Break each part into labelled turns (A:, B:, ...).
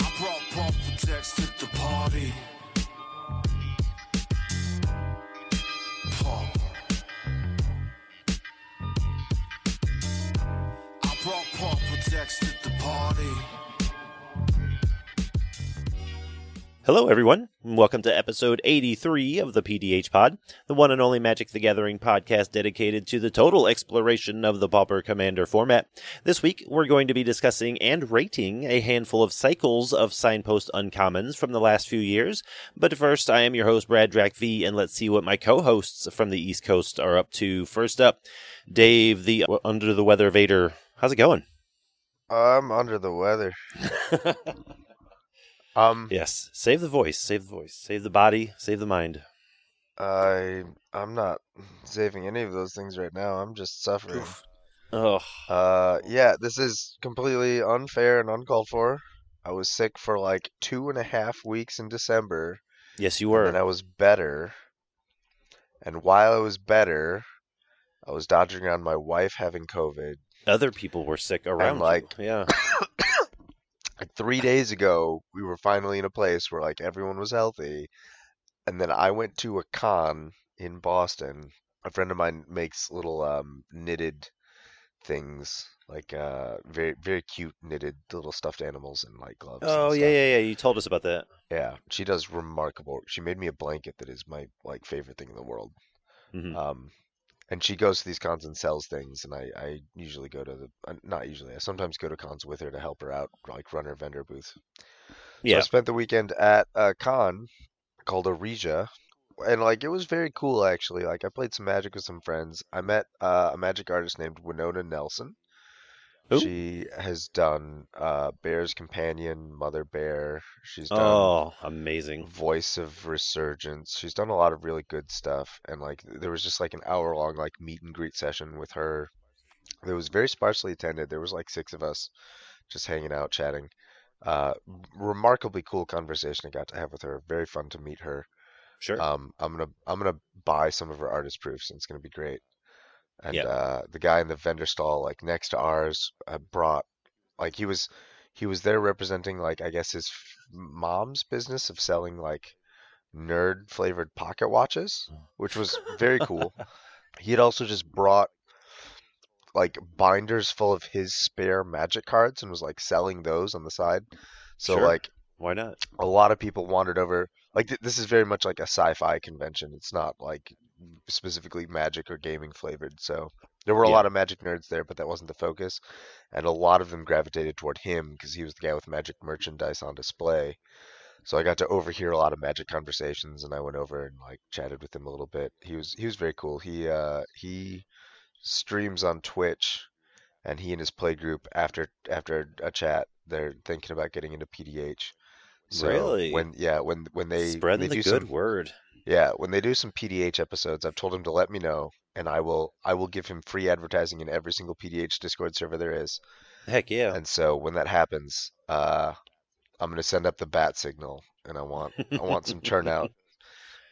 A: I brought pump protects to the party.
B: Hello, everyone. and Welcome to episode 83 of the PDH Pod, the one and only Magic the Gathering podcast dedicated to the total exploration of the Pauper Commander format. This week, we're going to be discussing and rating a handful of cycles of signpost uncommons from the last few years. But first, I am your host, Brad Drac V, and let's see what my co hosts from the East Coast are up to. First up, Dave, the under the weather Vader. How's it going?
C: I'm under the weather. Um,
B: yes, save the voice, save the voice, save the body, save the mind.
C: I I'm not saving any of those things right now. I'm just suffering.
B: Oh,
C: Uh, yeah, this is completely unfair and uncalled for. I was sick for like two and a half weeks in December,
B: yes, you were.
C: and I was better. And while I was better, I was dodging around my wife having COVID.
B: other people were sick around you.
C: like-
B: yeah
C: Like three days ago, we were finally in a place where like everyone was healthy, and then I went to a con in Boston. A friend of mine makes little um, knitted things, like uh, very very cute knitted little stuffed animals and like gloves.
B: oh yeah yeah yeah you told us about that
C: yeah. She does remarkable. She made me a blanket that is my like favorite thing in the world.
B: Mhm.
C: Um, and she goes to these cons and sells things, and I, I usually go to the uh, not usually. I sometimes go to cons with her to help her out, like run her vendor booth. So
B: yeah
C: I spent the weekend at a con called Arisia, and like it was very cool actually. Like I played some Magic with some friends. I met uh, a Magic artist named Winona Nelson.
B: Who?
C: She has done uh, Bear's Companion, Mother Bear. She's done
B: oh amazing
C: Voice of Resurgence. She's done a lot of really good stuff, and like there was just like an hour long like meet and greet session with her. It was very sparsely attended. There was like six of us just hanging out, chatting. Uh, remarkably cool conversation I got to have with her. Very fun to meet her.
B: sure
C: Um, I'm gonna I'm gonna buy some of her artist proofs, and it's gonna be great. And
B: Yeah.
C: uh, the guy in the vendor stall, like next to ours, uh, brought like he was he was there representing like I guess his f- mom's business of selling like nerd flavored pocket watches, which was very cool. He had also just brought like binders full of his spare magic cards and was like selling those on the side. So
B: Sure.
C: like
B: why not
C: a lot of people wandered over. Like th- this is very much like a sci-fi convention. It's not like specifically magic or gaming flavored. So there were a
B: Yeah.
C: lot of magic nerds there, but that wasn't the focus. And a lot of them gravitated toward him because he was the guy with magic merchandise on display. So I got to overhear a lot of magic conversations, and I went over and like chatted with him a little bit. He was he was very cool. He uh he streams on Twitch, and he and his play group after after a chat, they're thinking about getting into PDH. So
B: Really?
C: when yeah when when they they
B: the good
C: some
B: word
C: yeah when they do some PDH episodes, I've told him to let me know, and I will I will give him free advertising in every single PDH Discord server there is.
B: heck yeah
C: And so when that happens, uh, I'm gonna send up the bat signal, and I want I want some turnout.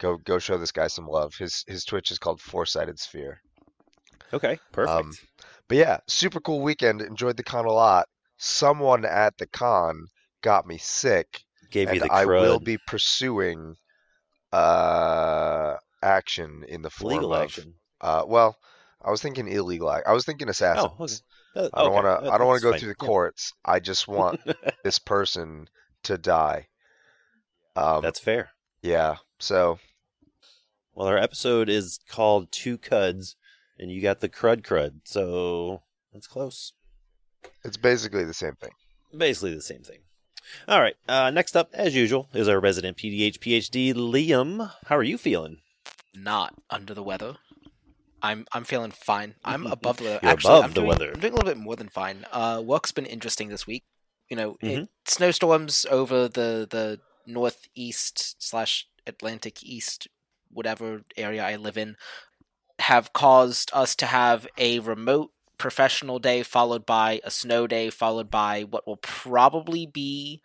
C: Go go show this guy some love. His his Twitch is called Four Sided Sphere.
B: okay perfect
C: Um, But yeah, super cool weekend. Enjoyed the con a lot. Someone at the con got me sick,
B: gave you
C: and
B: the
C: I will be pursuing uh action in the form
B: legal
C: of
B: action
C: uh well, I was thinking illegal. I was thinking assassins.
B: oh okay.
C: I don't
B: okay,
C: want to. I don't want to go
B: fine.
C: through the
B: Yeah.
C: courts. I just want this person to die. Um,
B: that's fair
C: yeah. So
B: well our episode is called two cuds and you got the crud crud so that's close
C: it's basically the same thing.
B: basically the same thing. All right. Uh, next up, as usual, is our resident PDH PhD, Liam. How are you feeling?
D: not under the weather. I'm I'm feeling fine. I'm above the weather.
B: You're
D: Actually,
B: above
D: I'm
B: the
D: doing,
B: weather.
D: I'm doing a little bit more than fine. Uh, work's been interesting this week. You know, it,
B: Mhm.
D: snowstorms over the the northeast slash Atlantic East, whatever area I live in, have caused us to have a remote professional day followed by a snow day followed by what will probably be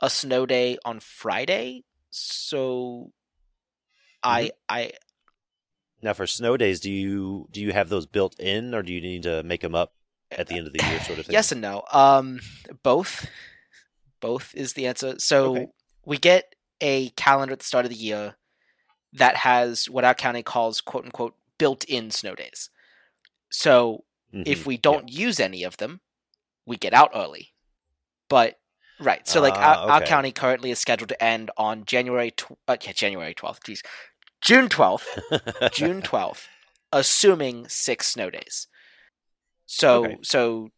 D: a snow day on Friday. So I I
B: Now, for snow days, do you do you have those built in, or do you need to make them up at the end of the year, sort of thing?
D: Yes and no. Um, both. Both is the answer. So
B: Okay.
D: we get a calendar at the start of the year that has what our county calls "quote unquote" built-in snow days. So if
B: Mhm.
D: we don't use any of them, we get out early. But right, so like
B: Ah,
D: our, our county currently is scheduled to end on January tw- uh, yeah, January twelfth. Jeez, June twelfth. June twelfth, assuming six snow days. So
B: Okay.
D: so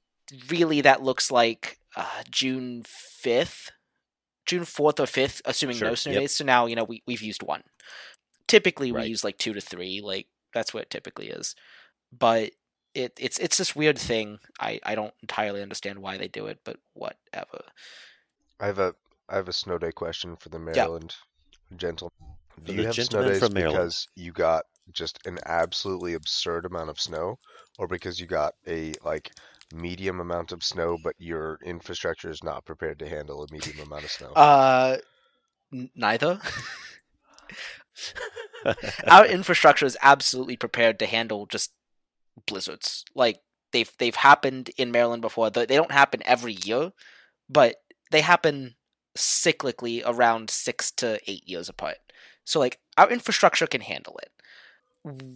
D: really that looks like uh, June fifth, June fourth or fifth, assuming no snow
B: yep.
D: days. So now you know we we've used one. Typically we use like two to three, like that's what it typically is. But it it's it's this weird thing. I I don't entirely understand why they do it, but whatever.
C: I have a I have a snow day question for the Maryland gentleman. Do you have snow days
B: from
C: because you got just an absolutely absurd amount of snow, or because you got a like medium amount of snow, but your infrastructure is not prepared to handle a medium amount of snow?
D: Uh, n- neither. Our infrastructure is absolutely prepared to handle just blizzards. Like they've they've happened in Maryland before. They they don't happen every year, but they happen cyclically around six to eight years apart. So like our infrastructure can handle it.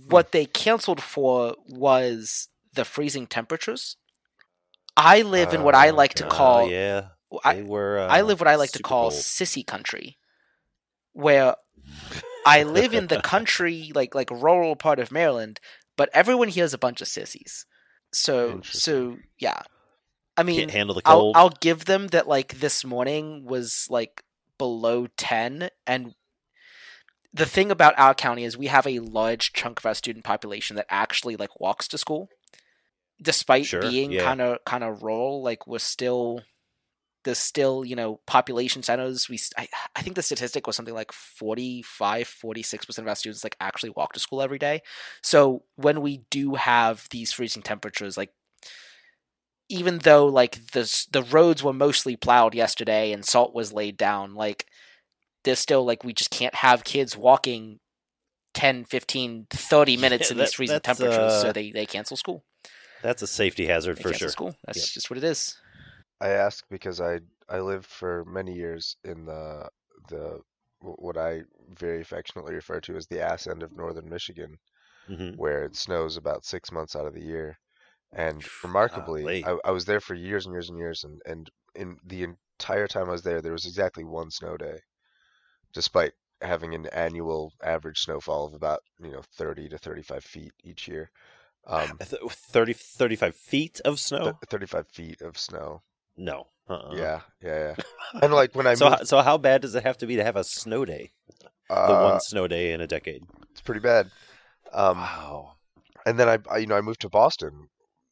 D: What they canceled for was the freezing temperatures. I live in what I
C: Oh,
D: like to call
B: yeah,
D: I,
B: were. Uh,
D: I live what I like to call
B: cold.
D: sissy country, where I live in the country, like like rural part of Maryland, but everyone here is a bunch of sissies. So so yeah, I mean,
B: Can't handle the
D: I'll
B: cold.
D: I'll give them that. Like this morning was like below ten, and the thing about our county is we have a large chunk of our student population that actually like walks to school, despite
B: Sure,
D: being kind of kind of rural. Like we're still there's still you know population centers we I, I think the statistic was something like 45 46% of our students like actually walk to school every day so when we do have these freezing temperatures like even though like the the roads were mostly plowed yesterday and salt was laid down like there's still like we just can't have kids walking 10 15 30 minutes
B: Yeah,
D: in these freezing temperatures
B: uh,
D: so they they cancel school
B: That's a safety hazard
D: they
B: for sure.
D: school that's
B: Yep.
D: just what it is
C: I ask because I I lived for many years in the the what I very affectionately refer to as the ass end of northern Michigan,
B: hmm
C: where it snows about six months out of the year. And remarkably. I, I was there for years and years and years, and, and in the entire time I was there, there was exactly one snow day, despite having an annual average snowfall of about you know 30 to 35 feet each year. Um,
B: 30, 35 feet of snow?
C: th- 35 feet of snow.
B: No. Uh-uh.
C: Yeah, yeah, yeah. And like when I
B: so,
C: moved,
B: ho- so how bad does it have to be to have a snow day? The
C: uh,
B: one snow day in a decade.
C: it's pretty bad. Um,
B: wow.
C: and then I, I, you know, I moved to Boston,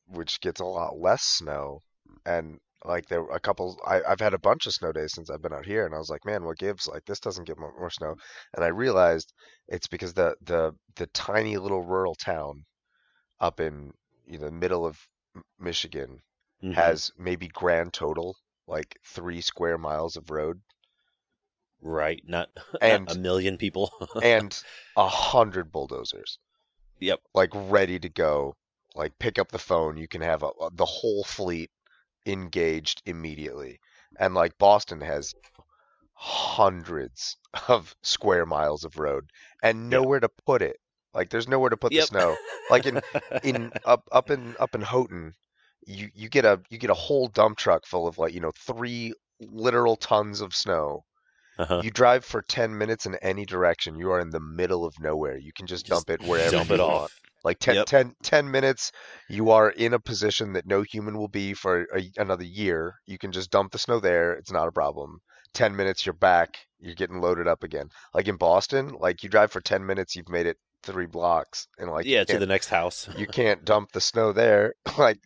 C: which gets a lot less snow, and like there were a couple. I, I've had a bunch of snow days since I've been out here, and I was like, man, what gives? Like this doesn't get more, more snow, and I realized it's because the the the tiny little rural town up in you know the middle of Michigan
B: Mhm.
C: has maybe grand total like three square miles of road
B: right, not, not
C: and-
B: a million people.
C: and a hundred bulldozers.
B: yep.
C: like ready to go. Like pick up the phone, you can have a, the whole fleet engaged immediately. And like Boston has hundreds of square miles of road and nowhere to put it. Like there's nowhere to put
B: Yep.
C: the snow. Like in in up up in up in Houghton, you you get a you get a whole dump truck full of like, you know, 3 literal tons of snow.
B: uh-huh.
C: You drive for 10 minutes in any direction, you are in the middle of nowhere. You can just,
B: Just
C: dump it wherever
B: dump
C: you
B: it
C: want.
B: off.
C: Like 10,
B: Yep.
C: 10, 10 minutes, you are in a position that no human will be for a, another year. You can just dump the snow there. It's not a problem. 10 minutes, you're back. You're getting loaded up again. Like in Boston, like you drive for 10 minutes, you've made it three blocks. And like,
B: yeah, to the next house.
C: you can't dump the snow there. like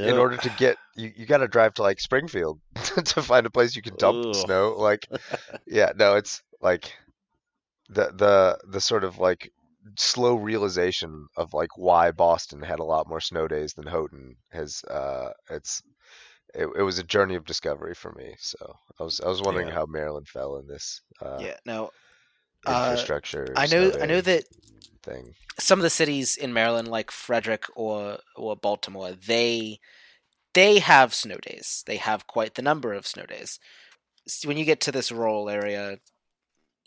C: in order to get, you, you got to drive to like Springfield to find a place you can dump
B: Ugh.
C: snow. Like, yeah, no, it's like the, the, the sort of like slow realization of like why Boston had a lot more snow days than Houghton has uh it's it, it was a journey of discovery for me. So I was I was wondering
B: Yeah.
C: how Maryland fell in this uh
D: yeah Uh,
C: infrastructure.
D: I know I know that
C: thing.
D: some of the cities in Maryland, like Frederick or or Baltimore, they they have snow days. They have quite the number of snow days. s- when you get to this rural area,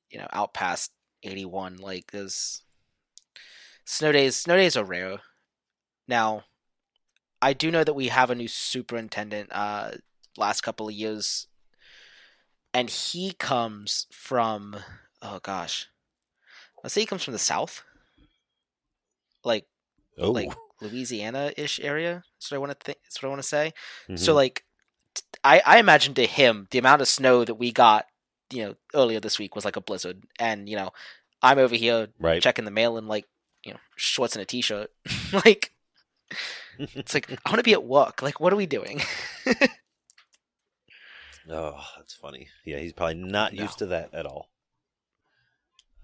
D: you know, out past 81, like there's snow days. Snow days are rare. Now, I do know that we have a new superintendent. Uh, last couple of years, and he comes from oh gosh, let's say he comes from the south, like
B: Oh,
D: like Louisiana ish area. That's what I want to think. That's what I want to say. So
B: mhm.
D: like, I imagine to him the amount of snow that we got, you know, earlier this week was like a blizzard, and you know, I'm over here
B: right.
D: checking the mail in like you know shorts and a t-shirt. like it's like I want to be at work. Like what are we doing?
B: Oh, that's funny. Yeah, he's probably not
D: No.
B: used to that at all.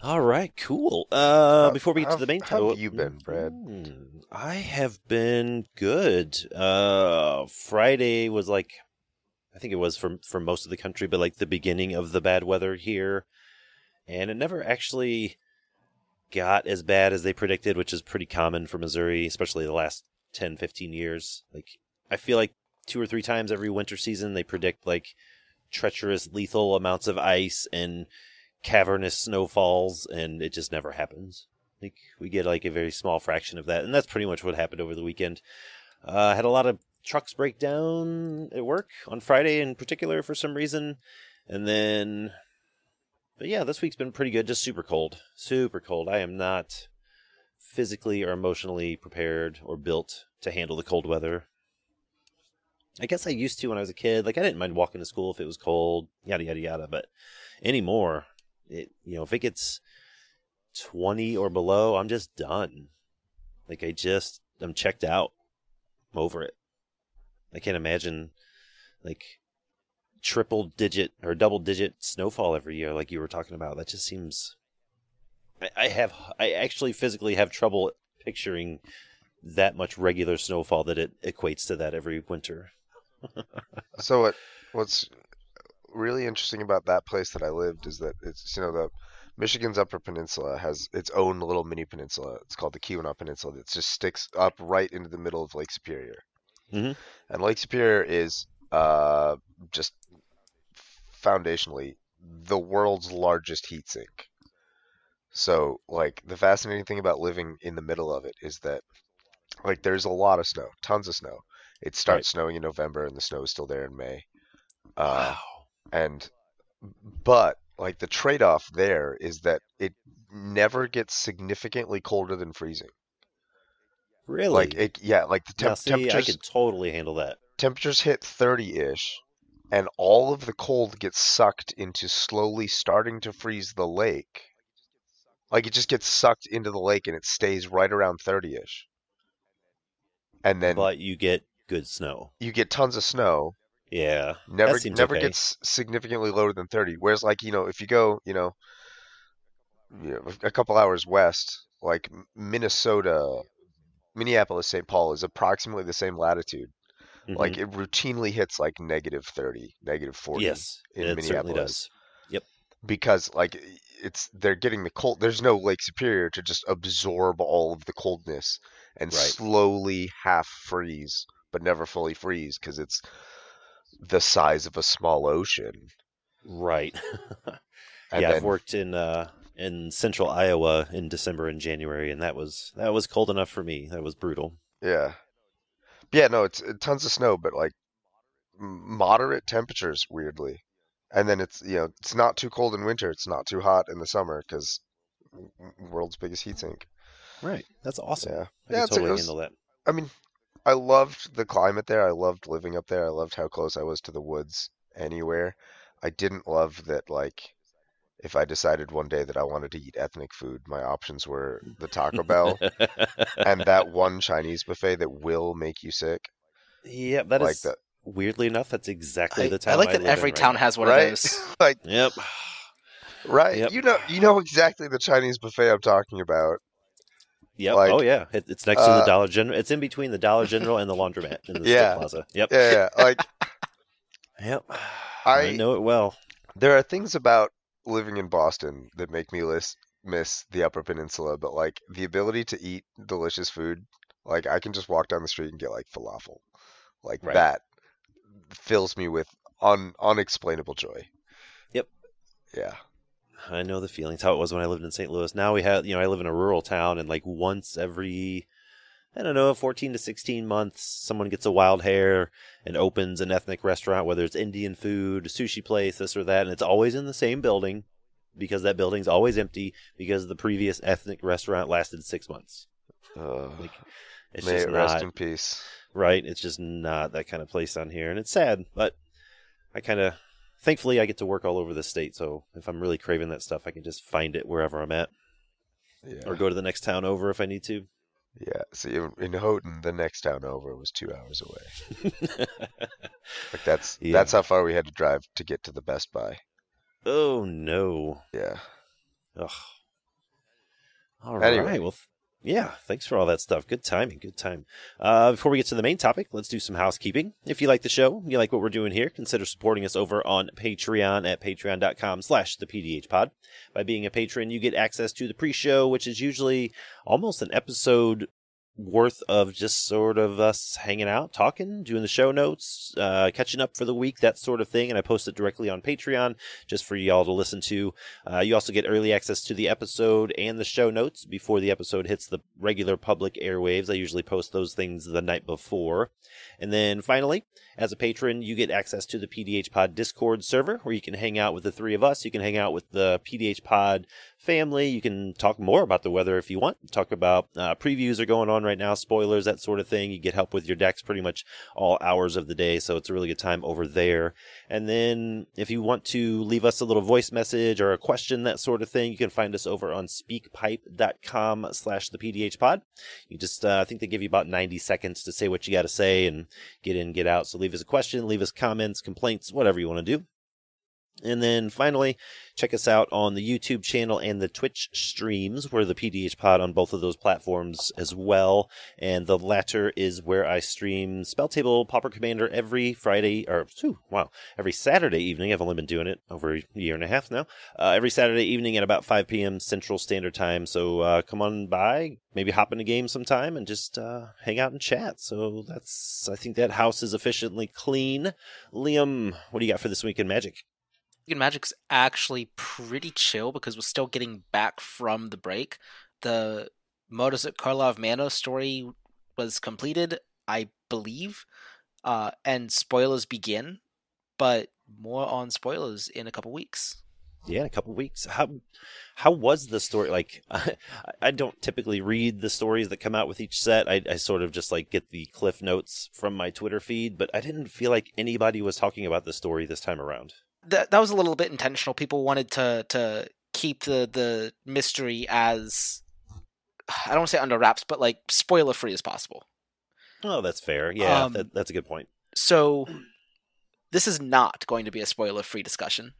B: All right, cool. Uh,
C: How-
B: before we get to the main
C: how have
B: topic,
C: you been, Brad?
B: Mm, I have been good. Uh, Friday was like, I think it was for for most of the country, but like the beginning of the bad weather here, and it never actually got as bad as they predicted, which is pretty common for Missouri, especially the last 10, 15 years. Like, I feel like two or three times every winter season they predict like treacherous, lethal amounts of ice and cavernous snowfalls, and it just never happens. Like we get like a very small fraction of that, and that's pretty much what happened over the weekend. Uh, had a lot of trucks break down at work on Friday in particular for some reason, and then, but yeah, this week's been pretty good. Just super cold, super cold. I am not physically or emotionally prepared or built to handle the cold weather. I guess I used to when I was a kid. Like I didn't mind walking to school if it was cold, yada yada yada. But anymore, it you know if it gets twenty or below, I'm just done. Like I just I'm checked out. I'm over it. I can't imagine like triple digit or double digit snowfall every year like you were talking about. That just seems I, I have I actually physically have trouble picturing that much regular snowfall that it equates to that every winter.
C: So what what's really interesting about that place that I lived is that it's you know the Michigan's Upper Peninsula has its own little mini peninsula. It's called the Keweenaw Peninsula. That just sticks up right into the middle of Lake Superior.
B: Mhm.
C: And Lake Superior is uh, just foundationally the world's largest heat sink. So, like, the fascinating thing about living in the middle of it is that, like, there's a lot of snow, tons of snow. It starts
B: Right.
C: snowing in November, and the snow is still there in May. Uh,
B: wow.
C: And but like the trade-off there is that it never gets significantly colder than freezing.
B: Really?
C: Like it, yeah, like the
B: now,
C: temp-
B: see, I
C: temperatures
B: could totally handle that.
C: temperatures hit 30-ish, and all of the cold gets sucked into slowly starting to freeze the lake. Like it just gets sucked into the lake and it stays right around 30-ish. And then
B: but you get good snow.
C: you get tons of snow,
B: Yeah.
C: never never
B: okay.
C: gets significantly lower than 30 whereas like you know if you go you know, you know a couple hours west like minnesota minneapolis st paul is approximately the same latitude like
B: Mhm.
C: it routinely hits like negative 30 negative 40
B: yes,
C: in
B: it certainly
C: Minneapolis.
B: does. Yep.
C: Because like it's they're getting the cold there's no lake superior to just absorb all of the coldness and
B: Right.
C: slowly half freeze but never fully freeze because it's the size of a small ocean
B: Right. yeah,
C: then
B: I've worked in uh in central Iowa in December and January, and that was that was cold enough for me. That was brutal.
C: Yeah. Yeah, no, it's uh, tons of snow, but like moderate temperatures, weirdly. And then it's, you know, it's not too cold in winter. It's not too hot in the summer because world's biggest heat sink.
B: Right. That's awesome.
C: Yeah.
B: I
C: Yeah, it's a-
B: totally
C: was-
B: handle that.
C: I mean, I loved the climate there. I loved living up there. I loved how close I was to the woods anywhere. I didn't love that, like, if I decided one day that I wanted to eat ethnic food, my options were the Taco Bell and that one Chinese buffet that will make you sick.
B: yeah, that is
C: like that.
B: weirdly enough, that's exactly
D: I,
B: the
D: I
B: town
D: like
B: I like
D: that
B: live in
D: every
B: right
D: town
B: now.
D: has one
C: right?
D: of those.
C: like,
B: Yep.
C: right?
B: Yep.
C: You know, you know exactly the Chinese buffet I'm talking about.
B: Yep.
C: Like,
B: oh yeah. It, it's next to the
C: uh,
B: Dollar General. It's in between the Dollar General and the laundromat in the
C: Yeah.
B: Plaza. Yep.
C: Yeah, yeah. Like,
B: Yep.
C: I-
B: I know it well.
C: there are things about living in Boston that make me list, miss the Upper Peninsula, but like the ability to eat delicious food, like I can just walk down the street and get like falafel, like
B: Right.
C: that fills me with un unexplainable joy.
B: Yep.
C: Yeah.
B: I know the feelings. How it was when I lived in St. Louis. Now we have, you know, I live in a rural town, and like once every, I don't know, fourteen to sixteen months, someone gets a wild hair and opens an ethnic restaurant, whether it's Indian food, sushi place, this or that, and it's always in the same building because that building's always empty because the previous ethnic restaurant lasted six months.
C: Uh,
B: Like, it's
C: may
B: just
C: it rest
B: not
C: in peace.
B: right. It's just not that kind of place on here, and it's sad. But I kind of, thankfully, I get to work all over the state. So if I'm really craving that stuff, I can just find it wherever I'm at,
C: Yeah.
B: or go to the next town over if I need to.
C: Yeah. See, in- Houghton, the next town over was two hours away. Like that's
B: Yeah.
C: that's how far we had to drive to get to the Best Buy.
B: oh no.
C: Yeah.
B: Ugh. All right.
C: Anyway.
B: Well, th- yeah. Thanks for all that stuff. Good timing. Good time. Uh, before we get to the main topic, let's do some housekeeping. If you like the show, you like what we're doing here, consider supporting us over on Patreon at patreon.com slash the PDH pod. By being a patron, you get access to the pre-show, which is usually almost an episode worth of just sort of us hanging out, talking, doing the show notes, uh, catching up for the week, that sort of thing. And I post it directly on Patreon just for y'all to listen to. Uh, you also get early access to the episode and the show notes before the episode hits the regular public airwaves. I usually post those things the night before. And then finally, as a patron, you get access to the PDH Pod Discord server where you can hang out with the three of us. You can hang out with the PDH Pod family. You can talk more about the weather if you want. Talk about uh, previews are going on right now, spoilers, that sort of thing. You get help with your decks pretty much all hours of the day, so it's a really good time over there. And then if you want to leave us a little voice message or a question, that sort of thing, you can find us over on speakpipe.com slash the PDH pod. You just, uh, I think they give you about 90 seconds to say what you got to say and get in, get out. So leave us a question, leave us comments, complaints, whatever you want to do. And then finally, check us out on the YouTube channel and the Twitch streams. We're the PDH Pod on both of those platforms as well. And the latter is where I stream Spell Table Pauper Commander every Friday, or whew, wow, every Saturday evening. I've only been doing it over a year and a half now. Uh, every Saturday evening at about 5 p.m. Central Standard Time. So uh, come on by, maybe hop in a game sometime and just uh, hang out and chat. So that's, I think that house is efficiently clean. Liam, what do you got for this week in Magic?
D: Magic's actually pretty chill because we're still getting back from the break. The Murders at Karlov Manor story was completed, I believe, uh, and spoilers begin, but more on spoilers in a couple weeks.
B: Yeah, in a couple weeks. How how was the story? Like, I, I don't typically read the stories that come out with each set. I, I sort of just like get the cliff notes from my Twitter feed, but I didn't feel like anybody was talking about the story this time around.
D: That that was a little bit intentional. People wanted to to keep the the mystery as I don't want to say under wraps, but like spoiler free as possible.
B: Oh, that's fair. Yeah,
D: Um,
B: that, that's a good point.
D: So this is not going to be a spoiler free discussion.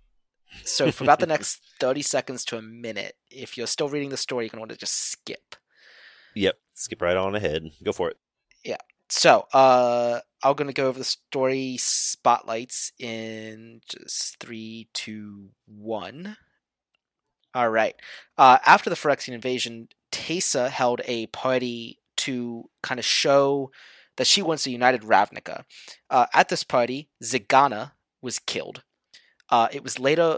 D: So for about the next 30 seconds to a minute, if you're still reading the story, you're going to want to just skip.
B: Yep, skip right on ahead. Go for it.
D: So, uh I'm going to go over the story spotlights in just three, two, one. All right. Uh after the Phyrexian invasion, Teysa held a party to kind of show that she wants a united Ravnica. Uh, at this party, Zegana was killed. Uh, it was later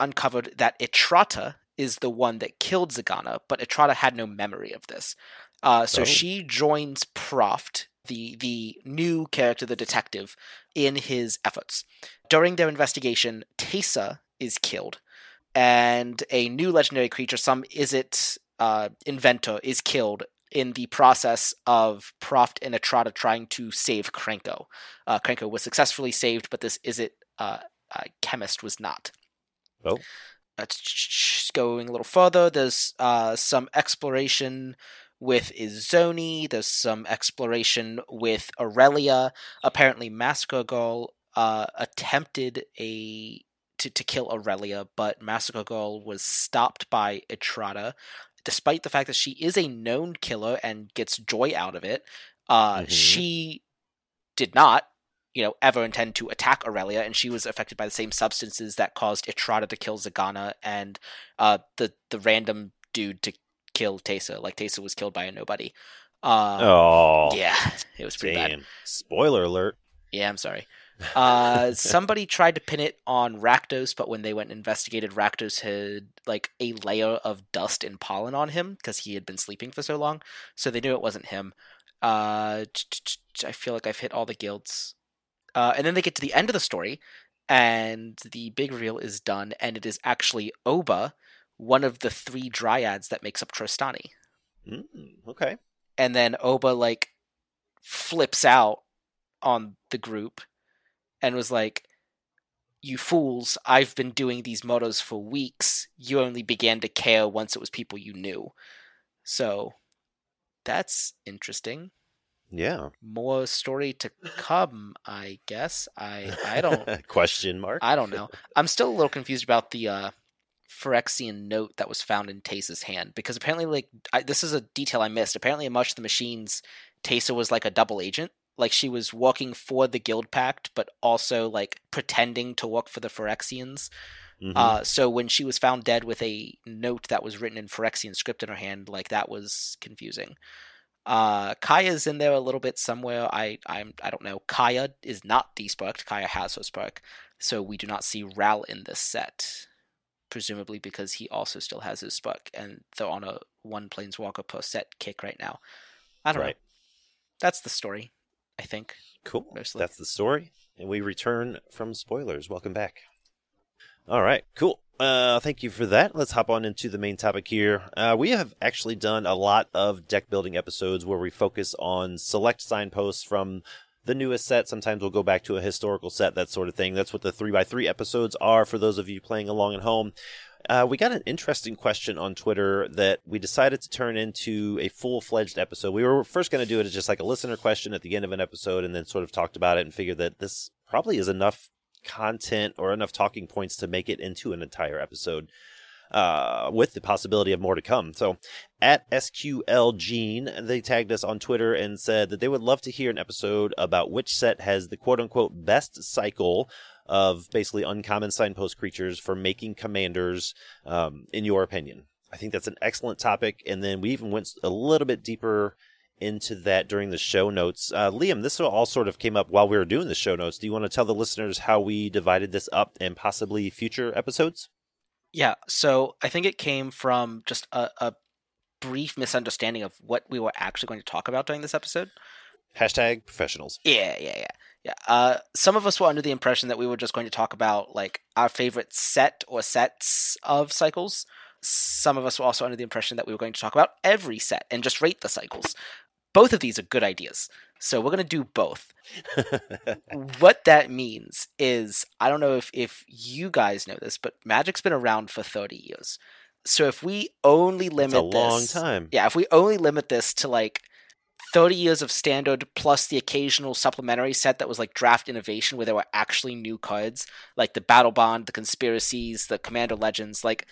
D: uncovered that Etrata is the one that killed Zegana, but Etrata had no memory of this. Uh, so
B: Oh.
D: she joins Proft, the the new character, the detective, in his efforts. During their investigation, Teysa is killed, and a new legendary creature, some Izzet uh, inventor, is killed in the process of Proft and Etrata trying to save Krenko. Uh, Krenko was successfully saved, but this Izzet uh, uh, chemist was not.
B: Oh.
D: Uh, going a little further, there's uh, some exploration with Izoni. There's some exploration with Aurelia. Apparently, Massacre Girl uh, attempted a to, to kill Aurelia, but Massacre Girl was stopped by Etrata. Despite the fact that she is a known killer and gets joy out of it, uh,
B: Mhm.
D: she did not, you know, ever intend to attack Aurelia, and she was affected by the same substances that caused Etrata to kill Zegana and uh, the the random dude to kill Teysa. Like Teysa was killed by a nobody. Uh,
B: oh,
D: yeah, it was pretty bad.
B: Spoiler alert.
D: Yeah, I'm sorry. Uh, somebody tried to pin it on Rakdos, but when they went and investigated, Rakdos had like a layer of dust and pollen on him because he had been sleeping for so long. So they knew it wasn't him. Uh, I feel like I've hit all the guilds. Uh, and then they get to the end of the story, and the big reveal is done, and it is actually Oba, one of the three dryads that makes up Trostani.
B: Mm, okay.
D: And then Oba like flips out on the group and was like, You fools, I've been doing these mottos for weeks. You only began to care once it was people you knew. So that's interesting.
B: Yeah.
D: More story to come, I guess. I I don't
B: Question mark.
D: I don't know. I'm still a little confused about the uh Phyrexian note that was found in Teysa's hand because apparently, like, I, this is a detail I missed. Apparently, in March of the Machines, Teysa was like a double agent. Like, she was working for the Guild Pact, but also like pretending to work for the Phyrexians.
B: Mhm.
D: Uh, so when she was found dead with a note that was written in Phyrexian script in her hand, like that was confusing. Uh, Kaya's in there a little bit somewhere. I I'm I don't know. Kaya is not desparked. Kaya has her spark, so we do not see Ral in this set. Presumably because he also still has his spark, and they're on a one planeswalker per set kick right now. I don't know. That's the story, I think.
B: Cool.
D: Mostly.
B: That's the story. And we return from spoilers. Welcome back. All right, cool. Uh, thank you for that. Let's hop on into the main topic here. Uh, we have actually done a lot of deck building episodes where we focus on select signposts from the newest set. Sometimes we'll go back to a historical set, that sort of thing. That's what the 3x3 episodes are for those of you playing along at home. Uh, we got an interesting question on Twitter that we decided to turn into a full fledged episode. We were first going to do it as just like a listener question at the end of an episode and then sort of talked about it and figured that this probably is enough content or enough talking points to make it into an entire episode. Uh, with the possibility of more to come. So, at SQL Gene, they tagged us on Twitter and said that they would love to hear an episode about which set has the quote unquote best cycle of basically uncommon signpost creatures for making commanders, um, in your opinion. I think that's an excellent topic. And then we even went a little bit deeper into that during the show notes. Uh, Liam, this all sort of came up while we were doing the show notes. Do you want to tell the listeners how we divided this up and possibly future episodes?
D: Yeah, so I think it came from just a, a brief misunderstanding of what we were actually going to talk about during this episode.
B: Hashtag professionals.
D: Yeah, yeah, yeah. Yeah. Uh, some of us were under the impression that we were just going to talk about like our favorite set or sets of cycles. Some of us were also under the impression that we were going to talk about every set and just rate the cycles. Both of these are good ideas. So we're going to do both. what that means is I don't know if, if you guys know this, but Magic's been around for 30 years. So if we only limit
B: It's a long
D: this,
B: time.
D: yeah, if we only limit this to like 30 years of standard plus the occasional supplementary set that was like draft innovation where there were actually new cards, like the Battle Bond, the Conspiracies, the Commander Legends, like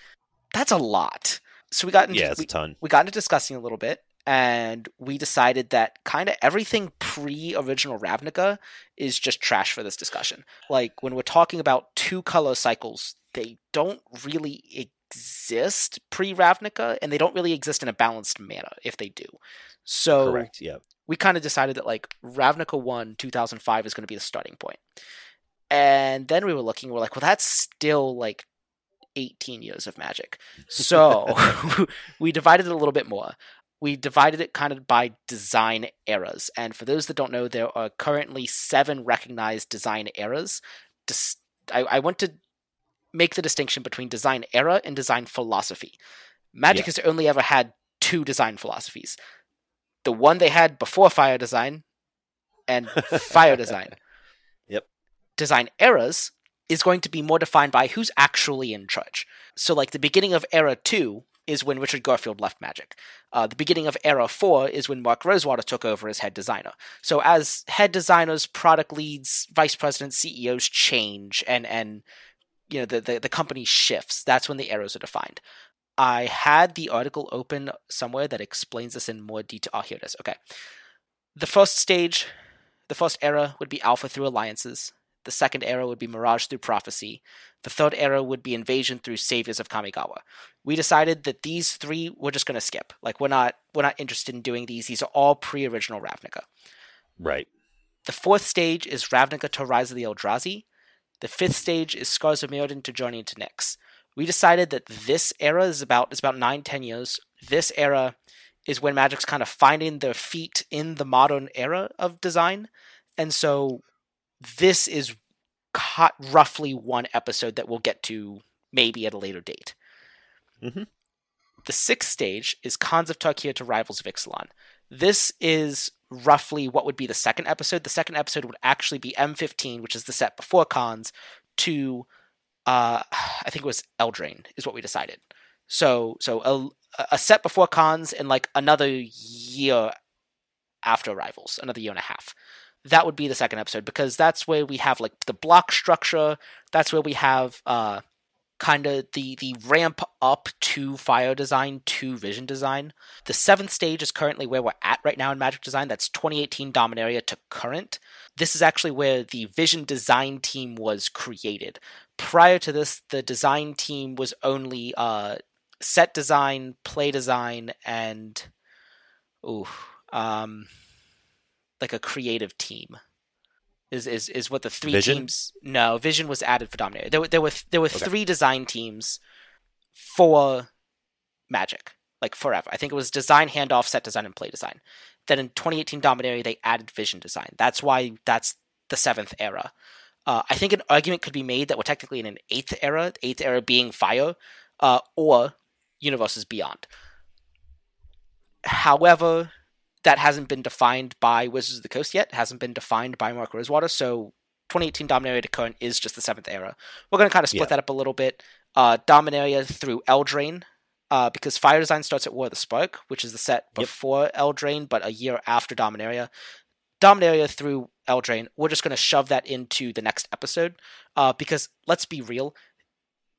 D: that's a lot. So we got into
B: Yeah, it's
D: we,
B: a ton.
D: we got into discussing a little bit and we decided that kind of everything pre original Ravnica is just trash for this discussion. Like when we're talking about two color cycles, they don't really exist pre Ravnica and they don't really exist in a balanced manner if they do. So
B: Correct. Yeah.
D: we kind of decided that like Ravnica 1 2005 is going to be the starting point. And then we were looking, we're like, well, that's still like 18 years of magic. So we divided it a little bit more. We divided it kind of by design eras. And for those that don't know, there are currently seven recognized design eras. Dis- I, I want to make the distinction between design era and design philosophy. Magic
B: Yeah.
D: has only ever had two design philosophies the one they had before fire design and fire design.
B: Yep.
D: Design eras is going to be more defined by who's actually in charge. So, like the beginning of era two is when Richard Garfield left Magic. Uh, the beginning of era four is when Mark Rosewater took over as head designer. So, as head designers, product leads, vice presidents, CEOs change, and and you know the, the the company shifts. That's when the eras are defined. I had the article open somewhere that explains this in more detail. Oh, here it is. Okay. The first stage, the first era would be Alpha through alliances. The second era would be Mirage through prophecy. The third era would be Invasion through Saviors of Kamigawa. We decided that these three we're just going to skip. Like we're not we're not interested in doing these. These are all pre-original Ravnica.
B: Right.
D: The fourth stage is Ravnica to Rise of the Eldrazi. The fifth stage is Scars of Mirrodin to Journey into Nyx. We decided that this era is about is about nine, ten years. This era is when Magic's kind of finding their feet in the modern era of design, and so this is roughly one episode that we'll get to maybe at a later date.
B: Mhm.
D: The sixth stage is Khans of Tarkir to Rivals of Ixalan. This is roughly what would be the second episode. The second episode would actually be M15, which is the set before Khans, to uh, I think it was Eldraine is what we decided. So so a, a set before Khans and like another year after Rivals, another year and a half. That would be the second episode because that's where we have like the block structure. That's where we have uh kind of the the ramp up to fire design to vision design. The seventh stage is currently where we're at right now in Magic Design. That's 2018 Dominaria to current. This is actually where the vision design team was created. Prior to this, the design team was only uh, set design, play design, and ooh, um, like a creative team. Is, is is what the three
B: Vision?
D: teams? No, Vision was added for Dominaria. There were there were there were
B: Okay.
D: three design teams for Magic, like forever. I think it was design, handoff, set design, and play design. Then in 2018 Dominaria, they added Vision design. That's why that's the seventh era. Uh, I think an argument could be made that we're technically in an eighth era, the eighth era being Fire, uh, or Universes Beyond. However, that hasn't been defined by Wizards of the Coast yet. hasn't been defined by Mark Rosewater. So 2018 Dominaria to current is just the seventh era. We're going to kind of split
B: Yeah.
D: that up a little bit. Uh, Dominaria through Eldraine, uh, because Fire Design starts at War of the Spark, which is the set
B: Yep.
D: before Eldraine, but a year after Dominaria. Dominaria through Eldraine, we're just going to shove that into the next episode, uh, because let's be real,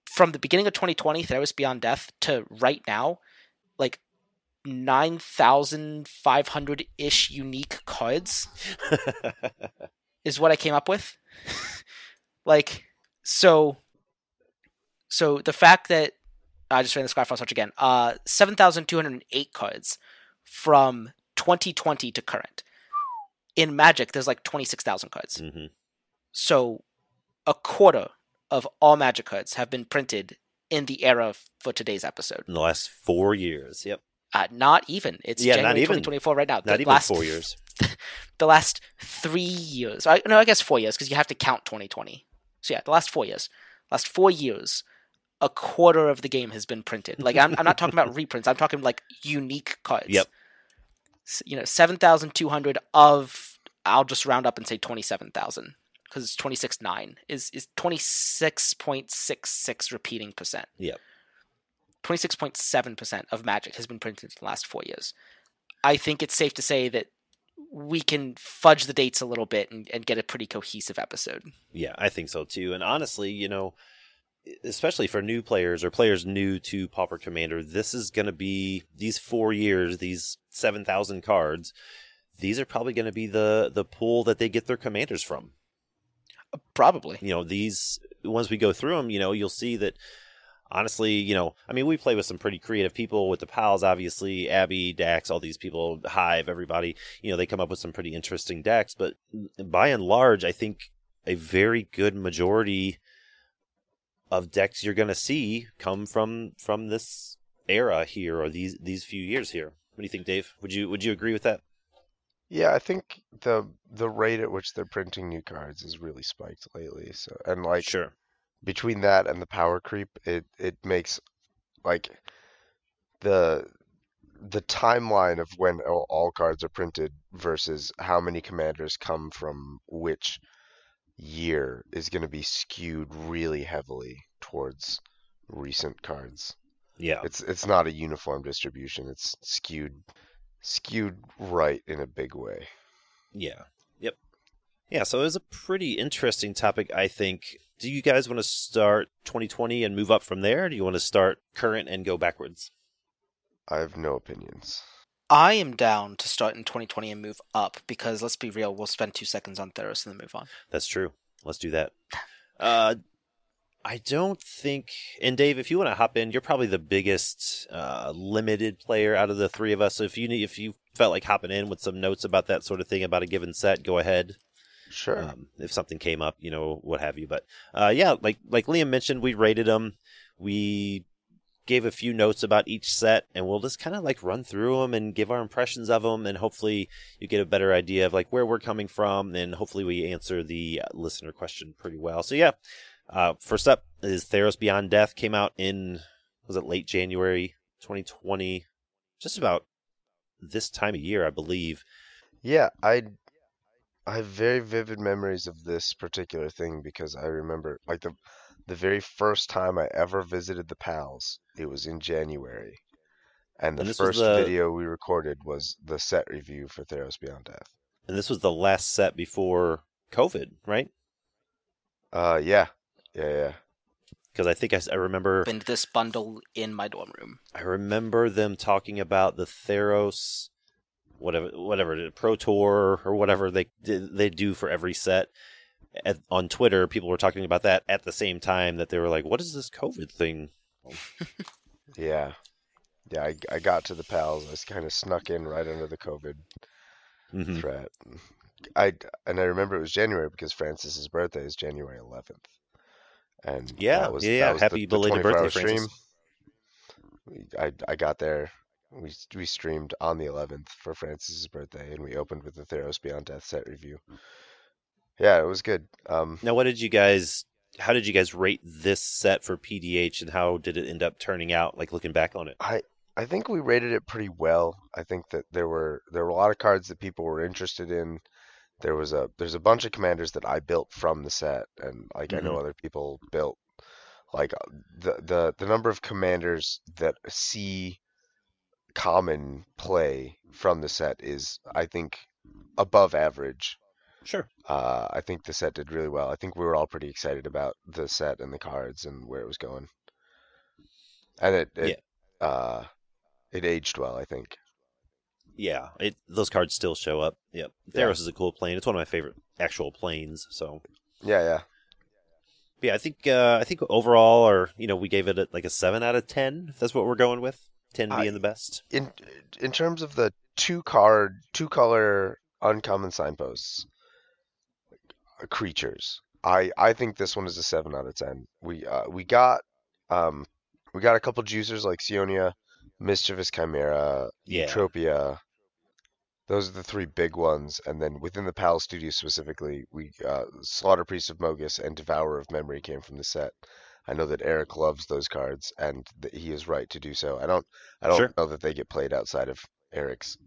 D: from the beginning of 2020, Theros Beyond Death, to right now, like 9,500 ish unique cards is what I came up with. like, so, so the fact that I just ran the Scryfall search again, uh, 7,208 cards from 2020 to current. In Magic, there's like 26,000 cards.
B: hmm
D: So, a quarter of all Magic cards have been printed in the era for today's episode.
B: In the last four years. Yep.
D: Uh, not even. It's
B: Yeah, not even.
D: 2024 right now.
B: Not
D: the
B: even
D: last,
B: four years.
D: The last three years. I, no, I guess four years because you have to count 2020. So yeah, the last four years. Last four years, a quarter of the game has been printed. Like I'm, I'm not talking about reprints. I'm talking like unique cards.
B: Yep.
D: You know, 7,200 of. I'll just round up and say 27,000 because it's 26.9 is is 26.66 repeating percent.
B: Yep.
D: 26.7% of Magic has been printed in the last four years. I think it's safe to say that we can fudge the dates a little bit and, and get a pretty cohesive episode.
B: Yeah, I think so too. And honestly, you know, especially for new players or players new to Pauper Commander, this is going to be these four years, these 7,000 cards. These are probably going to be the the pool that they get their commanders from.
D: Probably.
B: You know, these once we go through them, you know, you'll see that honestly, you know, I mean, we play with some pretty creative people with the pals, obviously, Abby, Dax, all these people, Hive, everybody. You know, they come up with some pretty interesting decks, but by and large, I think a very good majority of decks you're going to see come from from this era here or these these few years here. What do you think, Dave? Would you would you agree with that?
C: Yeah, I think the the rate at which they're printing new cards is really spiked lately. So and like
B: sure.
C: Between that and the power creep, it it makes like the the timeline of when all, all cards are printed versus how many commanders come from which year is going to be skewed really heavily towards recent cards.
B: Yeah.
C: It's it's not a uniform distribution. It's skewed skewed right in a big way.
B: Yeah. Yep. Yeah, so it was a pretty interesting topic, I think. Do you guys want to start 2020 and move up from there? Or do you want to start current and go backwards?
C: I have no opinions.
D: I am down to start in 2020 and move up because let's be real, we'll spend two seconds on Theros and then move on.
B: That's true. Let's do that. Uh, I don't think. And Dave, if you want to hop in, you're probably the biggest uh, limited player out of the three of us. So if you need, if you felt like hopping in with some notes about that sort of thing about a given set, go ahead.
C: Sure.
B: um, if something came up, you know, what have you. But uh, yeah, like like Liam mentioned, we rated them. We gave a few notes about each set, and we'll just kind of like run through them and give our impressions of them, and hopefully you get a better idea of like where we're coming from, and hopefully we answer the uh, listener question pretty well. So yeah, uh, first up is Theros Beyond Death came out in was it late January 2020, just about this time of year, I believe.
C: Yeah, I I have very vivid memories of this particular thing because I remember like the the very first time I ever visited the pals, it was in January. And the
B: And this was
C: first
B: the-
C: video we recorded was the set review for Theros Beyond Death.
B: And this was the last set before COVID, right?
C: Uh yeah. Yeah, yeah.
B: Because I think I, s- I remember
D: Opened this bundle in my dorm room.
B: I remember them talking about the Theros, whatever whatever the Pro Tour or whatever they they do for every set. At, on Twitter, people were talking about that at the same time that they were like, "What is this COVID thing?"
C: Yeah. Yeah, I, I got to the pals. I kind of snuck in right under the COVID
B: Mhm.
C: threat. I and I remember it was January because Francis's birthday is January 11th. And
B: Yeah,
C: was,
B: yeah,
C: was
B: Happy belated
C: 24
B: birthday,
C: hour
B: Francis.
C: I I got there. We we streamed on the 11th for Francis's birthday, and we opened with the Theros Beyond Death set review. Yeah, it was good. Um,
B: Now, what did you guys? How did you guys rate this set for PDH, and how did it end up turning out? Like looking back on it.
C: I I think we rated it pretty well. I think that there were there were a lot of cards that people were interested in. There was a there's a bunch of commanders that I built from the set, and like I know other people built. Like uh, the the the number of commanders that see common play from the set is I think above average.
B: Sure.
C: Uh, I think the set did really well. I think we were all pretty excited about the set and the cards and where it was going. And it, it uh it aged well, I think.
B: Yeah, it those cards still show up. Yep.
C: Yeah.
B: Theros is a cool plane. It's one of my favorite actual planes. So
C: Yeah, yeah.
B: yeah, I think uh, I think overall, or you know, we gave it a, like a seven out of ten. If that's what we're going with. Ten being the best.
C: In in terms of the two card, two color uncommon signposts, uh, creatures, I I think this one is a seven out of ten. We uh we got um we got a couple juicers like Sionia, Mischievous Chimera,
B: Yeah.
C: Those are the three big ones, and then within the PAL studio specifically, we uh, Slaughter Priest of Mogis and Devourer of Memory came from the set. I know that Eric loves those cards, and that he is right to do so. I don't, I don't
B: Sure.
C: know that they get played outside of Eric's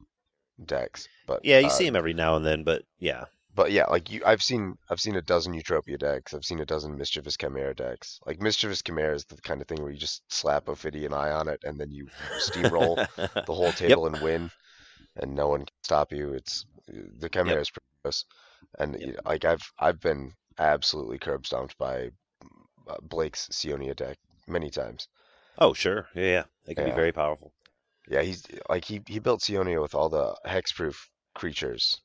C: decks, but
B: Yeah, you
C: uh,
B: see him every now and then, but yeah,
C: But yeah, like you, I've seen, I've seen a dozen Utopia decks. I've seen a dozen Mischievous Chimera decks. Like Mischievous Chimera is the kind of thing where you just slap Ophidian Eye on it, and then you steamroll the whole table and win, and no one can stop you. It's the Chimera is pretty gross, and
B: Yep.
C: like I've I've been absolutely curb stomped by Uh, Blake's Sionia deck many times.
B: oh sure, yeah, yeah, they can be very powerful.
C: Yeah, he's like he he built Sionia with all the hexproof creatures.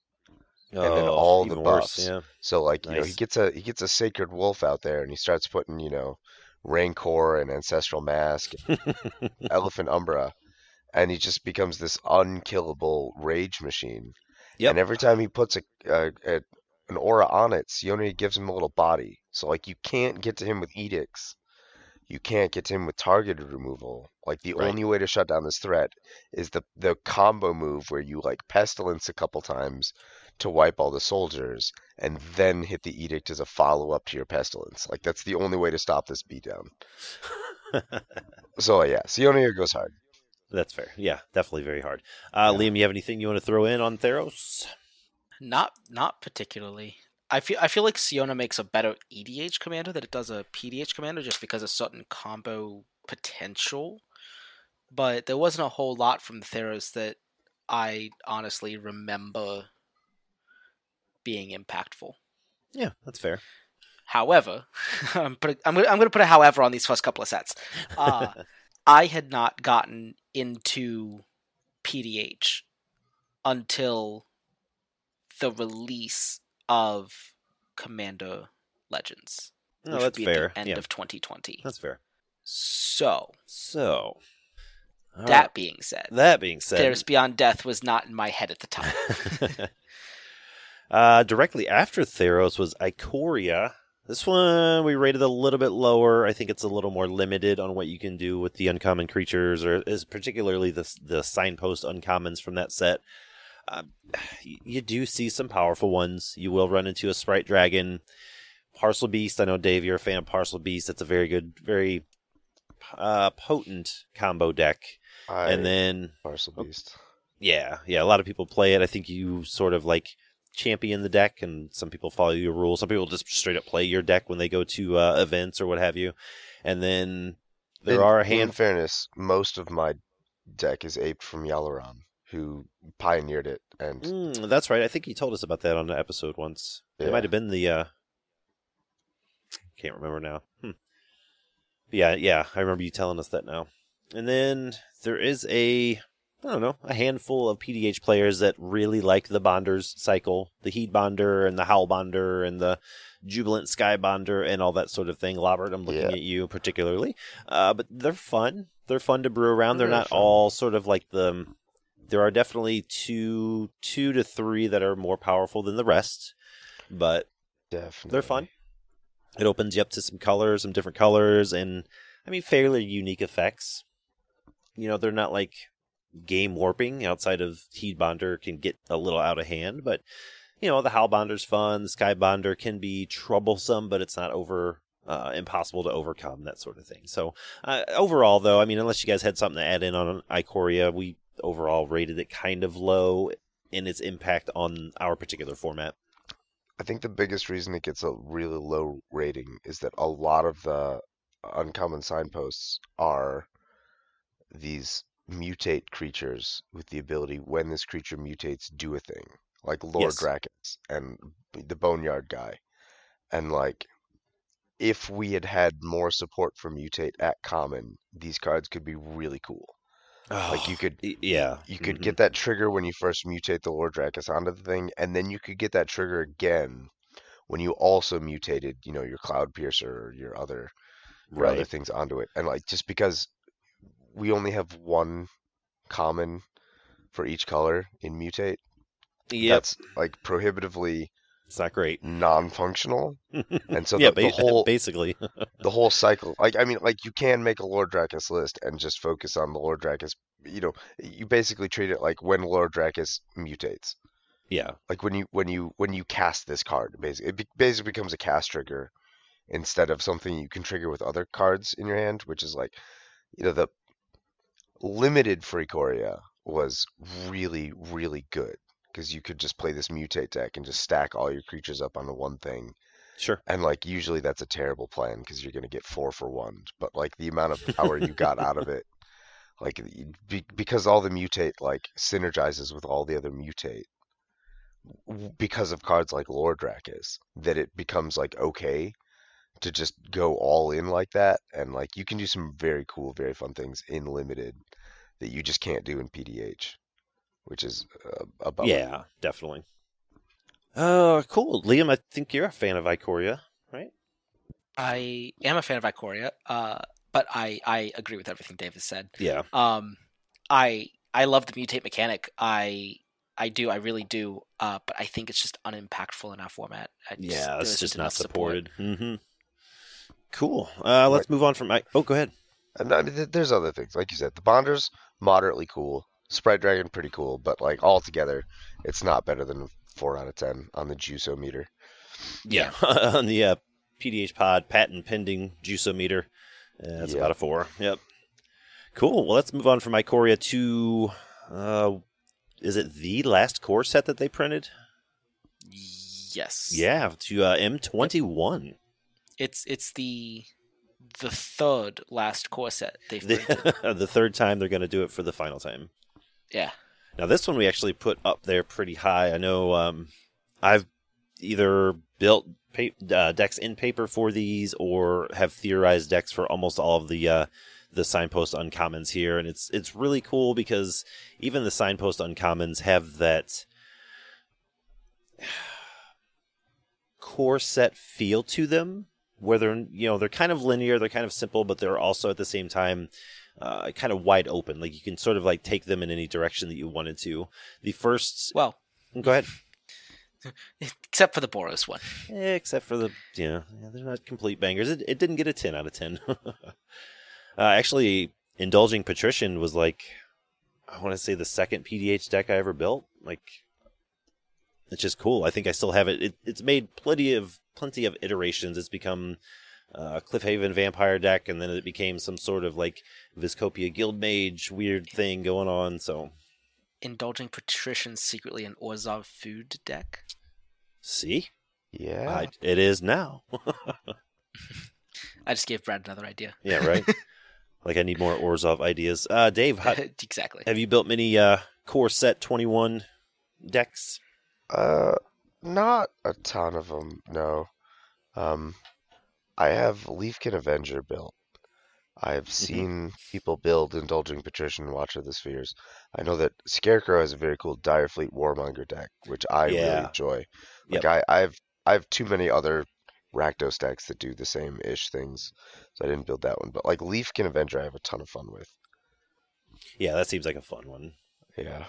B: Oh,
C: then all the
B: even worse,
C: buffs.
B: Yeah,
C: So like you know he gets a he gets a sacred wolf out there, and he starts putting you know Rancor and Ancestral Mask, Elephant Umbra, and he just becomes this unkillable rage machine.
B: Yep.
C: And every time he puts a, a, a an aura on it, Sione gives him a little body. So like you can't get to him with edicts. You can't get to him with targeted removal. Like the
B: Right.
C: only way to shut down this threat is the the combo move where you like pestilence a couple times to wipe all the soldiers and then hit the edict as a follow up to your pestilence. Like that's the only way to stop this beatdown. So yeah, Sionia goes hard.
B: that's fair. Yeah, definitely very hard. Uh,
C: Yeah.
B: Liam, you have anything you want to throw in on Theros?
D: Not not particularly. I feel I feel like Siona makes a better EDH commander than it does a PDH commander just because of certain combo potential. But there wasn't a whole lot from Theros that I honestly remember being impactful.
B: Yeah, that's fair.
D: However, I'm put I'm gonna, I'm going to put a however on these first couple of sets. Uh, I had not gotten into PDH until the release of Commander Legends.
B: no,
D: which would
B: that's
D: be at
B: fair.
D: the end
B: yeah,
D: of 2020.
B: that's fair.
D: So,
B: So, all
D: that
B: right.
D: being said,
B: that being said,
D: Theros Beyond Death was not in my head at the time.
B: Uh, directly after Theros was Ikoria. This one we rated a little bit lower. I think it's a little more limited on what you can do with the uncommon creatures, or is particularly the the signpost uncommons from that set. Uh, you do see some powerful ones. You will run into a sprite dragon, parcel beast. I know Dave, you're a fan of parcel beast. That's a very good, very uh, potent combo deck.
C: I,
B: and then
C: Parcel
B: oh.
C: Beast.
B: yeah, yeah, a lot of people play it. I think you sort of like champion the deck, and some people follow your rules. Some people just straight up play your deck when they go to uh, events or what have you. And then there
C: In-
B: are a
C: In
B: hand.
C: fairness, most of my deck is aped from Yalaran, who pioneered it, and
B: Mm, that's right. I think he told us about that on the episode once. It might have been the. uh Can't remember now. Hmm. Yeah, yeah, I remember you telling us that now. And then there is a, I don't know, a handful of PDH players that really like the Bonders cycle, the Heat Bonder and the Howl Bonder and the Jubilant Sky Bonder and all that sort of thing. Robert, I'm looking
C: Yeah.
B: at you particularly. Uh, but they're fun. They're fun to brew around. They're
C: They're
B: not
C: fun.
B: all sort of like the. There are definitely two, two to three that are more powerful than the rest, but
C: definitely
B: they're fun. It opens you up to some colors, some different colors, and I mean fairly unique effects. You know, they're not like game warping outside of Heat Bonder can get a little out of hand, but you know, the Howl Bonder's fun, the Sky Bonder can be troublesome, but it's not over uh, impossible to overcome, that sort of thing. So uh, overall though, I mean unless you guys had something to add in on Ikoria, we overall rated it kind of low in its impact on our particular format.
C: I think the biggest reason it gets a really low rating is that a lot of the uncommon signposts are these mutate creatures with the ability when this creature mutates do a thing like Lord
B: Yes.
C: And the Boneyard guy and like if we had had more support for mutate at common these cards could be really cool like you could
B: yeah
C: you could
B: Mhm.
C: get that trigger when you first mutate the Lore Drakkis onto the thing, and then you could get that trigger again when you also mutated, you know, your Cloud Piercer or your other your other things onto it. And like just because we only have one common for each color in mutate,
B: yep
C: that's like prohibitively
B: it's not great.
C: non-functional. And so
B: yeah
C: the, the whole
B: basically.
C: the whole cycle like i mean like you can make a Lore Drakkis list and just focus on the Lore Drakkis you know you basically treat it like when Lore Drakkis mutates.
B: Yeah.
C: Like when you when you when you cast this card basically it be- basically becomes a cast trigger instead of something you can trigger with other cards in your hand which is like you know the limited Freakoria was really really good because you could just play this mutate deck and just stack all your creatures up onto one thing.
B: Sure.
C: And like usually that's a terrible plan because you're going to get four for one but like the amount of power you got out of it like be, because all the mutate like synergizes with all the other mutate because of cards like Lore Drakkis that it becomes like okay to just go all in like that and like you can do some very cool very fun things in limited that you just can't do in PDH which is uh, a
B: yeah definitely uh cool liam i think you're a fan of Ikoria, right
D: I am a fan of Ikoria, uh, but I, I agree with everything David said.
B: yeah
D: Um, I I love the mutate mechanic. I I do. I really do. Uh, but I think it's just unimpactful in our format. Just,
B: yeah it's
D: isn't
B: just not
D: enough support.
B: supported mm-hmm cool uh let's move on from I- oh go ahead
C: And I mean, there's other things, like you said. The Bonders moderately cool. Sprite Dragon pretty cool, but like all together, it's not better than four out of ten on the Juso meter.
B: yeah on the uh, pdh pod patent pending juiceometer uh, that's
C: Yeah.
B: about a four yep cool well let's move on from Ikoria to uh is it the last core set that they printed
D: Yes.
B: yeah to uh m21
D: It's it's the the third last core set they've printed.
B: the, the third time they're going to do it for the final time.
D: Yeah.
B: Now this one we actually put up there pretty high. I know um, I've either built pa- uh, decks in paper for these or have theorized decks for almost all of the uh, the signpost uncommons here, and it's it's really cool because even the signpost uncommons have that core set feel to them where they're you know they're kind of linear they're kind of simple but they're also at the same time uh, kind of wide open like you can sort of like take them in any direction that you wanted to the first
D: Well,
B: go ahead
D: Except for the Boros one.
B: except for the you know yeah, they're not complete bangers. It, it didn't get a ten out of ten. uh, actually, indulging patrician was like I want to say the second PDH deck I ever built. Like it's just cool. I think I still have it. it it's made plenty of plenty of iterations. It's become uh, Cliffhaven vampire deck, and then it became some sort of like Vizkopa Guildmage weird thing going on. So
D: Indulging patricians secretly an Orzhov food deck.
B: see,
C: Yeah.
B: I, it is now.
D: I just gave Brad another idea.
B: yeah, right. like I need more Orzhov ideas. Uh, Dave, how,
D: exactly.
B: have you built many uh, core set twenty one decks?
C: Uh, not a ton of them. No. Um, I have Leafkin Avenger built. I've mm-hmm. seen people build Indulging Patrician Watcher of the Spheres. I know that Scarecrow has a very cool Direfleet Warmonger deck, which I really
B: Yeah.
C: enjoy.
B: Yep.
C: Like I, I've I have too many other Rakdos decks that do the same ish things, so I didn't build that one. But like Leafkin Avenger, I have a ton of fun with.
B: Yeah, that seems like a fun one.
C: Yeah,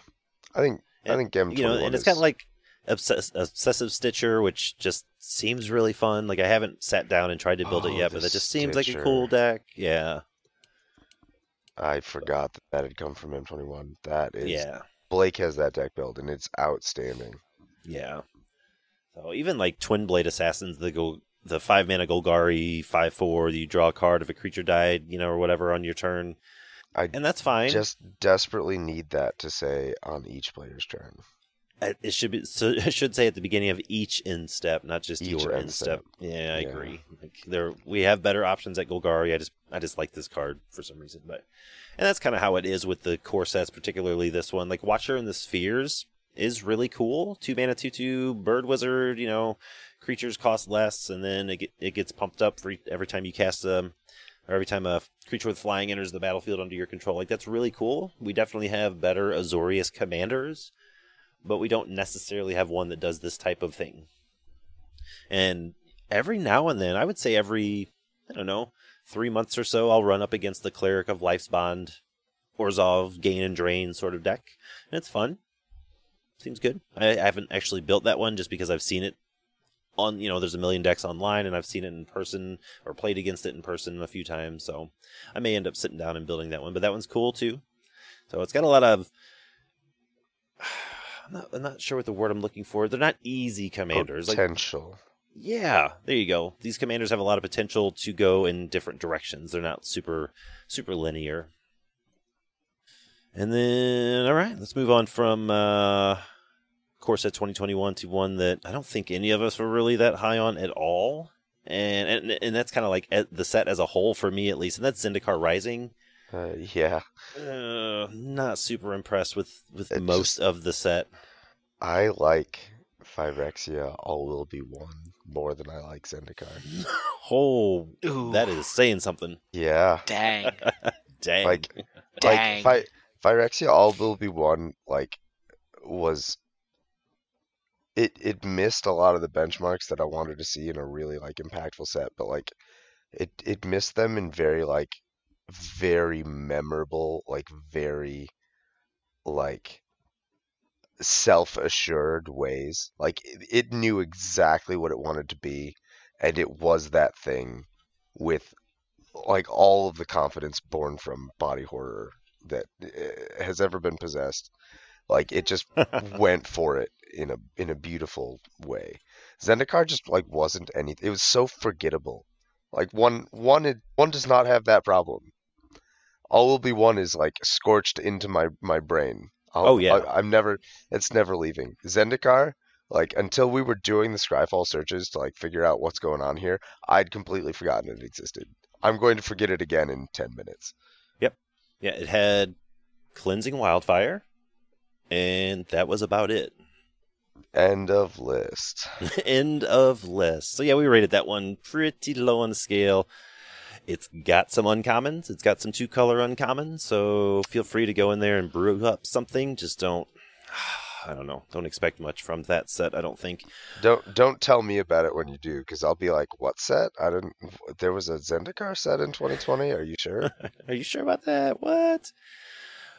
C: I think I
B: And,
C: think Gem
B: you know,
C: 21
B: and it's
C: is-
B: kind of like obsess- obsessive stitcher, which just seems really fun. Like I haven't sat down and tried to build it
C: Oh,
B: yet, but it just seems like a cool deck. Yeah,
C: I forgot that that had come from M21. That is
B: yeah,
C: Blake has that deck build, and it's outstanding.
B: yeah. So even like twin blade assassins, the go the five mana Golgari five four, you draw a card if a creature died, you know, or whatever on your turn,
C: I
B: and that's fine.
C: Just desperately need that to say on each player's turn.
B: It should be. So it should say at the beginning of each end step, not just
C: Each
B: your
C: end
B: step.
C: step.
B: Yeah, I
C: Yeah.
B: agree. Like there, we have better options at Golgari. I just, I just like this card for some reason. But, and that's kind of how it is with the core sets, particularly this one. Like Watcher in the Spheres is really cool. Two mana, two two bird wizard. You know, creatures cost less, and then it get, it gets pumped up for every time you cast them. Or every time a creature with flying enters the battlefield under your control, like that's really cool. We definitely have better Azorius commanders, but we don't necessarily have one that does this type of thing. And every now and then, I would say every, I don't know, three months or so, I'll run up against the Cleric of Life's Bond, Orzhov, Gain and Drain sort of deck. And it's fun. Seems good. I, I haven't actually built that one just because I've seen it on, you know, there's a million decks online and I've seen it in person or played against it in person a few times. So I may end up sitting down and building that one, but that one's cool too. So it's got a lot of I'm not, I'm not sure what the word I'm looking for. They're not easy commanders. Like,
C: Potential.
B: yeah, there you go. These commanders have a lot of potential to go in different directions. They're not super super linear. And then, all right, let's move on from uh, Core Set 2021 to one that I don't think any of us were really that high on at all. And and, and that's kind of like the set as a whole for me at least. And that's Zendikar Rising.
C: Uh, yeah,
B: Uh, not super impressed with with
C: It
B: most
C: just-
B: of the set.
C: I like Phyrexia. All will be one more than I like Zendikar.
B: Oh,
D: Ooh,
B: that is saying something.
C: Yeah,
D: dang,
B: Dang.
C: Like-
D: dang.
C: like Phy- Phyrexia. All will be one. Like was it? It missed a lot of the benchmarks that I wanted to see in a really like impactful set, but like it it missed them in very like very memorable, like very like self-assured ways. Like it, it knew exactly what it wanted to be, and it was that thing with like all of the confidence born from body horror that uh, has ever been possessed. Like it just went for it in a in a beautiful way. Zendikar just like wasn't anything. It was so forgettable. Like one one it, one does not have that problem. All will be one is like scorched into my my brain. I'll,
B: Oh, yeah.
C: I, I'm never. It's never leaving. Zendikar. Like until we were doing the Scryfall searches to like figure out what's going on here, I'd completely forgotten it existed. I'm going to forget it again in ten minutes. Yep.
B: Yeah, it had cleansing wildfire, and that was about it.
C: End of list.
B: End of list. So yeah, we rated that one pretty low on the scale. It's got some uncommons. It's got some two color uncommons. So feel free to go in there and brew up something. Just don't. I don't know. Don't expect much from that set. I don't think.
C: Don't don't tell me about it when you do, because I'll be like, "What set? I didn't. There was a Zendikar set in 2020. Are you sure?"
B: Are you sure about that? What?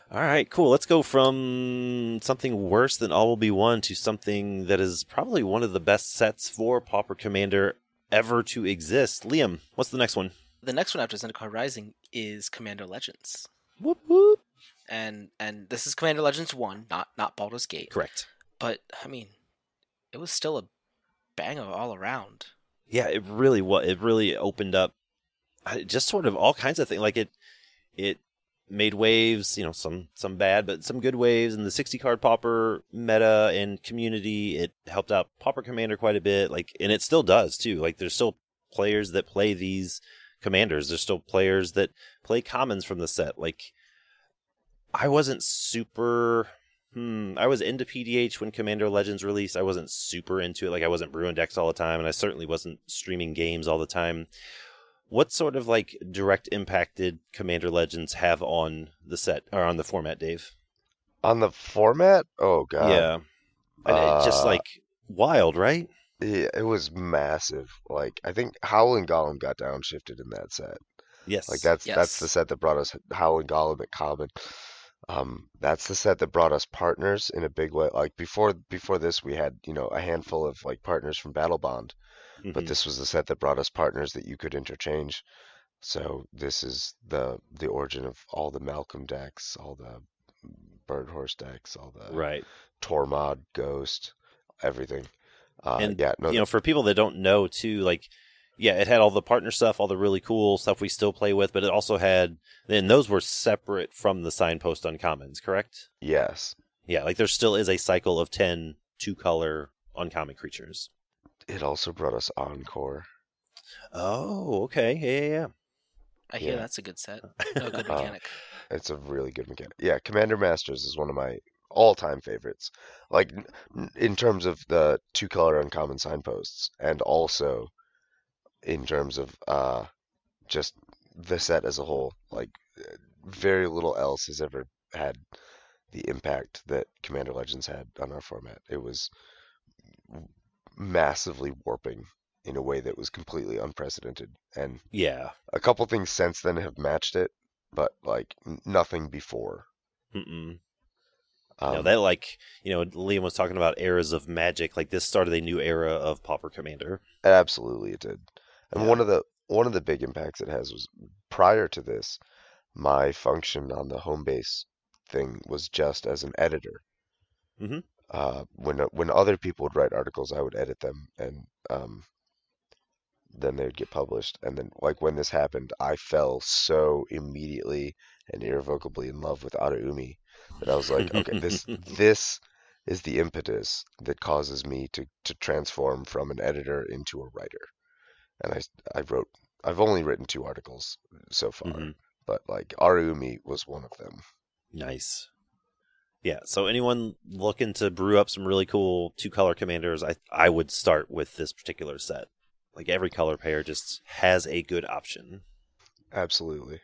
B: All right, cool. Let's go from something worse than All Will Be One to something that is probably one of the best sets for Pauper Commander ever to exist. Liam, what's the next one?
D: The next one after Zendikar Rising is Commander Legends,
B: Whoop whoop.
D: and and this is Commander Legends one, not not Baldur's Gate.
B: Correct.
D: But I mean, it was still a banger all around.
B: Yeah, it really was. It really opened up uh, just sort of all kinds of things. Like it, it made waves. You know, some some bad, but some good waves in the sixty card pauper meta and community. It helped out pauper Commander quite a bit. Like, and it still does too. Like, there's still players that play these commanders. There's still players that play commons from the set. Like, I wasn't super. Hmm. I was into PDH when Commander Legends released. I wasn't super into it. Like I wasn't brewing decks all the time, and I certainly wasn't streaming games all the time. What sort of like direct impact did Commander Legends have on the set or on the format, Dave?
C: On the format, oh god,
B: yeah, and it just
C: Uh,
B: like wild, right?
C: Yeah, it was massive. Like I think Howling Golem got downshifted in that set.
B: Yes,
C: Like that's that's the set that brought us Howling Golem at Common. Um, that's the set that brought us partners in a big way. Like before before this, we had you know a handful of like partners from Battle Bond, but
B: Mhm.
C: this was the set that brought us partners that you could interchange. So this is the the origin of all the Malcolm decks, all the Bird Horse decks, all the
B: right.
C: Tormod Ghost, everything. Uh,
B: And,
C: yeah, no,
B: you know, for people that don't know too, like, yeah, it had all the partner stuff, all the really cool stuff we still play with, but it also had, and those were separate from the signpost uncommons, correct?
C: yes,
B: Yeah, like there still is a cycle of 10 two color uncommon creatures.
C: it also brought us Encore.
B: Oh, okay. Yeah, yeah, yeah.
D: I hear
C: Yeah.
D: that's a good set. No good
C: Uh,
D: mechanic.
C: It's a really good mechanic. Yeah, Commander Masters is one of my all-time favorites. Like in terms of the two-color uncommon signposts, and also in terms of uh, just the set as a whole. Like very little else has ever had the impact that Commander Legends had on our format. It was massively warping in a way that was completely unprecedented, and
B: Yeah.
C: a couple things since then have matched it, but like nothing before.
B: Mm-mm.
C: Um,
B: no, that like, you know, Liam was talking about eras of magic. Like this started a new era of Pauper Commander.
C: absolutely, it did. And
B: Yeah.
C: one of the one of the big impacts it has was prior to this, my function on the home base thing was just as an editor.
B: Mhm.
C: Uh, when when other people would write articles, I would edit them, and um, then they would get published. And then, like when this happened, I fell so immediately and irrevocably in love with Araumi that I was like, okay, this this is the impetus that causes me to to transform from an editor into a writer. And I I wrote I've only written two articles so far,
B: Mhm.
C: but like Araumi was one of them.
B: Nice. Yeah, so anyone looking to brew up some really cool two color commanders, I I would start with this particular set. Like every color pair just has a good option.
C: Absolutely.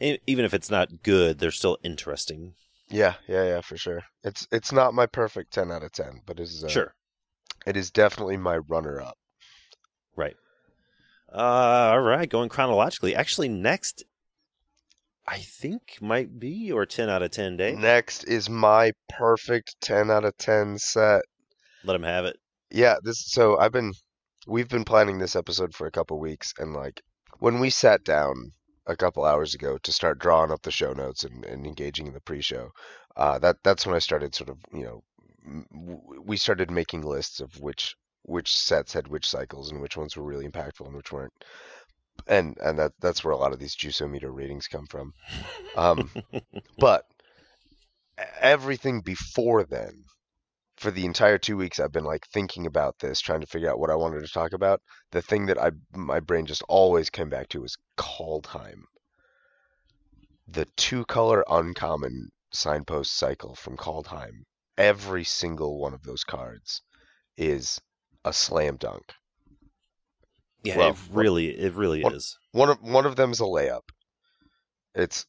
B: Even if it's not good, they're still interesting.
C: Yeah, yeah, yeah, for sure. It's it's not my perfect 10 out of 10, but it is uh,
B: Sure.
C: it is definitely my runner up.
B: Right. Uh, all right, going chronologically. Actually, next, I think might be your 10 out of 10 day.
C: Next is my perfect 10 out of 10 set.
B: Let him have it.
C: Yeah, this so I've been we've been planning this episode for a couple weeks and like when we sat down a couple hours ago to start drawing up the show notes and, and engaging in the pre-show, uh, that that's when I started sort of you know w- we started making lists of which which sets had which cycles and which ones were really impactful and which weren't, and and that that's where a lot of these juiceometer ratings come from. Um, but everything before then, for the entire two weeks, I've been like thinking about this, trying to figure out what I wanted to talk about. The thing that I my brain just always came back to was Kaldheim. The two color uncommon signpost cycle from Kaldheim. Every single one of those cards is a slam dunk.
B: Yeah,
C: Well,
B: it really, it really is.
C: One of one of them is a layup. It's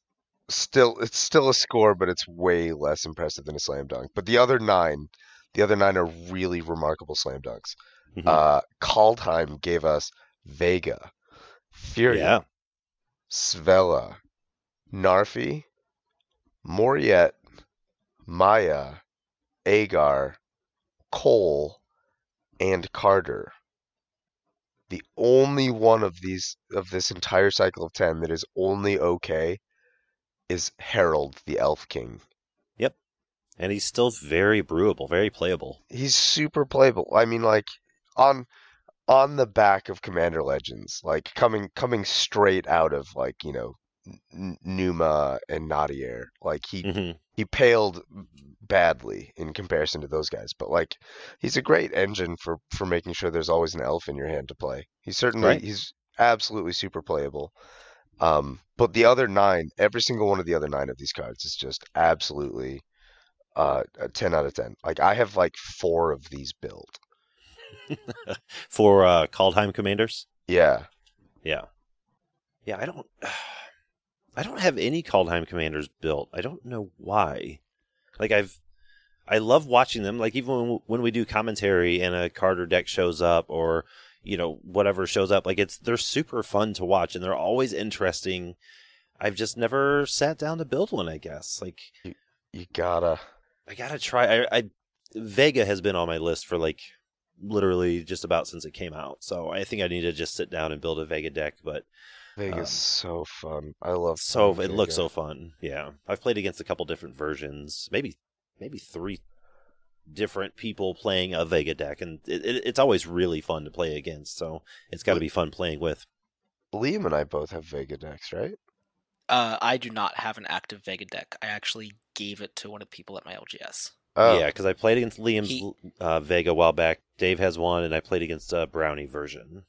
C: still it's still a score, but it's way less impressive than a slam dunk. But the other nine, the other nine are really remarkable slam dunks.
B: Mhm.
C: Uh, Kaldheim gave us Vega, Firja,
B: yeah,
C: Svella, Narfi, Moritte, Maja, Aegar, Koll, and Kardur. The only one of these of this entire cycle of ten that is only okay is Harald the Elf King.
B: And he's still very brewable, very playable.
C: He's super playable. I mean, like on on the back of Commander Legends, like coming coming straight out of like you know N- Numa and Nadier. Like he
B: hmm
C: he paled badly in comparison to those guys, but like he's a great engine for for making sure there's always an elf in your hand to play. He's certainly
B: Right.
C: he's absolutely super playable. Um, but the other nine, every single one of the other nine of these cards is just absolutely uh, a ten out of ten. Like I have like four of these built.
B: For uh, Kaldheim commanders.
C: Yeah,
B: Yeah. Yeah, I don't I don't have any Kaldheim commanders built. I don't know why. Like I've I love watching them. Like even when, when we do commentary and a Kardur deck shows up or you know whatever shows up, like it's they're super fun to watch and they're always interesting. I've just never sat down to build one, I guess. Like
C: you gotta.
B: I gotta try. I, I Vega has been on my list for like literally just about since it came out. So I think I need to just sit down and build a Vega deck. But
C: Vega's
B: Um,
C: so fun. I love
B: so
C: playing
B: it looks so fun. Yeah, I've played against a couple different versions, maybe maybe three different people playing a Vega deck, and it, it, it's always really fun to play against. So it's got to be fun playing with.
C: Liam and I both have Vega decks, right?
D: Uh, I do not have an active Vega deck. I actually gave it to one of the people at my LGS.
C: Oh,
B: Yeah, because I played against Liam's
D: He-
B: uh, Vega a while back. Dave has one, and I played against a Brownie version.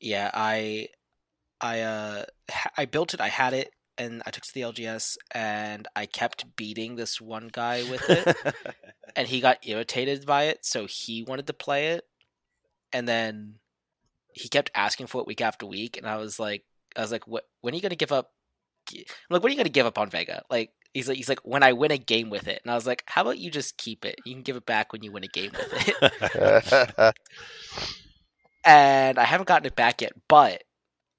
D: Yeah, I, I, uh, ha- I built it. I had it, and I took it to the LGS, and I kept beating this one guy with it, and he got irritated by it, so he wanted to play it, and then he kept asking for it week after week, and I was like, I was like, what? When are you gonna give up? I'm like, when are you gonna give up on Vega? Like, he's like, he's like, when I win a game with it, and I was like, how about you just keep it? You can give it back when you win a game with it. and I haven't gotten it back yet, but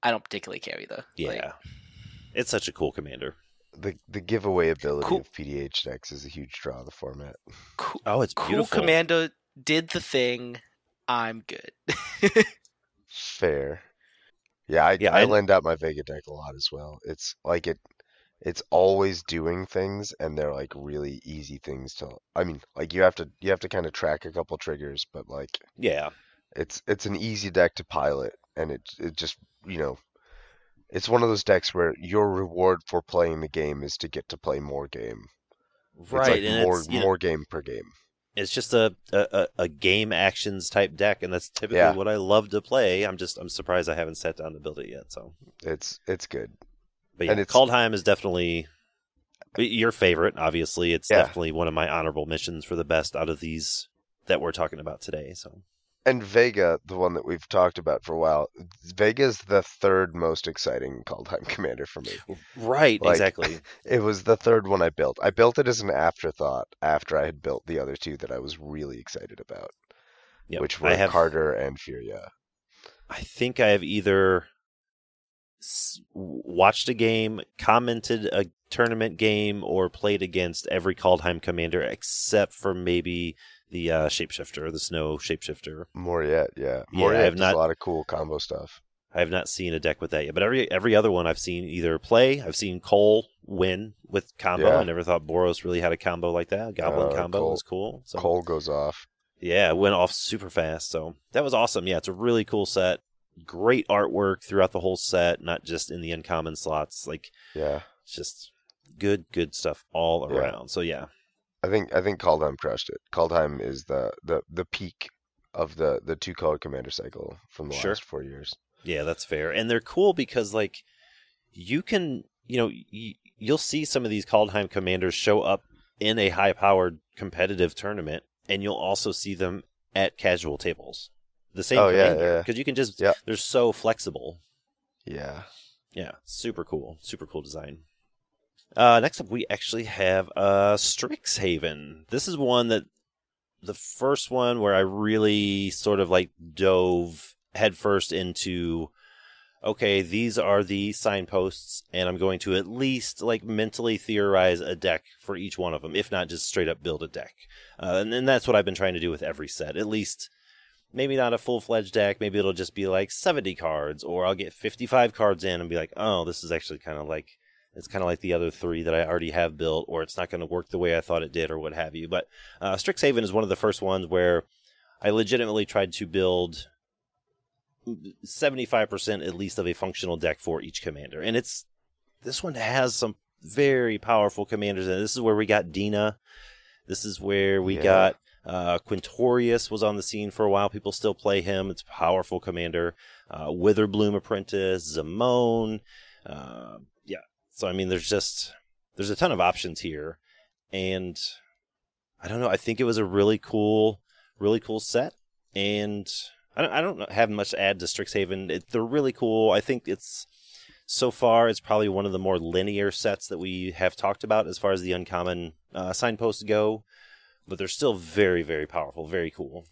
D: I don't particularly care either.
B: yeah,
D: Like,
B: it's such a cool commander.
C: the the giveaway ability
D: Cool.
C: of PDH decks is a huge draw of the format.
D: cool,
B: Oh, it's
D: cool
B: beautiful.
D: commander did the thing. I'm good.
C: Fair. Yeah, I
B: Yeah,
C: I
B: I-
C: lend out my Vega deck a lot as well. It's like it it's always doing things and they're like really easy things to I mean, like you have to you have to kind of track a couple triggers, but like
B: Yeah,
C: it's it's an easy deck to pilot and it it just, you know, it's one of those decks where your reward for playing the game is to get to play more game.
B: right.
C: It's like
B: and
C: more
B: it's, you know,
C: more game per game.
B: It's just a, a a- game actions type deck, and that's typically
C: Yeah.
B: what I love to play. I'm just I'm surprised I haven't sat down to build it yet. So,
C: It's it's good.
B: but yeah,
C: And it's-
B: Kaldheim is definitely your favorite. Obviously, it's
C: Yeah.
B: definitely one of my honorable missions for the best out of these that we're talking about today. So,
C: And Vega, the one that we've talked about for a while, Vega's the third most exciting call Kaldheim commander for me.
B: right,
C: Like-
B: exactly.
C: It was the third one I built. I built it as an afterthought after I had built the other two that I was really excited about,
B: Yep.
C: which were
B: have
C: Kardur and Firja.
B: I think I have either watched a game, commented a tournament game, or played against every Kaldheim commander except for maybe the uh, shapeshifter, the snow shapeshifter.
C: More yet, yeah.
B: More Yeah, I have not-
C: a lot of cool combo stuff.
B: I have not seen a deck with that yet, but every every other one I've seen either play. I've seen Koll win with combo.
C: Yeah.
B: I never thought Boros really had a combo like that. Goblin
C: Uh,
B: combo
C: Koll-
B: was cool. So
C: Koll goes off.
B: yeah, it went off super fast. So that was awesome. Yeah, it's a really cool set. Great artwork throughout the whole set, not just in the uncommon slots. Like
C: Yeah.
B: it's just good, good stuff all
C: Yeah.
B: around. So yeah,
C: I think I think Kaldheim crushed it. Kaldheim is the, the, the peak of the, the two colored commander cycle from the
B: Sure.
C: last four years.
B: yeah, that's fair. And they're cool because like you can, you know, y- you'll see some of these Kaldheim commanders show up in a high-powered competitive tournament, and you'll also see them at casual tables. The same
C: Oh, yeah,
B: commander
C: yeah.
B: because you can just
C: Yeah.
B: they're so flexible.
C: Yeah.
B: Yeah, super cool. Super cool design. Uh, next up, we actually have uh, Strixhaven. This is one that the first one where I really sort of like dove headfirst into okay, these are the signposts, and I'm going to at least like mentally theorize a deck for each one of them, if not just straight up build a deck. Uh, and, and that's what I've been trying to do with every set. At least, maybe not a full fledged deck. Maybe it'll just be like 70 cards, or I'll get 55 cards in and be like, oh, this is actually kind of like. It's kind of like the other three that I already have built, or it's not going to work the way I thought it did, or what have you. But uh, Strixhaven is one of the first ones where I legitimately tried to build 75% at least of a functional deck for each commander. And it's this one has some very powerful commanders and this is where we got Dina. This is where we
C: Yeah.
B: got uh, Quintorius was on the scene for a while. People still play him. It's a powerful commander. Uh, Witherbloom Apprentice, Zimone. Uh, yeah. So I mean, there's just there's a ton of options here, and I don't know. I think it was a really cool, really cool set, and I don't, I don't have much to add to Strixhaven. It, they're really cool. I think it's so far it's probably one of the more linear sets that we have talked about as far as the uncommon uh, signposts go, but they're still very, very powerful, very cool.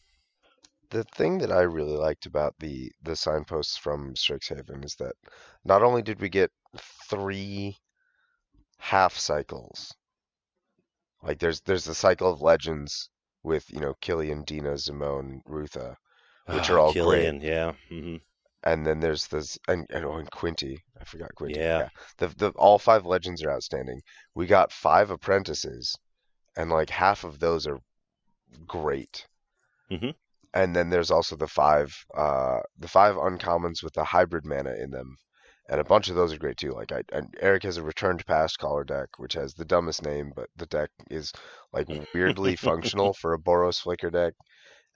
C: The thing that I really liked about the the signposts from Strixhaven is that not only did we get three half cycles, like there's there's the cycle of legends with you know Killian, Dina, Zimone, Rutha, which are
B: Ah,
C: all
B: Killian, yeah. hmm
C: and then there's this and and, oh, and Quinty. I forgot Quinty.
B: Yeah.
C: The the all five legends are outstanding. We got five apprentices, and like half of those are great.
B: Mhm.
C: And then there's also the five uh the five uncommons with the hybrid mana in them. And a bunch of those are great too. Like I, and Eric has a returned past caller deck, which has the dumbest name, but the deck is like weirdly functional for a Boros Flicker deck.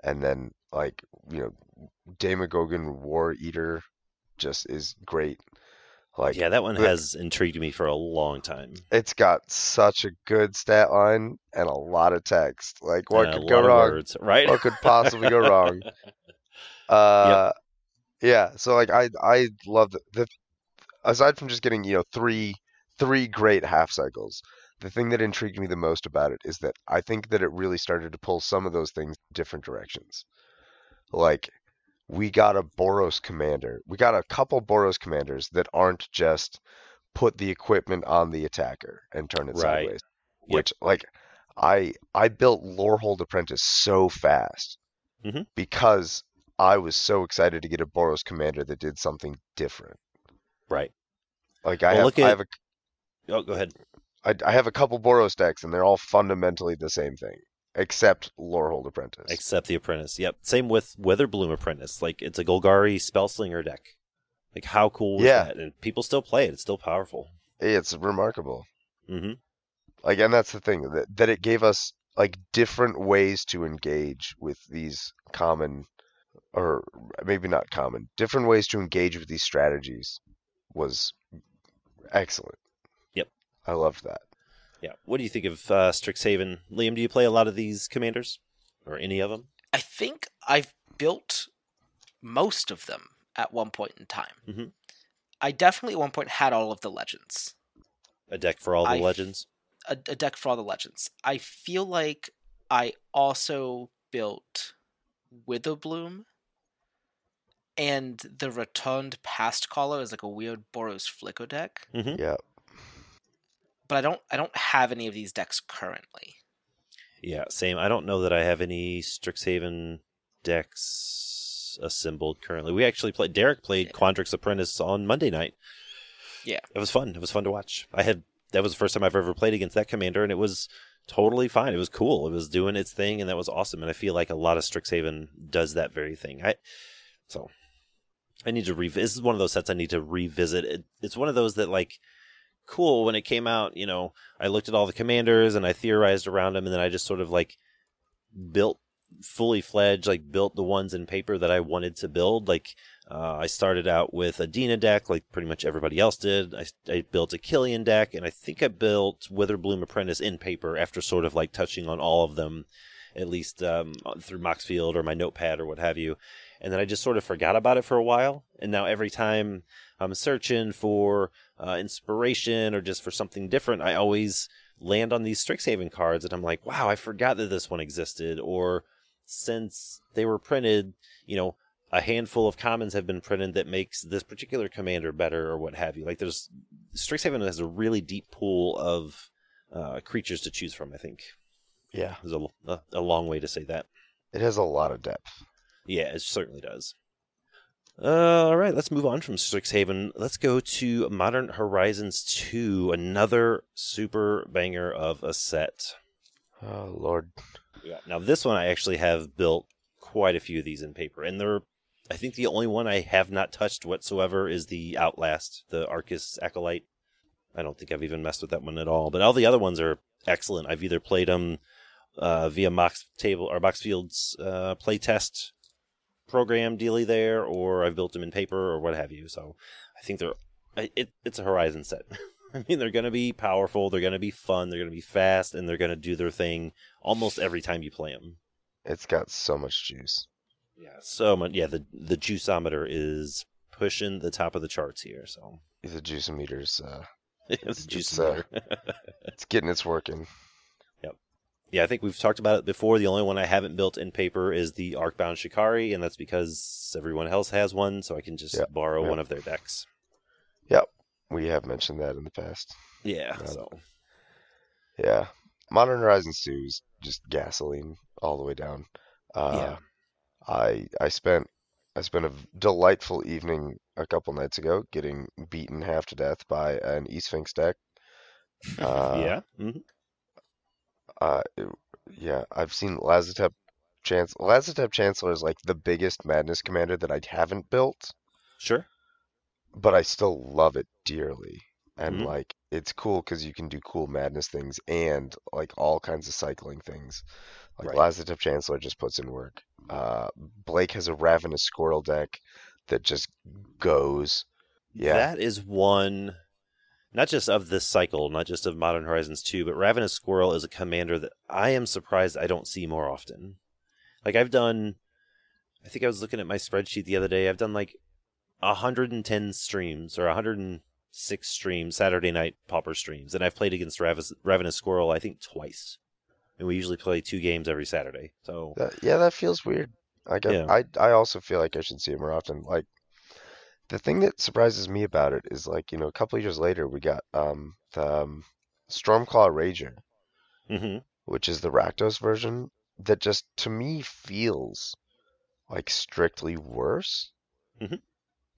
C: And then like you know, Daemogoth Woe-Eater just is great. Like
B: yeah, that one
C: the-
B: has intrigued me for a long time.
C: it's got such a good stat line and a lot of text. Like what
B: And
C: could go wrong?
B: words, right?
C: What could possibly go wrong? Uh, yeah. So like I I love the, the aside from just getting you know three three great half cycles. The thing that intrigued me the most about it is that I think that it really started to pull some of those things different directions. Like we got a Boros commander. We got a couple Boros commanders that aren't just put the equipment on the attacker and turn it
B: Right.
C: sideways.
B: Yep.
C: Which like I I built Lorehold Apprentice so fast
B: Mhm.
C: because I was so excited to get a Boros commander that did something different.
B: Right.
C: Like I
B: Well,
C: have
B: look
C: I have a
B: Oh, go ahead.
C: I, I have a couple Boros decks and they're all fundamentally the same thing except Lorehold Apprentice.
B: Except the Apprentice. Yep. Same with Witherbloom Apprentice. Like it's a Golgari Spellslinger deck. Like how cool is
C: Yeah.
B: that? And people still play it. It's still powerful.
C: it's remarkable.
B: hmm
C: Like and that's the thing that that it gave us like different ways to engage with these common or maybe not common, different ways to engage with these strategies was excellent.
B: Yep.
C: I loved that.
B: Yeah. What do you think of uh, Strixhaven? Liam, do you play a lot of these commanders? Or any of them?
D: I think I've built most of them at one point in time.
B: Mhm.
D: I definitely at one point had all of the legends,
B: A deck for all the
D: I-
B: legends?
D: a, a deck for all the legends. I feel like I also built Witherbloom, and the returned past caller is like a weird Boros Flicker deck.
B: hmm
C: Yeah.
D: But I don't I don't have any of these decks currently.
B: Yeah, same. I don't know that I have any Strixhaven decks assembled currently. We actually played. Derek played
D: Yeah.
B: Quandrix Apprentice on Monday night.
D: Yeah.
B: it was fun. It was fun to watch. I had that was the first time I've ever played against that commander, and it was totally fine. It was cool. It was doing its thing, and that was awesome. And I feel like a lot of Strixhaven does that very thing. I so I need to revisit. This is one of those sets I need to revisit. It, it's one of those that like cool when it came out. You know, I looked at all the commanders and I theorized around them, and then I just sort of like built fully fledged, like built the ones in paper that I wanted to build. Like uh, I started out with a Dina deck, like pretty much everybody else did. I, I built a Killian deck, and I think I built Witherbloom Apprentice in paper after sort of like touching on all of them, at least um, through Moxfield or my notepad or what have you. And then I just sort of forgot about it for a while. And now every time I'm searching for uh, inspiration or just for something different, I always land on these Strixhaven cards, and I'm like, wow, I forgot that this one existed. Or since they were printed, you know, a handful of commons have been printed that makes this particular commander better or what have you. Like there's Strixhaven has a really deep pool of uh, creatures to choose from. I think
C: Yeah,
B: there's a, a, a long way to say that.
C: it has a lot of depth.
B: Yeah, it certainly does. Uh, all right, let's move on from Strixhaven. Let's go to Modern Horizons 2, another super banger of a set.
C: Oh Lord,
B: Yeah. Now this one I actually have built quite a few of these in paper, and they're I think the only one I have not touched whatsoever is the Outlast, the Arcus Acolyte. I don't think I've even messed with that one at all, but all the other ones are excellent. I've either played them uh, via Mox Table or Moxfield's uh, playtest program dealy there, or I've built them in paper or what have you. So I think they're it, it's a Horizon set. I mean, they're going to be powerful, they're going to be fun, they're going to be fast, and they're going to do their thing almost every time you play them.
C: it's got so much juice.
B: Yeah, so much. Yeah, the the juiceometer is pushing the top of the charts here. So
C: The juice meters, uh,
B: the
C: It's-
B: juice
C: it's, uh, it's getting its working.
B: Yeah, I think we've talked about it before. The only one I haven't built in paper is the Arcbound Shikari, and that's because everyone else has one, so I can just
C: Yeah,
B: borrow
C: yeah.
B: one of their decks.
C: Yep, we have mentioned that in the past.
B: Yeah,
C: Yeah.
B: so
C: Yeah, Modern Horizons 2 is just gasoline all the way down. Uh,
B: Yeah.
C: I I spent I spent a delightful evening a couple nights ago getting beaten half to death by an E Sphinx deck. Uh,
B: yeah, mhm.
C: Uh, yeah, I've seen Lazotep Chance Lazotep Chancellor is like the biggest madness commander that I haven't built,
B: sure.
C: but I still love it dearly. And
B: Mhm.
C: like it's cool because you can do cool madness things and like all kinds of cycling things. Like
B: Right.
C: Lazotep Chancellor just puts in work. Uh, Blake has a Ravenous Squirrel deck that just goes. Yeah,
B: That is one, not just of this cycle, not just of Modern Horizons 2, but Ravenous Squirrel is a commander that I am surprised I don't see more often. Like, I've done, I think I was looking at my spreadsheet the other day, I've done like 110 streams or 106 streams, Saturday night Pauper streams, and I've played against Ravis- Ravenous Squirrel, I think, twice. And we usually play two games every Saturday. So,
C: That, yeah, that feels weird. I
B: Yeah.
C: I I also feel like I should see it more often. Like the thing that surprises me about it is like, you know, a couple of years later we got um the um, Stormclaw Rager,
B: hmm
C: which is the Rakdos version that just to me feels like strictly worse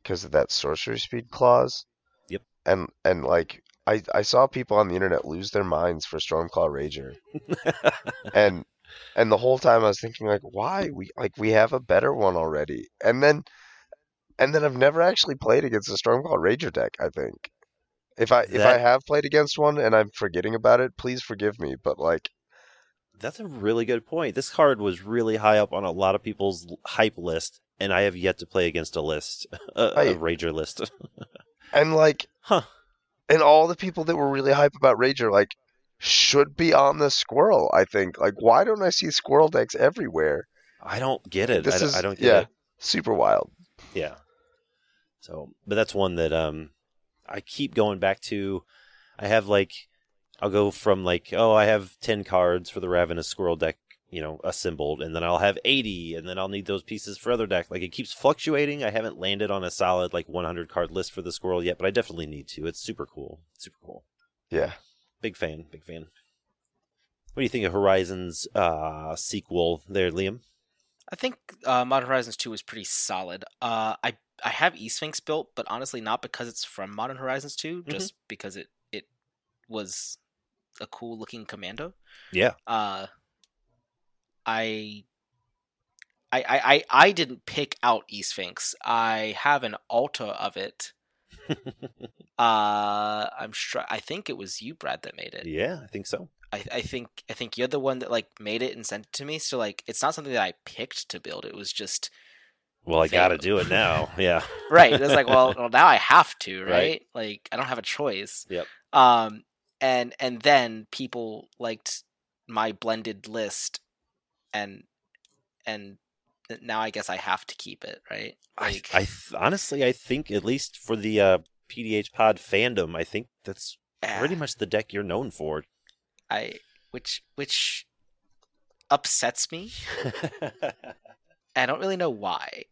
C: because of that sorcery speed clause.
B: Yep.
C: And and like I I saw people on the internet lose their minds for Stormclaw Rager. And and the whole time I was thinking like why? We like we have a better one already. And then and then I've never actually played against a Stormclaw Rager deck I think if I if I have played against one and I'm forgetting about it please forgive me but like
B: That's a really good point. This card was really high up on a lot of people's hype list, and I have yet to play against a list, a, a Rager list.
C: and like
B: huh.
C: and all the people that were really hype about Rager like should be on the squirrel I think like why don't I see squirrel decks everywhere
B: I don't get it. I,
C: This
B: don't-
C: is-
B: I don't get
C: yeah.
B: it.
C: super wild
B: Yeah. So, but that's one that um, I keep going back to. I have like, I'll go from like, oh, I have ten cards for the Ravenous Squirrel deck, you know, assembled, and then I'll have eighty, and then I'll need those pieces for other deck. Like it keeps fluctuating. I haven't landed on a solid like 100 card list for the Squirrel yet, but I definitely need to. It's super cool. Super cool.
C: yeah
B: Big fan. Big fan. What do you think of Horizon's uh, sequel there, Liam?
D: I think uh, Modern Horizons 2 is pretty solid. Uh, I I have E Sphinx built, but honestly, not because it's from Modern Horizons 2, just because it it was a cool looking commando.
B: Yeah.
D: Uh, I. I, I, I didn't pick out E Sphinx. I have an altar of it. Uh, I'm sure. I think it was you, Brad, that made it.
B: yeah, I think so.
D: I, I think I think you're the one that like made it and sent it to me. So like, it's not something that I picked to build. It was just
B: Well, I got to do it now. Yeah.
D: right. It's like, well, well, now I have to, right?
B: Right.
D: Like, I don't have a choice.
B: Yep.
D: Um, and and then people liked my blended list, and and now I guess I have to keep it, right?
B: I,
D: Like,
B: I th- honestly, I think at least for the uh, PDH Pod fandom, I think that's pretty much the deck you're known for.
D: I which which upsets me, I don't really know why.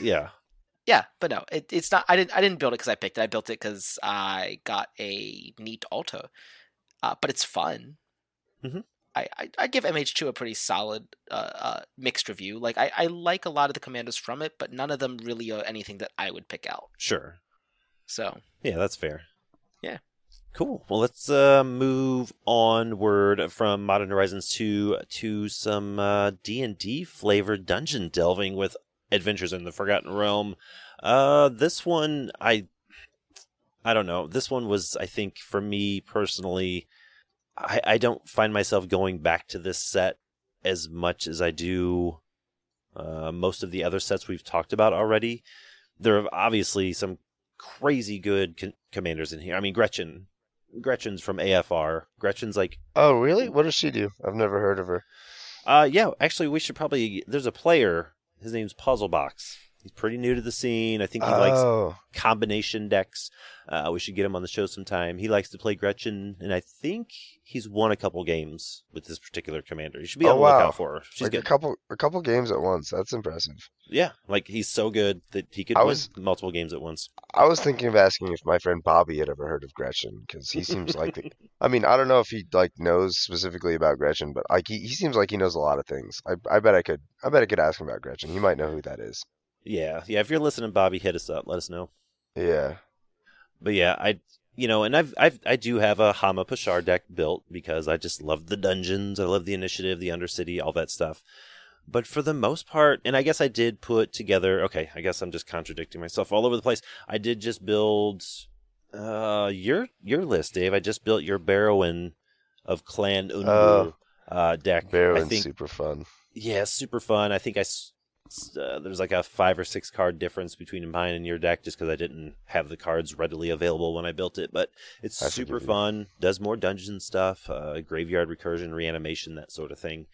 B: Yeah.
D: yeah, but no, it, it's not. I didn't. I didn't build it because I picked it. I built it because I got a neat alto. Uh, but it's fun.
B: Mhm.
D: I, I I give MH2 a pretty solid uh, uh, mixed review. Like I, I like a lot of the commanders from it, but none of them really are anything that I would pick out.
B: Sure.
D: So
B: Yeah, that's fair.
D: Yeah.
B: Cool. Well, let's uh, move onward from Modern Horizons 2 to some uh, D&D flavored dungeon delving with Adventures in the Forgotten Realm. Uh, this one, I, I don't know. This one was, I think, for me personally, I, I don't find myself going back to this set as much as I do uh, most of the other sets we've talked about already. There are obviously some crazy good con- commanders in here. I mean, Gretchen. Gretchen's from AFR. Gretchen's like,
C: Oh, really? What does she do? I've never heard of her.
B: uh, yeah. Actually, we should probably. There's a player. His name's Puzzlebox. He's pretty new to the scene. I think he likes
C: Oh,
B: combination decks. Uh, we should get him on the show sometime. He likes to play Gretchen, and I think he's won a couple games with this particular commander. You should be
C: Oh,
B: on the
C: wow.
B: lookout for her. She's
C: like a couple, a couple games at once. That's impressive.
B: Yeah, like he's so good that he could
C: I
B: win
C: was-
B: multiple games at once.
C: I was thinking of asking if my friend Bobby had ever heard of Gretchen because he seems like the. I mean, I don't know if he like knows specifically about Gretchen, but like he, he seems like he knows a lot of things. I I bet I could I bet I could ask him about Gretchen. He might know who that is.
B: Yeah, yeah. If you're listening, Bobby, hit us up. Let us know.
C: Yeah.
B: But yeah, I you know, and I've I've I do have a Hama Pashar deck built because I just love the dungeons, I love the initiative, the Undercity, all that stuff. But for the most part, and I guess I did put together. Okay, I guess I'm just contradicting myself all over the place. I did just build uh your your list, Dave. I just built your Barrowin of Clan Undurr
C: Oh.
B: uh, deck. I
C: Barrowin's
B: think
C: super fun.
B: yeah, super fun. I think I uh, there's like a five or six card difference between mine and your deck, just because I didn't have the cards readily available when I built it. But it's super fun. Does more dungeon stuff, uh, graveyard recursion, reanimation, that sort of thing.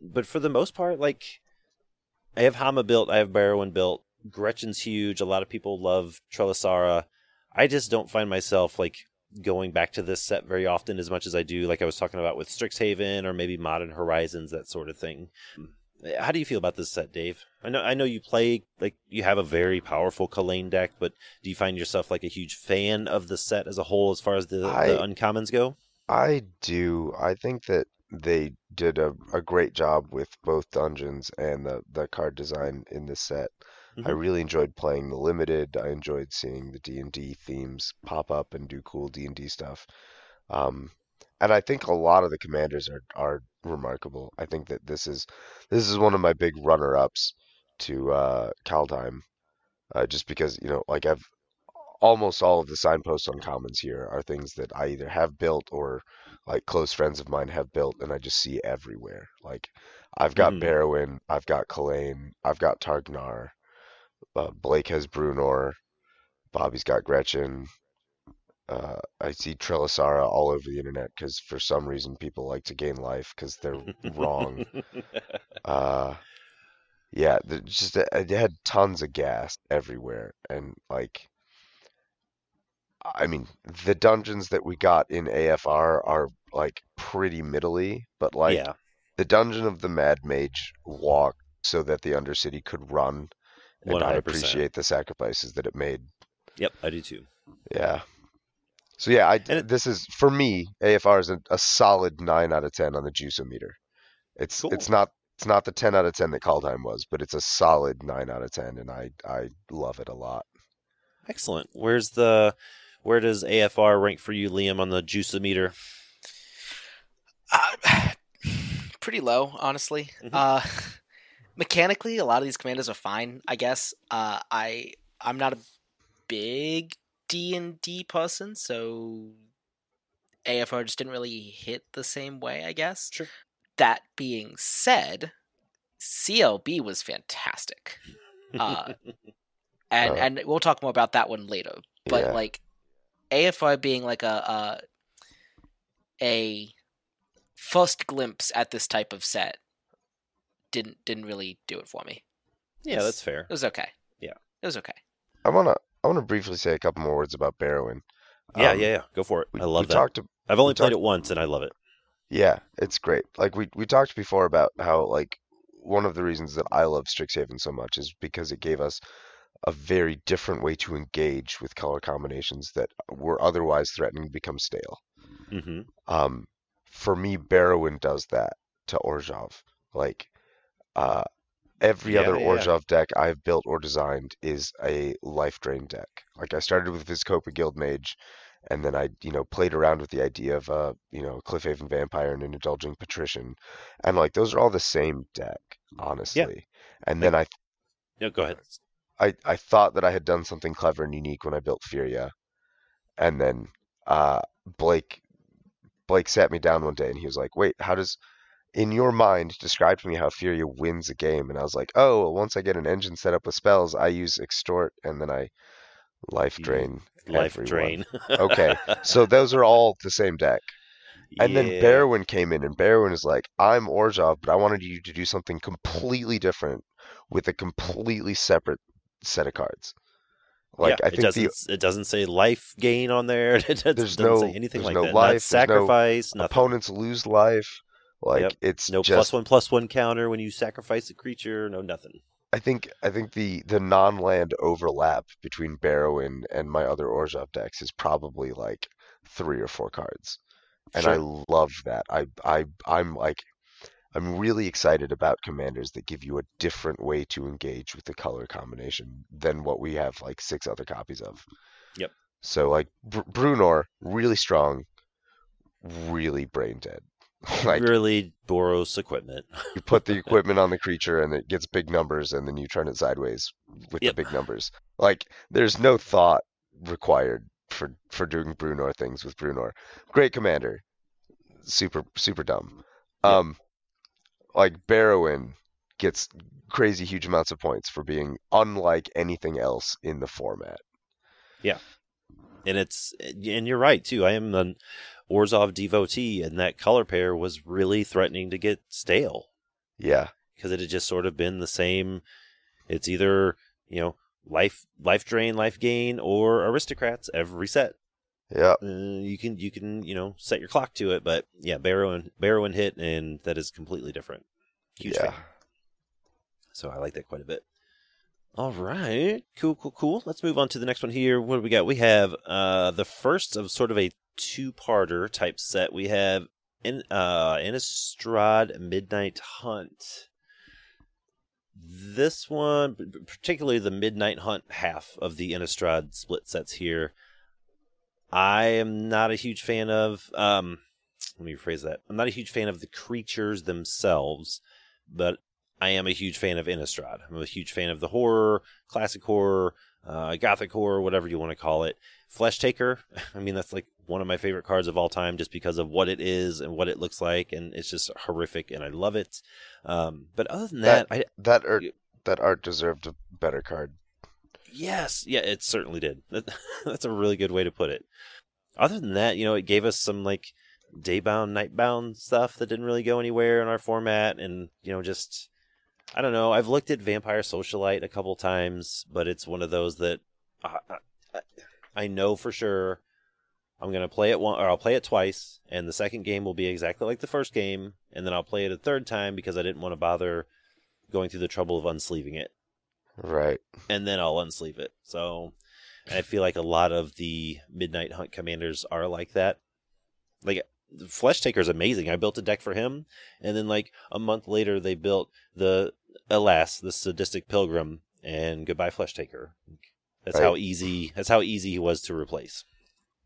B: But for the most part, like I have Hama built, I have Barrowin built. Gretchen's huge. A lot of people love Trelasarra. I just don't find myself like going back to this set very often as much as I do, like I was talking about with Strixhaven or maybe Modern Horizons, that sort of thing. How do you feel about this set, Dave? I know I know you play like you have a very powerful Kalain deck, but do you find yourself like a huge fan of the set as a whole as far as the,
C: I-
B: the uncommons go?
C: I do. I think that they did a, a great job with both dungeons and the, the card design in this set. I
B: Mhm.
C: really enjoyed playing the limited. I enjoyed seeing the D and D themes pop up and do cool D and D stuff. Um, and I think a lot of the commanders are are remarkable. I think that this is this is one of my big runner ups to uh, Kaldheim, uh, just because you know like I've almost all of the signposts on commons here are things that I either have built or like close friends of mine have built, and I just see everywhere. Like I've got
B: Mhm.
C: Barrowin, I've got Kalain, I've got Targ Nar. Uh, Blake has Bruenor. Bobby's got Gretchen. Uh, I see Trelasarra all over the internet because for some reason people like to gain life because they're wrong. Uh, yeah, the- just uh, it had tons of gas everywhere, and like, I mean, the dungeons that we got in AFR are like pretty middly, but like
B: yeah,
C: the dungeon of the Mad Mage walked so that the Undercity could run, and
B: one
C: I
B: hundred percent.
C: appreciate the sacrifices that it made.
B: Yep, I do too.
C: Yeah. So yeah, I
B: it-
C: this is for me AFR is a, a solid nine out of ten on the juiceometer. It's
B: Cool.
C: it's not it's not the ten out of ten that Kaldheim was, but it's a solid nine out of ten, and I I love it a lot.
B: Excellent. Where's the where does AFR rank for you, Liam, on the juiceometer?
D: Uh, pretty low, honestly.
B: Mhm.
D: Uh, mechanically, a lot of these commanders are fine. I guess. Uh, I I'm not a big D and D person, so AFR just didn't really hit the same way. I guess.
B: Sure.
D: That being said, CLB was fantastic, uh, and
C: Uh.
D: and we'll talk more about that one later. But
C: yeah.
D: like AFR being like a, a a first glimpse at this type of set didn't didn't really do it for me.
B: yeah, that's fair.
D: It was okay.
B: Yeah.
D: It was okay.
C: I wanna I wanna briefly say a couple more words about Barrowin.
B: Yeah,
C: Um,
B: yeah, yeah. Go for it.
C: We,
B: I love
C: we
B: that.
C: talked to,
B: I've only played
C: talked-
B: it once, and I love it.
C: Yeah, it's great. Like we we talked before about how like one of the reasons that I love Strixhaven so much is because it gave us a very different way to engage with color combinations that were otherwise threatening to become stale.
B: hmm
C: Um, for me, Barrowin does that to Orzhov. Like, uh, every
B: Yeah,
C: other
B: yeah.
C: Orzhov deck I've built or designed is a life drain deck. Like, I started with Vizkopa Guildmage, and then I, you know, played around with the idea of a, you know, Cliffhaven Vampire and an Indulging Patrician, and like those are all the same deck, honestly. Yeah. And then I
B: No, go ahead.
C: I, I thought that I had done something clever and unique when I built Firja, and then uh, Blake Blake sat me down one day and he was like, "Wait, how does in your mind describe to me how Firja wins a game?" And I was like, "Oh, well, once I get an engine set up with spells, I use extort and then I life drain
B: Life
C: everyone."
B: drain.
C: Okay, so those are all the same deck. And then
B: Yeah.
C: Barrowin came in, and Barrowin is like, I'm Orzhov, but I wanted you to do something completely different with a completely separate set of cards. Like
B: yeah,
C: I
B: it
C: think
B: doesn't.
C: the
B: It doesn't say life gain on there. It doesn't
C: There's
B: say
C: no-
B: anything
C: there's
B: like
C: no
B: that.
C: life,
B: Not
C: no
B: sacrifice. nothing.
C: opponents lose life. Like
B: Yep.
C: it's
B: No
C: just
B: plus one plus one counter when you sacrifice a creature. No nothing.
C: I think I think the the non-land overlap between Barrowin and my other Orzhov decks is probably like three or four cards, and I love that. I I I'm like I'm really excited about commanders that give you a different way to engage with the color combination than what we have like six other copies of.
B: Yep.
C: So like Br- Bruenor, really strong, really brain dead. like
B: really Boros equipment.
C: you put the equipment on the creature and it gets big numbers and then you turn it sideways with
B: Yep.
C: the big numbers. Like there's no thought required for for doing Bruenor things with Bruenor. Great commander. Super super dumb.
B: Yep.
C: Um like Barrowin gets crazy huge amounts of points for being unlike anything else in the format.
B: And it's and you're right too. I am an Orzhov devotee, and that color pair was really threatening to get stale
C: Yeah.
B: because it had just sort of been the same. It's either you know life life drain, life gain, or aristocrats every set.
C: Yeah.
B: Uh, you can you can you know set your clock to it, but yeah, Barrowin Barrow and hit, and that is completely different. Huge
C: yeah.
B: fan. So I like that quite a bit. All right, cool, cool, cool. Let's move on to the next one here. What do we got? We have uh the first of sort of a two-parter type set. We have in uh Innistrad Midnight Hunt. This one, particularly the Midnight Hunt half of the Innistrad split sets here, I am not a huge fan of. Um, let me rephrase that. I'm not a huge fan of the creatures themselves, but I am a huge fan of Innistrad. I'm a huge fan of the horror, classic horror, uh, gothic horror, whatever you want to call it. Fleshtaker, I mean, that's like one of my favorite cards of all time just because of what it is and what it looks like, and it's just horrific, and I love it. Um, but other than that, I,
C: That art that art deserved a better card.
B: Yes, yeah, it certainly did. That, that's a really good way to put it. Other than that, you know, it gave us some like daybound, nightbound stuff that didn't really go anywhere in our format, and you know, just I don't know. I've looked at Vampire Socialite a couple times, but it's one of those that I, I, I know for sure I'm gonna play it one, or I'll play it twice, and the second game will be exactly like the first game, and then I'll play it a third time because I didn't want to bother going through the trouble of unsleeving it
C: Right.
B: and then I'll unsleeve it. So and I feel like a lot of the Midnight Hunt commanders are like that. Like Fleshtaker is amazing. I built a deck for him, and then like a month later they built the alas the sadistic pilgrim and goodbye Fleshtaker. That's how easy. That's how easy he was to replace.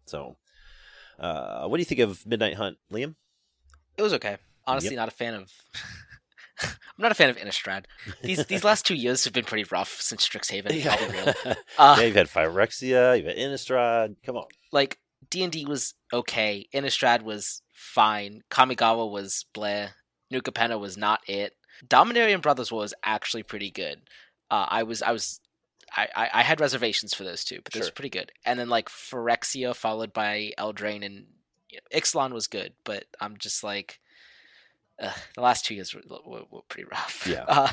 B: So, uh, what do you think of Midnight Hunt, Liam?
D: It was okay. Honestly, not a fan of. I'm not a fan of Innistrad. These these last two years have been pretty rough since Strixhaven. I'll be real. Uh,
B: yeah, you've had Phyrexia, you've had Innistrad. Come on.
D: like D and D was okay. Innistrad was fine. Kamigawa was bleh. New Capenna was not it. Dominarian Brothers War was actually pretty good. Uh, I was I was I, I, I had reservations for those two, but those
B: Sure.
D: were pretty good. And then like Phyrexia followed by Eldraine and you know, Ixalan was good, but I'm just like uh, the last two years were, were, were pretty rough.
B: Yeah.
D: Uh,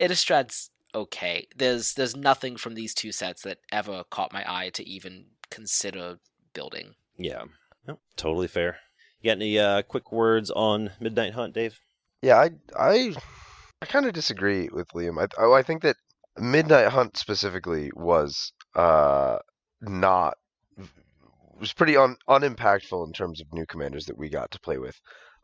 D: Innistrad's okay. There's there's nothing from these two sets that ever caught my eye to even consider building.
B: Yeah, no, totally fair. You got any uh, quick words on Midnight Hunt, Dave?
C: Yeah, I I I kind of disagree with Liam. I, oh, I think that Midnight Hunt specifically was uh not was pretty un, unimpactful in terms of new commanders that we got to play with.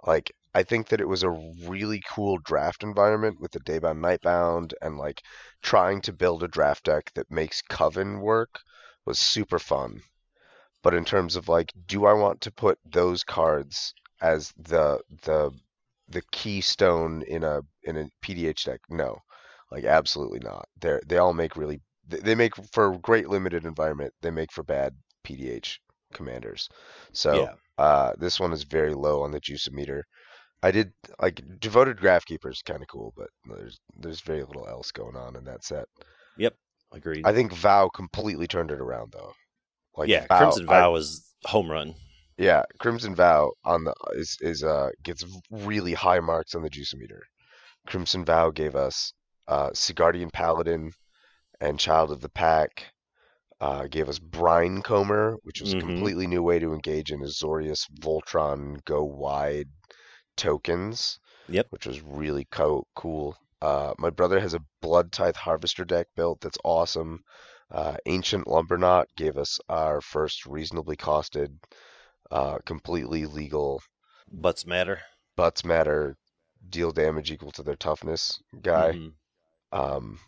C: Like I think that it was a really cool draft environment with the Daybound Nightbound and like trying to build a draft deck that makes Coven work was super fun. But in terms of like, do I want to put those cards as the the the keystone in a in a PDH deck? No, like absolutely not. They they all make really they they make for great limited environment. They make for bad PDH commanders. So
B: Yeah.
C: uh, this one is very low on the juice meter. I did like devoted Grafkeeper is kind of cool, but there's there's very little else going on in that set.
B: Yep, agreed.
C: I think Vow completely turned it around though. Like
B: yeah,
C: Vow,
B: Crimson
C: I-
B: Vow is home run.
C: Yeah, Crimson Vow on the is is uh gets really high marks on the juice meter. Crimson Vow gave us uh Sigardian Paladin and Child of the Pack. Uh, gave us Brine Comber, which was
B: Mhm.
C: a completely new way to engage in Azorius Voltron go wide tokens.
B: Yep.
C: Which was really co- cool. Uh, my brother has a Blood Tithe Harvester deck built that's awesome. Uh, Ancient Lumberknot gave us our first reasonably costed, uh, completely legal
B: Butts matter.
C: butts matter, deal damage equal to their toughness guy.
B: Mhm.
C: Um,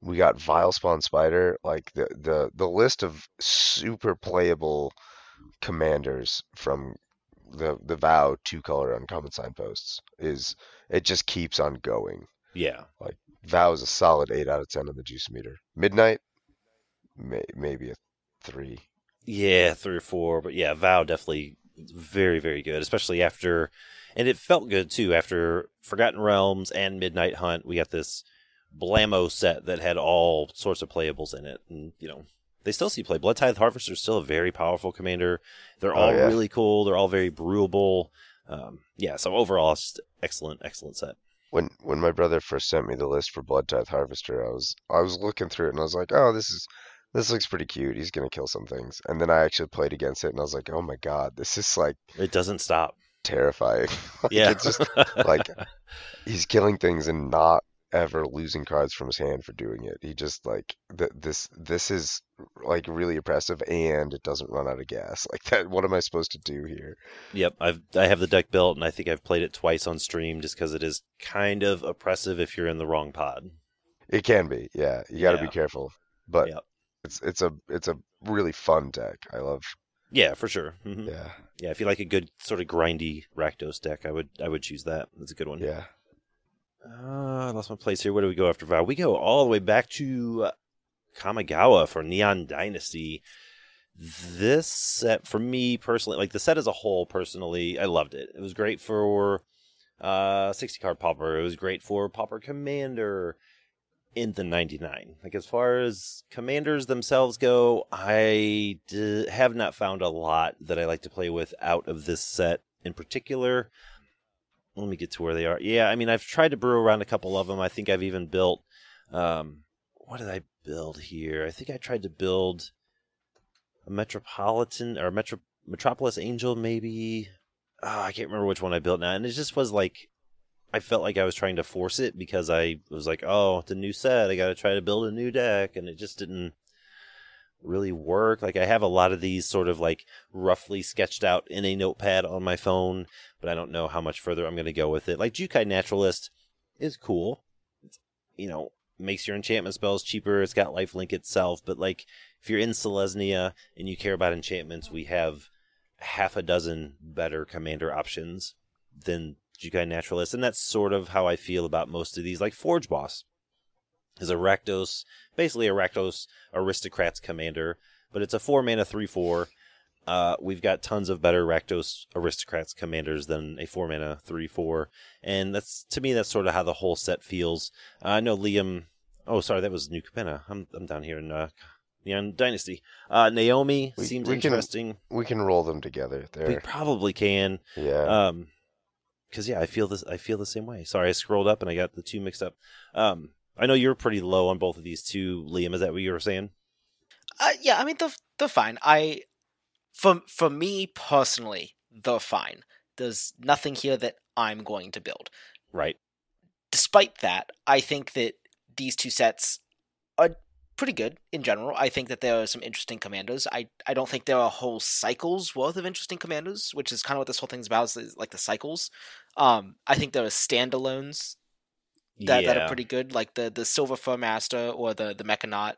C: we got Vilespawn Spider. Like the the the list of super playable commanders from the the Vow two color uncommon signposts is it just keeps on going.
B: Yeah.
C: Like vow is a solid eight out of ten on the juice meter. Midnight, may, maybe a three.
B: Yeah, three or four, but yeah, Vow definitely very, very good, especially after, and it felt good too after Forgotten Realms and Midnight Hunt. We got this Blammo set that had all sorts of playables in it, and you know they still see play. Blood Tithe Harvester is still a very powerful commander. They're
C: Oh,
B: all
C: yeah.
B: really cool. They're all very brewable. Um, yeah, so overall, it's just excellent, excellent set.
C: When when my brother first sent me the list for Blood Tithe Harvester, I was I was looking through it and I was like, oh, this is this looks pretty cute. He's gonna kill some things. And then I actually played against it and I was like, oh my god, this is like
B: It doesn't stop.
C: terrifying. Like,
B: Yeah,
C: it's just like he's killing things and not ever losing cards from his hand for doing it. He just like th- this this is like really oppressive and it doesn't run out of gas. Like that what am I supposed to do here?
B: Yep, I've I have the deck built, and I think I've played it twice on stream just because it is kind of oppressive if you're in the wrong pod.
C: It can be. Yeah, you got to
B: Yeah.
C: be careful. But
B: Yep.
C: It's it's a it's a really fun deck. I love.
B: Yeah, for sure. hmm
C: Yeah.
B: Yeah, if you like a good sort of grindy Rakdos deck, I would I would choose that. That's a good one.
C: Yeah.
B: Uh, I lost my place here. Where do we go after Vow? We go all the way back to uh, Kamigawa for Neon Dynasty. This set, for me personally, like the set as a whole, personally, I loved it. It was great for uh 60 card Pauper. It was great for Pauper Commander in the 99. Like as far as commanders themselves go, I d- have not found a lot that I like to play with out of this set in particular. Let me get to where they are. Yeah, I mean, I've tried to brew around a couple of them. I think I've even built. Um, what did I build here? I think I tried to build a Metropolitan or Metro Metropolis Angel, maybe. Oh, I can't remember which one I built now, and it just was like I felt like I was trying to force it because I was like, oh, it's a new set. I got to try to build a new deck, and it just didn't really work. Like I have a lot of these sort of like roughly sketched out in a notepad on my phone, but I don't know how much further I'm going to go with it. Like Jukai Naturalist is cool. It's, you know, makes your enchantment spells cheaper. It's got lifelink itself, but like if you're in Selesnya and you care about enchantments, we have half a dozen better commander options than Jukai Naturalist, and that's sort of how I feel about most of these. Like Forge Boss is a Rakdos, basically a Rakdos Aristocrats commander, but it's a four mana three four. Uh, we've got tons of better Rakdos Aristocrats commanders than a four mana three four, and that's to me that's sort of how the whole set feels. Uh, I know Liam. Oh, sorry, that was New Capenna. I'm I'm down here in uh, Neon Dynasty. Uh, Naomi
C: We-
B: seems
C: we can-
B: interesting.
C: We can roll them together.
B: We probably can.
C: Yeah.
B: Um, because yeah, I feel this. I feel the same way. Sorry, I scrolled up and I got the two mixed up. Um, I know you're pretty low on both of these two, Liam. Is that what you were saying?
D: Uh, yeah, I mean they're they're fine. I for for me personally, they're fine. There's nothing here that I'm going to build.
B: Right.
D: despite that, I think that these two sets pretty good in general. I think that there are some interesting commandos. I I don't think there are whole cycles worth of interesting commandos, which is kind of what this whole thing's about, is like the cycles. Um, I think there are standalones that, that are pretty good, like the the Silver Fur Master or the the Mechanaut,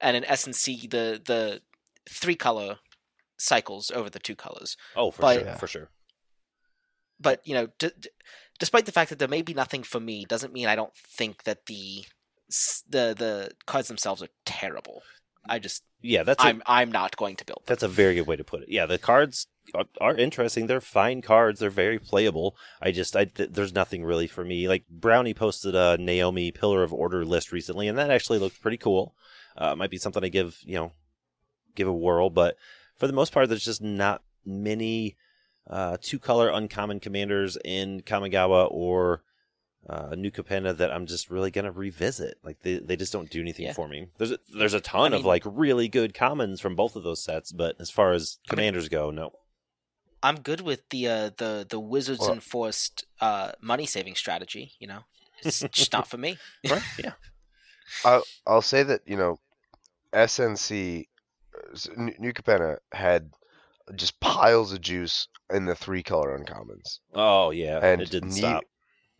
D: and in SNC the the three color cycles over the two colors.
B: Oh, for
D: but-
B: sure,
C: Yeah.
B: for sure.
D: But you know, d- d- despite the fact that there may be nothing for me, doesn't mean I don't think that the the the cards themselves are terrible. I just
B: Yeah, that's a,
D: I'm I'm not going to build them.
B: that's a very good way to put it. Yeah, the cards are, are interesting. They're fine cards. They're very playable. I just I th- there's nothing really for me. Like Brownie posted a Naomi Pillar of Order list recently, and that actually looked pretty cool. Uh, might be something I give you know give a whirl, but for the most part, there's just not many uh, two color uncommon commanders in Kamigawa or uh, New Capenna that I'm just really gonna revisit. Like they, they just don't do anything
D: Yeah.
B: for me. There's a, there's a ton
D: I
B: of
D: mean-
B: like really good commons from both of those sets, but as far as
D: I mean-
B: commanders go, no.
D: I'm good with the uh, the the Wizards
C: Well-
D: enforced uh, money saving strategy. You know, it's just not for me.
B: Right? Yeah.
C: I'll, I'll say that you know, SNC, uh, s- N- New Capenna had just piles of juice in the three color uncommons,
B: Oh yeah.
C: and
B: it didn't
C: Ne-
B: stop.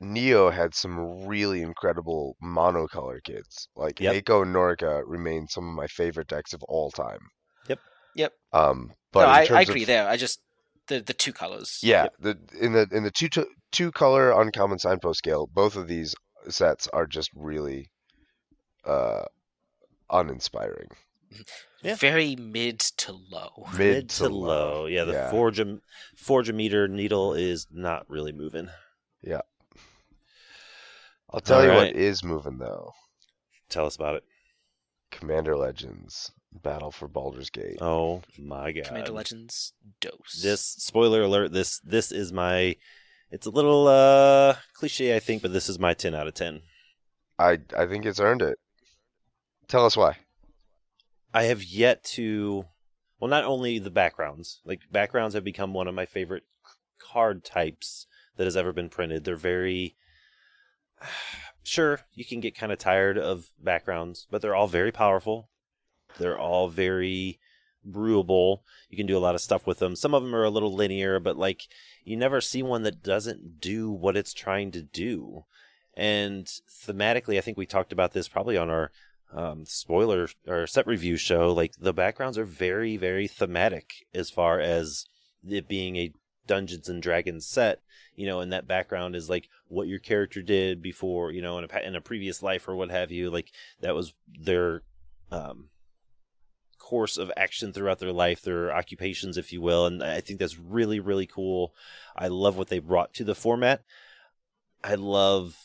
C: Neo had some really incredible monocolor kids. Like
B: Yep.
C: Eiko and Norica remain some of my favorite decks of all time.
B: Yep.
D: Yep.
C: Um, but
D: no, I, I agree
C: of,
D: there. I just the the two colors.
C: Yeah, the in the in the two to, two color uncommon signpost scale, both of these sets are just really uh uninspiring.
B: Yeah.
D: very mid to low.
C: Mid, to, low.
B: Yeah, the
C: Yeah.
B: forge a forge a meter needle is not really moving.
C: I'll tell you
B: Alright.
C: what is moving though.
B: Tell us about it.
C: Commander Legends Battle for Baldur's Gate.
B: Oh my god.
D: Commander Legends dose.
B: This spoiler alert, this this is my it's a little uh cliche I think, but this is my 10 out of 10.
C: I I think it's earned it. Tell us why.
B: I have yet to well not only the backgrounds. Like backgrounds have become one of my favorite card types that has ever been printed. They're very sure, you can get kind of tired of backgrounds, but they're all very powerful. They're all very brewable. You can do a lot of stuff with them. Some of them are a little linear, but like you never see one that doesn't do what it's trying to do. And thematically, I think we talked about this probably on our um, spoiler or set review show. Like the backgrounds are very, very thematic as far as it being a Dungeons and Dragons set. You know, and that background is like what your character did before, you know, in a in a previous life or what have you. Like that was their um, course of action throughout their life, their occupations, if you will. And I think that's really, really cool. I love what they brought to the format. I love,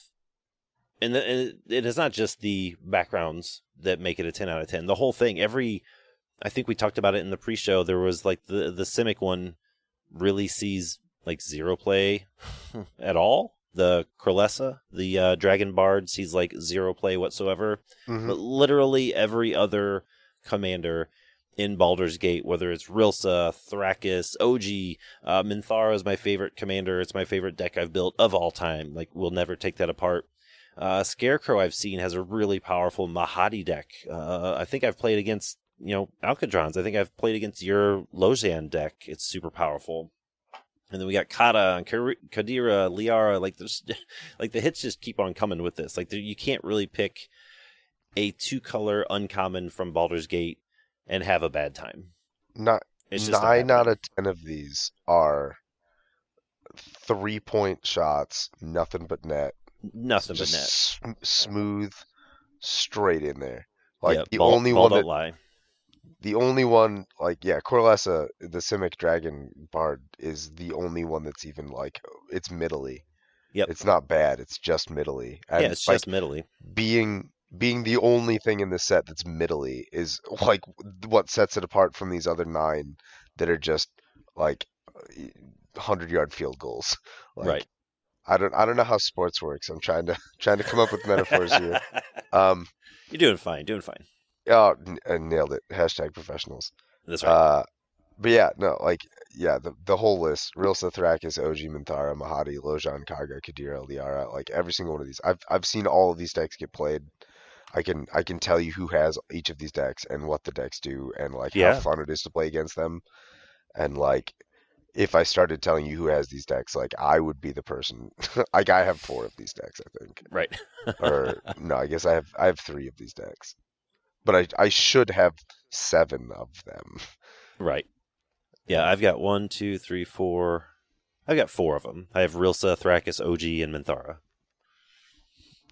B: and, the, and it is not just the backgrounds that make it a 10 out of 10. The whole thing, every, I think we talked about it in the pre show. There was like the, the Simic one really sees like zero play at all. The Corlessa, the uh, Dragon Bard, sees like zero play whatsoever
C: Mhm.
B: but literally every other commander in Baldur's Gate, whether it's Rilsa, Thrakkus, OG, uh, Minthara is my favorite commander. It's my favorite deck I've built of all time. Like, we'll never take that apart. Uh, Scarecrow I've seen has a really powerful Mahadi deck. Uh, I think I've played against, you know, Alcadrons. I think I've played against your Lozhan deck. It's super powerful. And then we got Kagha and Kadira, Liara. Like, there's, like the hits just keep on coming with this. Like, you can't really pick a two color uncommon from Baldur's Gate and have a bad time.
C: Not
B: It's just
C: nine out of ten of these are three point shots, nothing but net.
B: nothing but net.
C: sm- smooth, straight in there. Like
B: Yeah,
C: the
B: ball-
C: only
B: ball
C: one that,
B: lie.
C: The only one, like yeah, Corlessa, the Simic Dragon Bard is the only one that's even like it's middly.
B: Yep.
C: It's not bad. It's just middly. And
B: yeah, it's
C: like,
B: just middly.
C: being being the only thing in the set that's middly is like what sets it apart from these other nine that are just like hundred yard field goals. Like,
B: right.
C: I don't I don't know how sports works. I'm trying to trying to come up with metaphors here. Um.
B: You're doing fine. Doing fine.
C: Oh, n- I nailed it. Hashtag professionals.
B: That's right.
C: Uh, but yeah, no, like yeah, the the whole list: Rilsa, Thrakkus, OG, Minthara, Mahadi, Lozhan, Kagha, Kadira, Liara. Like every single one of these, I've I've seen all of these decks get played. I can I can tell you who has each of these decks and what the decks do and like
B: Yeah.
C: how fun it is to play against them. And like, if I started telling you who has these decks, like I would be the person. like I have four of these decks, I think.
B: Right.
C: Or no, I guess I have I have three of these decks, but I I should have seven of them.
B: Right. Yeah, I've got one, two, three, four. I've got four of them. I have Rilsa, Thrakkus, OG, and Minthara.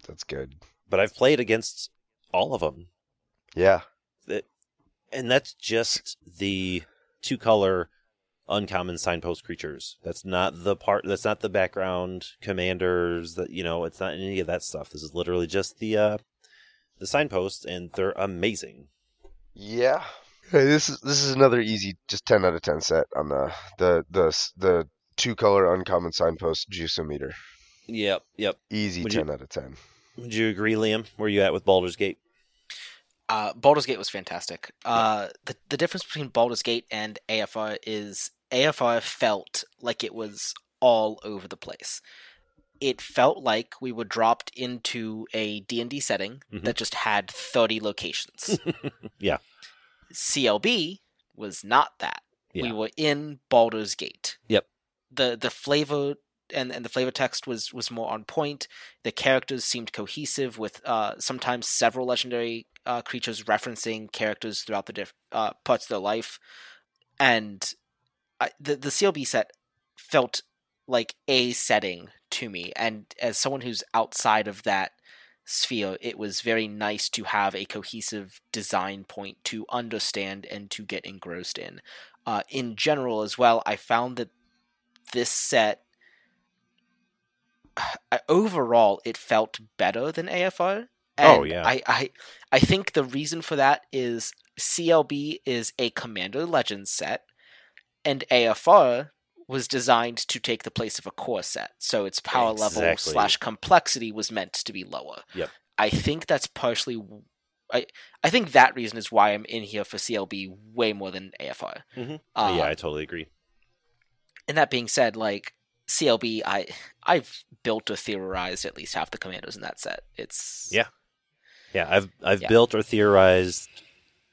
C: That's good.
B: But I've played against all of them.
C: Yeah.
B: And that's just the two color uncommon signpost creatures. That's not the part that's not the background commanders that you know, it's not any of that stuff. This is literally just the uh the signposts and they're amazing.
C: Yeah. Hey, this is this is another easy, just ten out of ten set on the the the the two color uncommon signpost juice meter.
B: Yep, yep.
C: Easy
B: Would you-
C: ten out of ten.
B: Would you agree, Liam? Where you at with Baldur's Gate?
D: Uh, Baldur's Gate was fantastic. Uh, the the difference between Baldur's Gate and AFR is AFR felt like it was all over the place. It felt like we were dropped into a D&D setting
B: Mhm.
D: that just had 30 locations.
B: Yeah.
D: CLB was not that. We were in Baldur's Gate.
B: Yep.
D: The the flavor and, and the flavor text was was more on point. The characters seemed cohesive with uh, sometimes several legendary uh, creatures referencing characters throughout the diff- uh, parts of their life, and I, the the CLB set felt like a setting to me. And as someone who's outside of that sphere, it was very nice to have a cohesive design point to understand and to get engrossed in. Uh, in general, as well, I found that this set overall it felt better than AFR.
B: Oh, yeah.
D: I, I I think the reason for that is CLB is a Commander Legends set, and AFR was designed to take the place of a core set, so its power level slash complexity was meant to be lower.
B: Yep.
D: I think that's partially. I I think that reason is why I'm in here for CLB way more than AFR.
B: Mhm.
D: Uh,
B: yeah, I totally agree.
D: and that being said, like CLB, I I've built or theorized at least half the commandos in that set. It's
B: Yeah. Yeah, I've I've
D: Yeah.
B: built or theorized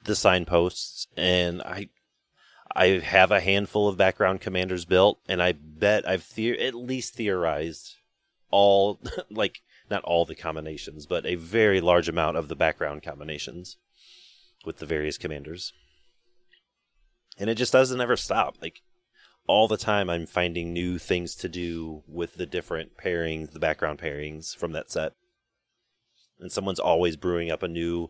B: the signposts, and I I have a handful of background commanders built, and I bet I've theor- at least theorized all like not all the combinations, but a very large amount of the background combinations with the various commanders. And it just doesn't ever stop. Like all the time I'm finding new things to do with the different pairings, the background pairings from that set and someone's always brewing up a new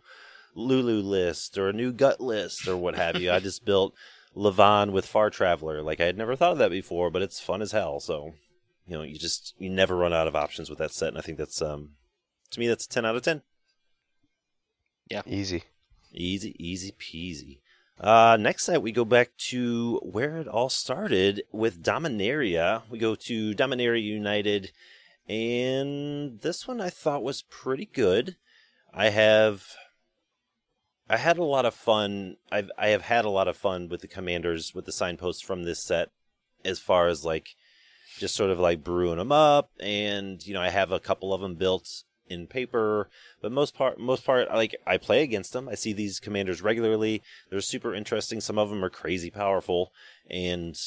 B: Lulu list or a new gut list or what have you. I just built Levon with Far Traveler. Like I had never thought of that before, but it's fun as hell. So, you know, you just you never run out of options with that set, and I think that's um to me that's a ten out of ten.
C: Yeah, Easy.
B: Easy, easy peasy. Uh, next set, we go back to where it all started with Dominaria. We go to Dominaria United, and this one I thought was pretty good. I have, I had a lot of fun. I've I have had a lot of fun with the commanders with the signposts from this set, as far as like just sort of like brewing them up, and you know I have a couple of them built in paper but most part most part like i play against them i see these commanders regularly. They're super interesting. Some of them are crazy powerful. And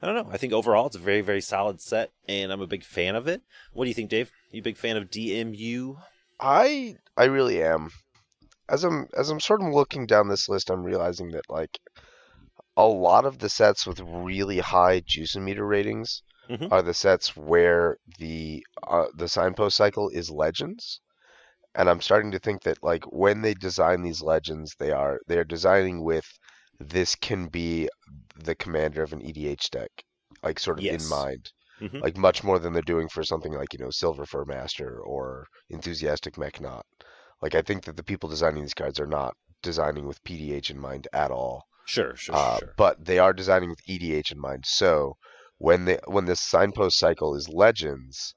B: i don't know. I think overall it's a very very solid set and i'm a big fan of it. What do you think dave? You a big fan of dmu
C: I I really am. As I'm as I'm sort of looking down this list, I'm realizing that like a lot of the sets with really high juice meter ratings
B: Mhm.
C: are the sets where the uh, the signpost cycle is legends. And I'm starting to think that like when they design these legends, they are they are designing with this can be the commander of an EDH deck, like sort of
B: Yes.
C: in mind
B: Mhm.
C: like much more than they're doing for something like you know Silver Fur Master or Enthusiastic Mechanaut. Like I think that the people designing these cards are not designing with PDH in mind at all,
B: sure sure
C: uh,
B: sure
C: but they are designing with EDH in mind. So when they when this signpost cycle is Legends,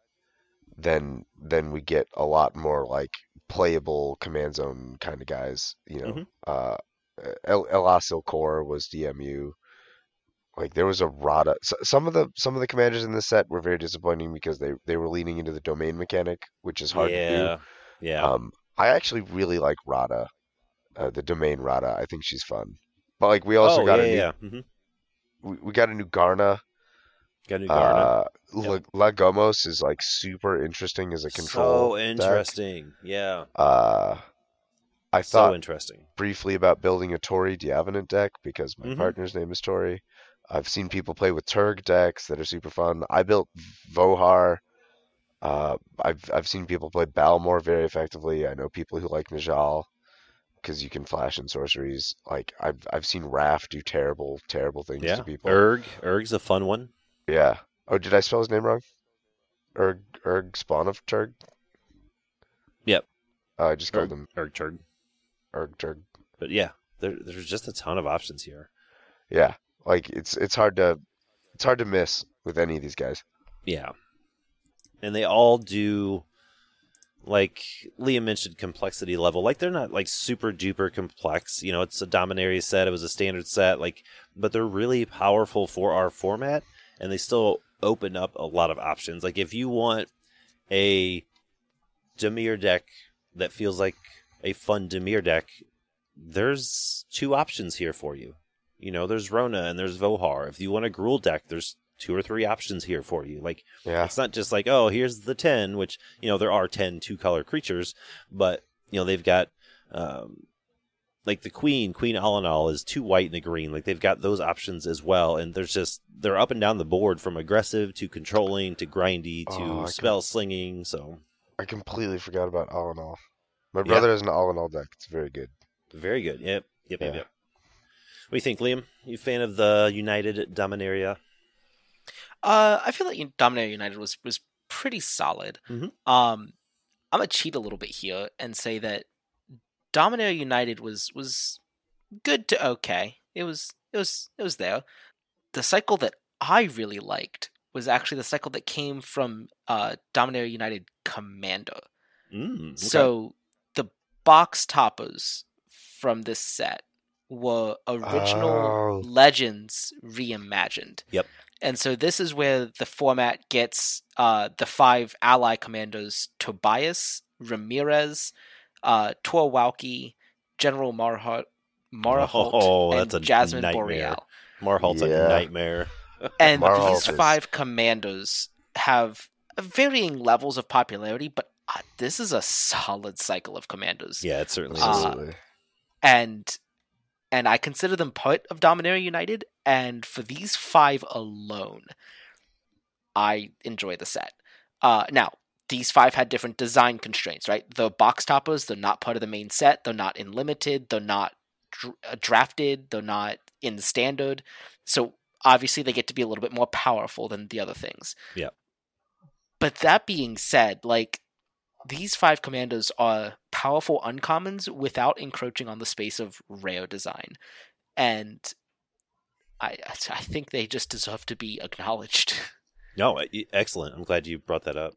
C: then then we get a lot more like playable command zone kind of guys. You know,
B: Mhm.
C: uh, El Elas il-Kor was DMU. Like there was a Radha. some of the some of the commanders in this set were very disappointing because they they were leaning into the domain mechanic, which is hard to
B: yeah,
C: do.
B: yeah.
C: Um, I actually really like Radha, uh, the domain Radha. I think she's fun. But like we also
B: oh,
C: got
B: yeah,
C: a new
B: yeah. hmm
C: we, we got a new Garna.
B: Got a new Garna.
C: Uh,
B: Yep.
C: La, Gomos is like super interesting as a control.
B: so
C: deck.
B: interesting. Yeah,
C: Uh, I
B: so
C: thought
B: interesting.
C: briefly about building a Tori D'Avenant deck because my
B: Mhm.
C: partner's name is Tori. I've seen people play with Turg decks that are super fun. I built Vohar. Uh, I've I've seen people play Balmor very effectively. I know people who like Najal because you can flash in sorceries. Like I've I've seen Raf do terrible terrible things
B: Yeah,
C: to people.
B: Erg. Erg's a fun one.
C: Yeah. Oh, did I spell his name wrong? Erg Erg Spawn of Turg.
B: Yep.
C: Uh, I just called
B: Erg,
C: him
B: Erg Turg.
C: Erg Turg.
B: But yeah, there, there's just a ton of options here.
C: Yeah. Like it's it's hard to it's hard to miss with any of these guys.
B: Yeah. And they all do like Liam mentioned complexity level. Like they're not like super duper complex. You know, it's a Dominaria set, it was a standard set, like but they're really powerful for our format and they still open up a lot of options. Like if you want a Dimir deck that feels like a fun Dimir deck, there's two options here for you. You know, there's Rona and there's Vohar. If you want a Gruul deck, there's two or three options here for you. Like
C: Yeah.
B: it's not just like, oh, here's the 10, which, you know, there are 10 two color creatures, but, you know, they've got, um, like the queen, Queen Allenal is two white and a green. Like they've got those options as well. And there's just, they're up and down the board from aggressive to controlling to grindy to
C: Oh,
B: spell slinging. So
C: I completely forgot about Allenal. My
B: Yeah.
C: brother has an Allenal deck. It's very good.
B: very good. Yep. Yep. Yep.
C: Yeah.
B: Yep. What do you think, Liam? You a fan of the United Dominaria?
D: Uh, I feel like Dominaria United was was pretty solid.
B: Mhm.
D: Um, I'm gonna cheat a little bit here and say that Dominaria United was was good to okay. It was it was it was there. The cycle that I really liked was actually the cycle that came from uh, Dominaria United Commander.
B: Mm, okay.
D: So the box toppers from this set were original
C: Oh.
D: legends reimagined.
B: Yep.
D: And so this is where the format gets uh, the five ally commanders Tobias, Ramirez, uh, Tor Wauki, General Marhault, Marhault,
B: Oh,
D: and
B: that's a
D: Jasmine
B: nightmare.
D: Boreal.
B: Marhault's
C: Yeah.
B: a nightmare.
D: And
C: Marhault
D: these
C: is-
D: five commanders have varying levels of popularity, but uh, this is a solid cycle of commanders.
B: Yeah, it certainly
D: Uh,
B: is.
D: And and I consider them part of Dominaria United. And for these five alone, I enjoy the set. Uh, now these five had different design constraints, right? The box toppers, they're not part of the main set. They're not in limited. They're not dr- uh, drafted. They're not in standard. So obviously, they get to be a little bit more powerful than the other things.
B: Yeah.
D: But that being said, like these five commandos are powerful uncommons without encroaching on the space of rare design, and I I think they just deserve to be acknowledged.
B: No, excellent. I'm glad you brought that up.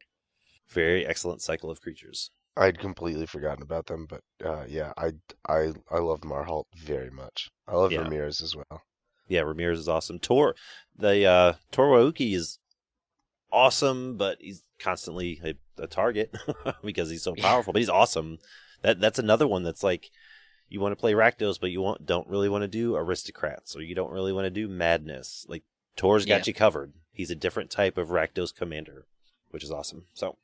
B: Very excellent cycle of creatures.
C: I'd completely forgotten about them, but uh, yeah, I I I love Marhault very much. I love
B: Yeah.
C: Ramirez as well.
B: Yeah, Ramirez is awesome. Tor, the uh, Tor Wauki is awesome, but he's constantly a, a target because he's so
D: Yeah.
B: powerful. But he's awesome. That that's another one that's like you want to play Rakdos, but you want don't really want to do aristocrats, or you don't really want to do madness. Like Tor's got
D: Yeah.
B: you covered. He's a different type of Rakdos commander, which is awesome. So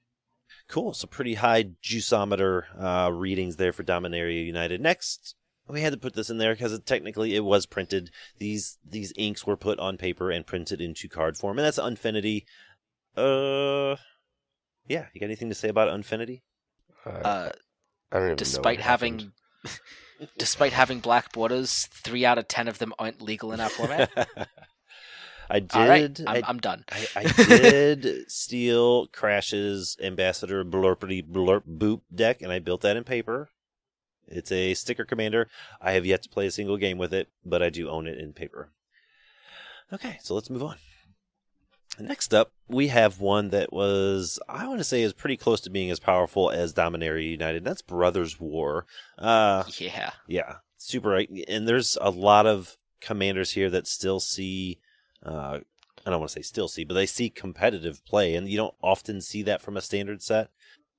B: cool. So pretty high juiceometer uh, readings there for Dominaria United. Next, we had to put this in there because it, technically it was printed. These these inks were put on paper and printed into card form, and that's Unfinity. Uh, yeah. You got anything to say about Unfinity?
C: Uh,
D: Uh,
C: I don't even
D: despite
C: what
D: having despite having black borders, three out of ten of them aren't legal in our format.
B: I did.
D: All right, I'm,
B: I,
D: I'm done.
B: I, I did steal Crash's Ambassador Blurpity Blurp Boop deck, and I built that in paper. It's a sticker commander. I have yet to play a single game with it, but I do own it in paper. Okay, so let's move on. Next up, we have one that was, I want to say, is pretty close to being as powerful as Dominaria United. That's Brothers War. Uh,
D: yeah,
B: yeah, super. And there's a lot of commanders here that still see uh, I don't want to say still see, but they see competitive play, and you don't often see that from a standard set.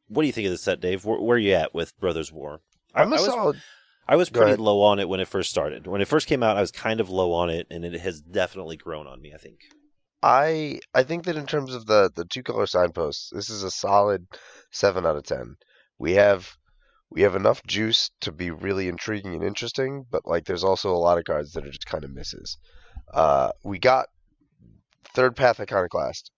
B: What do you think of the set, Dave? Where, where are you at with Brothers War? I-
C: I'm a
B: I was-
C: solid.
B: I was pretty low on it when it first started. When it first came out, I was kind of low on it, and it has definitely grown on me. I think.
C: I I think that in terms of the the two color signposts, this is a solid seven out of ten. We have we have enough juice to be really intriguing and interesting, but like there's also a lot of cards that are just kind of misses. Uh, we got third path iconoclast,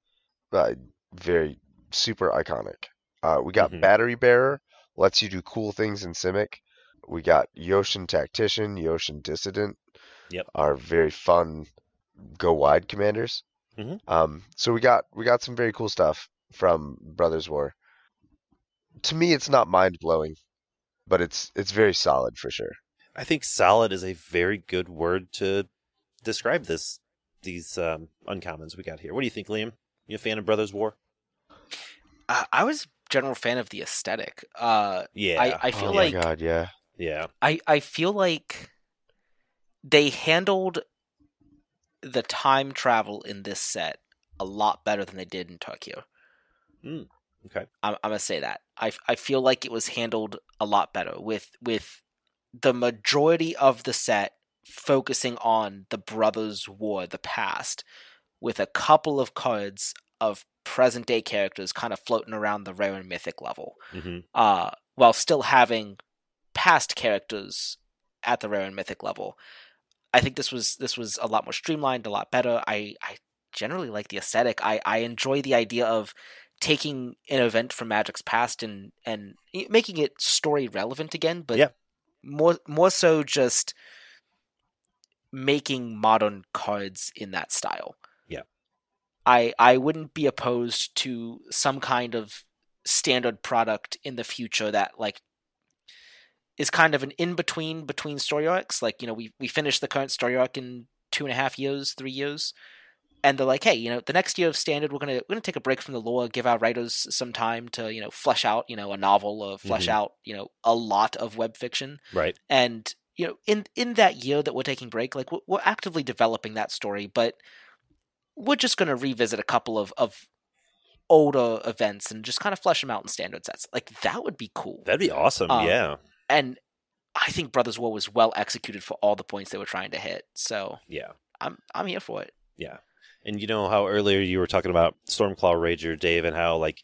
C: uh, very super iconic. Uh, we got
B: Mhm.
C: battery bearer, lets you do cool things in Simic. We got Yotian tactician, Yotian dissident.
B: Yep.
C: Are very fun go wide commanders.
B: Mhm.
C: Um, so we got we got some very cool stuff from Brothers War. To me, it's not mind blowing, but it's it's very solid for sure.
B: I think solid is a very good word to describe this these um, uncommons we got here. What do you think, Liam? You a fan of Brothers War?
D: I, I was a general fan of the aesthetic. Uh,
B: Yeah,
D: I, I feel
C: oh
D: like
C: my god, yeah.
B: yeah,
D: I I feel like they handled the time travel in this set a lot better than they did in Tokyo.
B: okay.
D: I'm, I'm gonna say that. I I feel like it was handled a lot better with with the majority of the set focusing on the brothers' war, the past, with a couple of cards of present day characters kind of floating around the rare and mythic level,
B: hmm
D: uh, while still having past characters at the rare and mythic level. I think this was this was a lot more streamlined, a lot better. I I generally like the aesthetic. I I enjoy the idea of taking an event from Magic's past and and making it story relevant again, but
B: Yeah.
D: more more so just making modern cards in that style.
B: Yeah.
D: I I wouldn't be opposed to some kind of standard product in the future that like is kind of an in between between story arcs. Like, you know, we we finished the current story arc in two and a half years, three years. And they're like, hey, you know, the next year of standard, we're gonna we're gonna take a break from the lore, give our writers some time to, you know, flesh out, you know, a novel or flesh
B: Mhm.
D: out, you know, a lot of web fiction
B: right.
D: and you know in in that year that we're taking break like we're, we're actively developing that story but we're just going to revisit a couple of of older events and just kind of flesh them out in standard sets like that would be cool
B: That'd be awesome.
D: Um,
B: yeah,
D: and i think brothers war was well executed for all the points they were trying to hit so
B: yeah,
D: i'm i'm here for it
B: yeah. And you know how earlier you were talking about Stormclaw Rager, Dave, and how like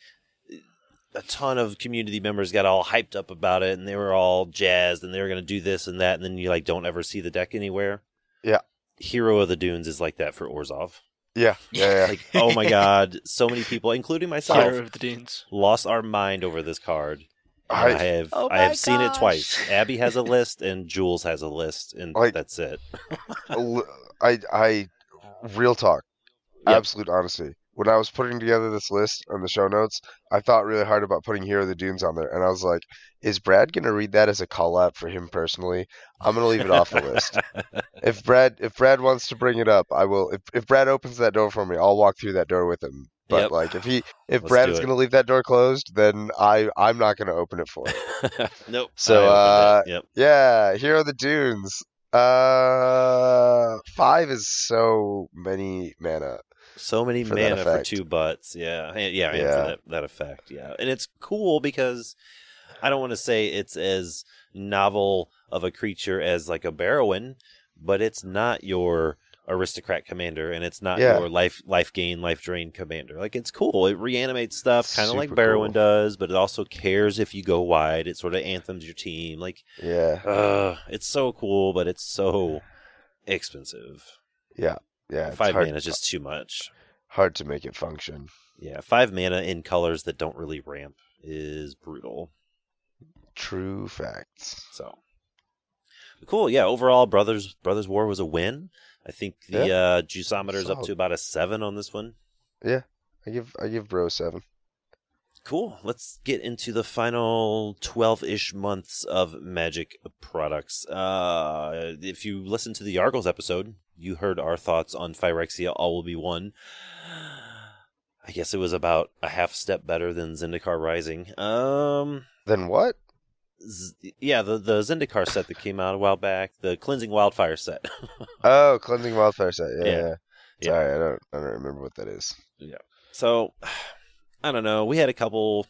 B: a ton of community members got all hyped up about it, and they were all jazzed, and they were going to do this and that, and then you like don't ever see the deck anywhere.
C: Yeah.
B: Hero of the Dunes is like that for Orzhov.
C: Yeah, yeah, yeah.
B: Like, oh my god, so many people, including myself,
D: Hero of the dunes
B: lost our mind over this card. And I,
C: I,
B: have
D: Oh
B: I have
D: my
B: seen it twice. Abby has a list and Jules has a list, and
C: Like-
B: that's it.
C: I, I, real talk,
B: Yep.
C: absolute honesty. When I was putting together this list on the show notes, I thought really hard about putting Hero of the Dunes on there, and I was like, "Is Brad gonna read that as a call out for him personally? I'm gonna leave it off the list. If Brad, if Brad wants to bring it up, I will. If if Brad opens that door for me, I'll walk through that door with him. But
B: Yep.
C: like, if he, if
B: Let's
C: Brad is gonna leave that door closed, then I, I'm not gonna open it for him.
B: nope.
C: So, uh,
B: yep.
C: Yeah, Hero of the Dunes. Uh, five is so many mana.
B: So many
C: for
B: mana for two butts. Yeah, yeah,
C: Yeah.
B: that, that effect. Yeah, and it's cool because I don't want to say it's as novel of a creature as like a Barrowin, but it's not your aristocrat commander, and it's not
C: Yeah.
B: your life life gain life drain commander. Like it's cool. It reanimates stuff, kind of like Barrowin
C: cool.
B: does, but it also cares if you go wide. It sort of anthems your team. Like,
C: Yeah,
B: uh, it's so cool, but it's so expensive.
C: yeah, yeah.
B: Five mana is just too much.
C: hard to make it function.
B: Yeah, five mana in colors that don't really ramp is brutal.
C: True facts.
B: So cool. Yeah, overall, Brothers Brothers War was a win. I think the uh, is up to about a seven on this one.
C: Yeah, I give I give Bro seven.
B: Cool. Let's get into the final 12 ish months of Magic products. Uh, if you listened to the Argos episode, you heard our thoughts on Phyrexia All Will Be One. I guess it was about a half step better than Zendikar Rising. Um,
C: Then what?
B: Z- yeah, the the Zendikar set that came out a while back, the Cleansing Wildfire set.
C: Oh, cleansing wildfire set. Yeah,
B: Yeah.
C: yeah.
B: Yeah.
C: Sorry, I don't I don't remember what that is. Yeah.
B: So, I don't know. We had a couple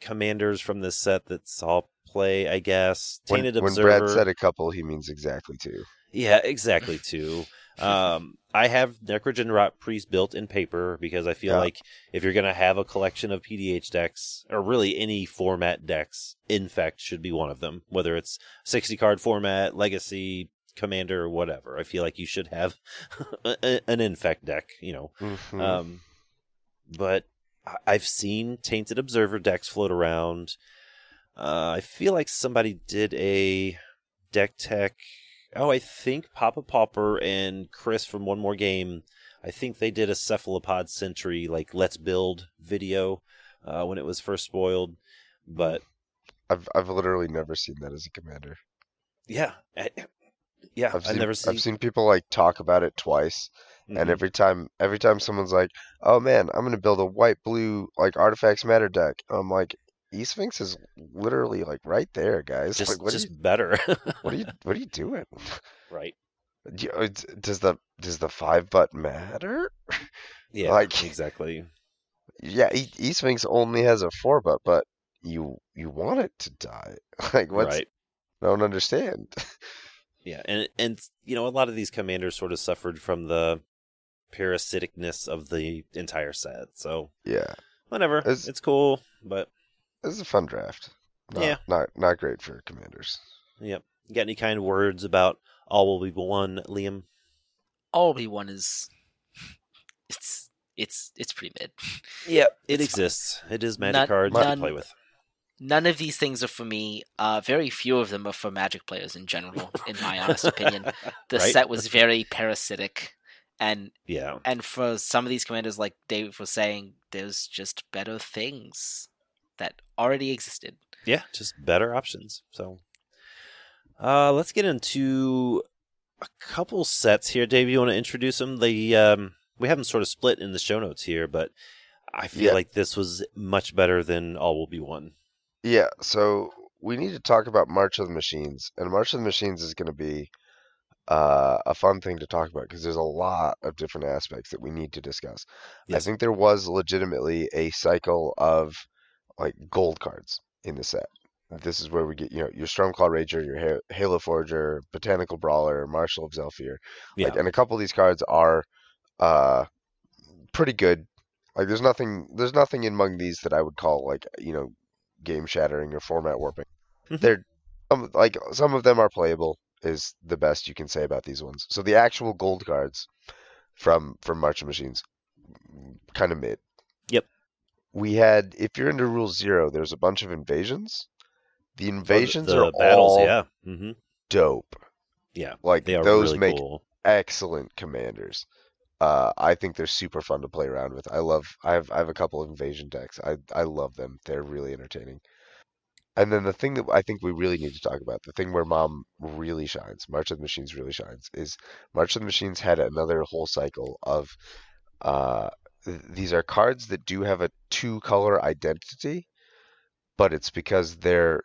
B: commanders from this set that saw play, I guess.
C: When,
B: Tainted
C: when
B: Observer.
C: Brad said a couple, he means exactly two.
B: Yeah, exactly. Too. Um, I have Necrogen Rotpriest built in paper because I feel
C: Yeah.
B: like if you're gonna have a collection of PDH decks, or really any format decks, Infect should be one of them. Whether it's 60 card format, Legacy, Commander, or whatever. I feel like you should have an Infect deck. You know.
C: Mhm.
B: Um, but I've seen Tainted Observer decks float around. Uh, I feel like somebody did a deck tech. Oh, I think Papa Pauper and Chris from One More Game. I think they did a Cephalopod Sentry like Let's Build video uh, when it was first spoiled. But
C: I've I've literally never seen that as a commander.
B: yeah, I- yeah,
C: I've
B: I've,
C: seen
B: never seen.
C: I've seen people like talk about it twice, and
B: Mhm.
C: every time every time someone's like, "Oh man, I'm gonna build a white blue like artifacts matter deck," I'm like, E Sphinx is literally like right there, guys.
B: just
C: like, what
B: just
C: you
B: better,
C: what are you what are you doing?
B: right?
C: Uh, Does the does the five butt matter?
B: Yeah,
C: Like-
B: exactly.
C: Yeah, E, e Sphinx only has a four butt, but you you want it to die. Like what's
B: Right.
C: I don't understand.
B: Yeah, and and you know a lot of these commanders sort of suffered from the parasiticness of the entire set. So
C: yeah,
B: whatever,
C: It's-
B: it's, cool, but
C: this is a fun draft. Not,
B: Yeah.
C: not not great for commanders.
B: yep. You got any kind of words about all will be one, Liam?
D: All will be want is it's it's it's pretty mid.
B: Yeah, it
D: It's fine.
B: exists. It is magic
D: None-
B: cards you
D: none-
B: can play with.
D: None of these things are for me. Uh, very few of them are for Magic players in general, in my honest opinion. The
B: Right?
D: set was very parasitic, and
B: Yeah,
D: and for some of these commanders, like Dave was saying, there's just better things that already existed.
B: yeah, just better options. So, uh, let's get into a couple sets here. Dave, you want to introduce them? The um, we have them sort of split in the show notes here, but I feel
C: Yeah.
B: like this was much better than all will be one.
C: Yeah, so we need to talk about March of the Machines, and March of the Machines is going to be uh, a fun thing to talk about because there's a lot of different aspects that we need to discuss. I think there was legitimately a cycle of like gold cards in the set. This is where we get, you know, your Stormclaw Rager, your Halo Forger, Botanical Brawler, Marshal of Zhalfir.
B: Yeah.
C: Like, and a couple of these cards are uh, pretty good. Like, there's nothing, there's nothing among these that I would call like, you know, game shattering or format warping.
B: Mhm.
C: They're um, like some of them are playable. Is the best you can say about these ones. So the actual gold cards from from March of Machines, kind of mid. We had, if you're into Rule Zero, there's a bunch of invasions. The invasions
B: the,
C: are
B: battles,
C: all
B: yeah, hmm
C: dope.
B: yeah,
C: Like those
B: really
C: make
B: cool.
C: excellent commanders. Uh, I think they're super fun to play around with. I love. I have. I have a couple of invasion decks. I I love them. They're really entertaining. And then the thing that I think we really need to talk about, the thing where Mom really shines, March of the Machines really shines, is March of the Machines had another whole cycle of. Uh, these are cards that do have a two-color identity, but it's because they're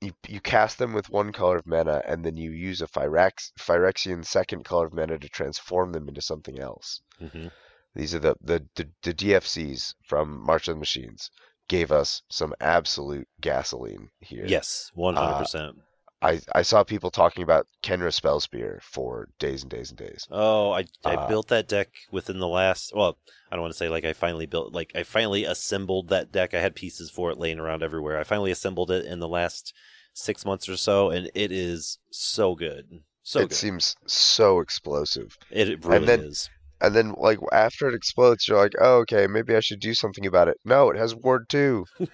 C: you, you cast them with one color of mana, and then you use a Phyrex, Phyrexian second color of mana to transform them into something else.
B: hmm
C: These are the, the, the, the DFCs from March of the Machines. Gave us some absolute gasoline here.
B: Yes, one hundred percent.
C: I, I saw people talking about Khenra Spell-Spear for days and days and days.
B: Oh, I I
C: Uh,
B: built that deck within the last. Well, I don't want to say like I finally built like I finally assembled that deck. I had pieces for it laying around everywhere. I finally assembled it in the last six months or so, and it is so good, so
C: it
B: good.
C: seems so explosive.
B: it, it really
C: then-
B: is.
C: And then, like, after it explodes, you're like, oh, okay, maybe I should do something about it. No, it has Ward 2.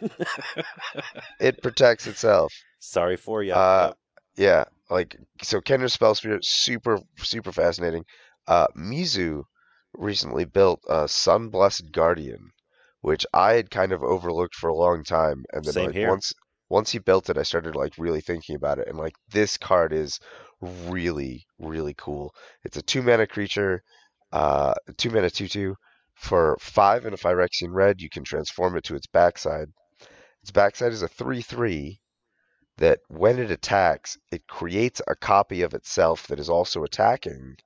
C: It protects itself.
B: Sorry for you.
C: Uh, Yeah, like so Khenra Spell-Spear, super super fascinating. Uh Mizu recently built uh Sun Blessed Guardian, which I had kind of overlooked for a long time. And then
B: Same
C: like
B: here.
C: once once he built it, I started like really thinking about it. And like this card is really, really cool. It's a two mana creature, uh two mana two two. For five and a Phyrexian red, you can transform it to its backside. Its backside is a three three that when it attacks, it creates a copy of itself that is also attacking,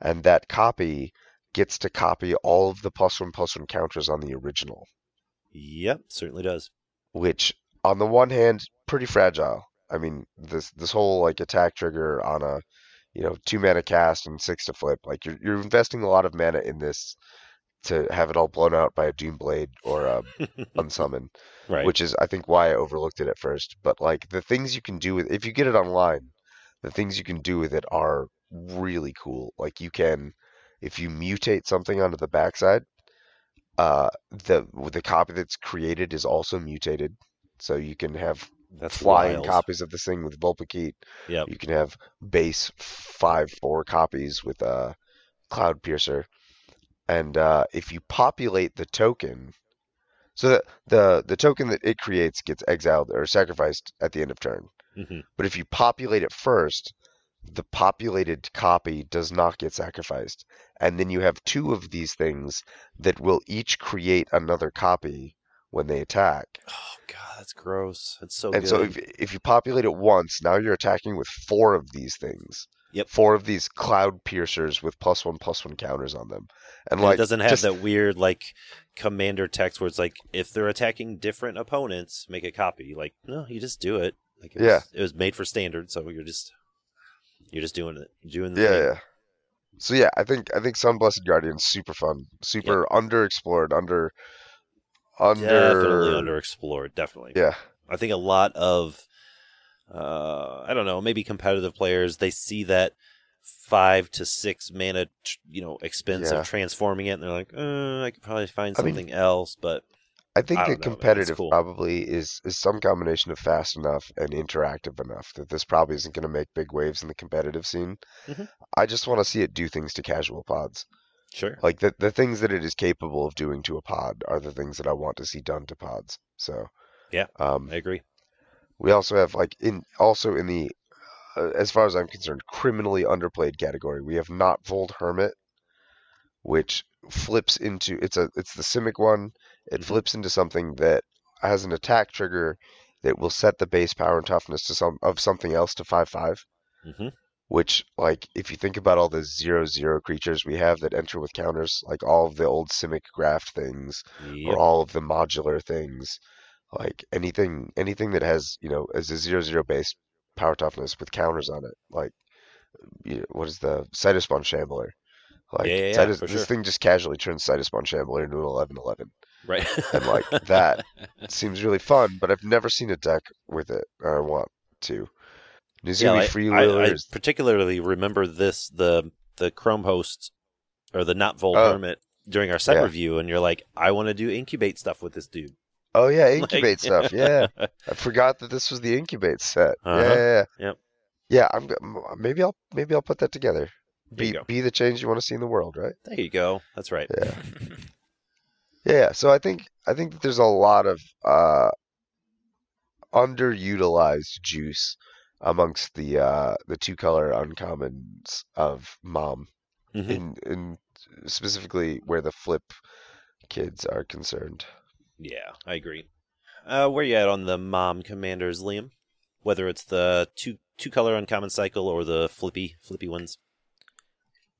C: and that copy gets to copy all of the plus one plus one counters on the original,
B: Yep, certainly does.
C: which on the one hand, pretty fragile. I mean, this this whole like attack trigger on a you know two mana cast and six to flip, like you're you're investing a lot of mana in this to have it all blown out by a Doom Blade or a Unsummon,
B: right.
C: which is I think why I overlooked it at first. But like the things you can do with if you get it online, the things you can do with it are really cool. Like you can, if you mutate something onto the backside, uh, the the copy that's created is also mutated, so you can have
B: That's
C: flying
B: wild.
C: copies of this thing with Vulpikeet.
B: Yep.
C: You can have base five four copies with uh, Cloud Piercer, and uh, if you populate the token, so the, the the token that it creates gets exiled or sacrificed at the end of turn.
B: hmm
C: But if you populate it first, the populated copy does not get sacrificed, and then you have two of these things that will each create another copy when they attack.
B: Oh god, that's gross. It's so
C: And
B: good.
C: so if if you populate it once, now you're attacking with four of these things.
B: Yep.
C: Four of these cloud piercers with plus one plus one counters on them. And
B: And
C: like
B: it doesn't have
C: just-
B: that weird like commander text where it's like if they're attacking different opponents, make a copy. Like no, you just do it. Like it
C: Yeah.
B: it was made for standard, so you're just you're just doing it, doing the
C: Yeah,
B: thing.
C: yeah. So yeah, I think I think Sun Blessed Guardian's super fun, super underexplored, under under
B: Definitely underexplored. Definitely.
C: Yeah.
B: I think a lot of uh, I don't know, maybe competitive players they see that five to six mana, you know, expense
C: Yeah.
B: of transforming it, and they're like, uh, I could probably find
C: I mean-
B: something else. But
C: I think
B: I
C: that
B: know,
C: competitive
B: cool.
C: probably is is some combination of fast enough and interactive enough that this probably isn't going to make big waves in the competitive scene.
B: Mhm.
C: I just want to see it do things to casual pods.
B: sure,
C: Like the the things that it is capable of doing to a pod are the things that I want to see done to pods. So
B: Yeah.
C: um,
B: I agree.
C: We also have like in also in the uh, as far as I'm concerned, criminally underplayed category. We have Gnottvold Hermit, which flips into it's a it's the Simic one. It
B: Mhm.
C: flips into something that has an attack trigger that will set the base power and toughness to some of something else to five five.
B: hmm
C: Which like if you think about all the zero zero creatures we have that enter with counters, like all of the old Simic graft things,
B: Yep.
C: or all of the modular things like anything anything that has you know as a zero zero base power toughness with counters on it like you know, what is the Cytospawn Shambler like
B: Yeah, yeah, yeah,
C: Cytos- this
B: sure.
C: thing just casually turns Cytospawn Shambler into an 11-11
B: Right.
C: and like that seems really fun but I've never seen a deck with it or I want to
B: like, I, I particularly remember this the the Chrome host or the Gnottvold
C: Oh.
B: Hermit during our set review, and you're like, I want to do incubate stuff with this dude.
C: Oh yeah
B: Like-
C: incubate stuff yeah I forgot that this was the incubate set.
B: Uh-huh.
C: Yeah, yeah, yeah.
B: Yep.
C: Yeah, I'm maybe I'll maybe I'll put that together.
B: There
C: Be be the change you want to see in the world, right?
B: There you go. That's right.
C: Yeah. Yeah. So I think I think that there's a lot of uh underutilized juice amongst the uh the two color uncommons of mom
B: Mhm.
C: in in specifically where the flip kids are concerned.
B: Yeah, I agree. Uh, where you at on the mom commanders, Liam? Whether it's the two two color uncommon cycle or the flippy flippy ones.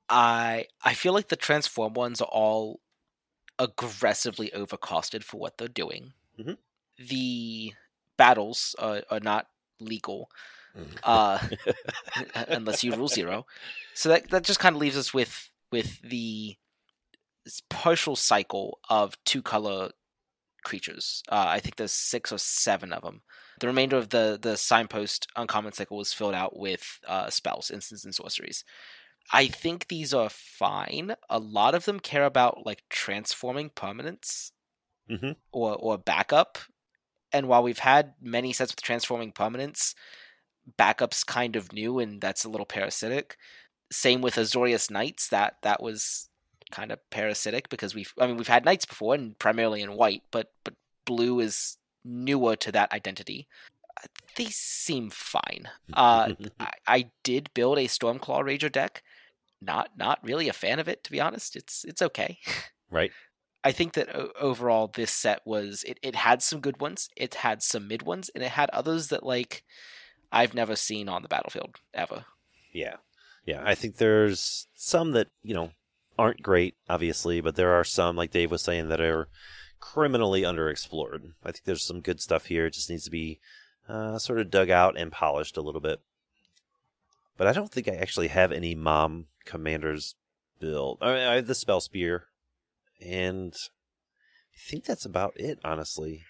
D: I I feel like the transform ones are all aggressively overcosted for what they're doing.
B: Mhm.
D: The battles are, are not legal uh, unless you rule zero. So that that just kind of leaves us with with the partial cycle of two color creatures. Uh, I think there's six or seven of them. The remainder of the the signpost uncommon cycle was filled out with uh, spells, instants, and sorceries. I think these are fine. A lot of them care about like transforming permanents
B: Mhm.
D: or or backup. And while we've had many sets with transforming permanents, backup's kind of new and that's a little parasitic. Same with Azorius Knights, that that was kind of parasitic because we've I mean we've had knights before and primarily in white, but but blue is newer to that identity. Uh, They seem fine. Uh, I, I did build a Stormclaw Rager deck. Not not really a fan of it to be honest. It's it's okay.
B: right.
D: I think that overall this set was it, it had some good ones, it had some mid ones, and it had others that like I've never seen on the battlefield ever.
B: Yeah. Yeah, I think there's some that, you know, aren't great, obviously, but there are some, like Dave was saying, that are criminally underexplored. I think there's some good stuff here. It just needs to be uh, sort of dug out and polished a little bit. But I don't think I actually have any mom commanders built. I, mean, I have the spell spear, and I think that's about it. Honestly,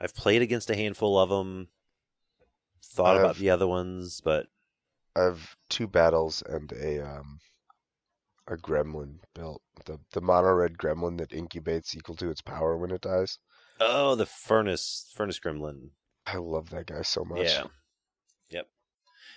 B: I've played against a handful of them. Thought
C: I
B: about the other ones, but
C: I have two battles and a um a gremlin built. The the mono red gremlin that incubates equal to its power when it dies.
B: oh, the furnace furnace gremlin.
C: I love that guy so much.
B: Yeah. Yep.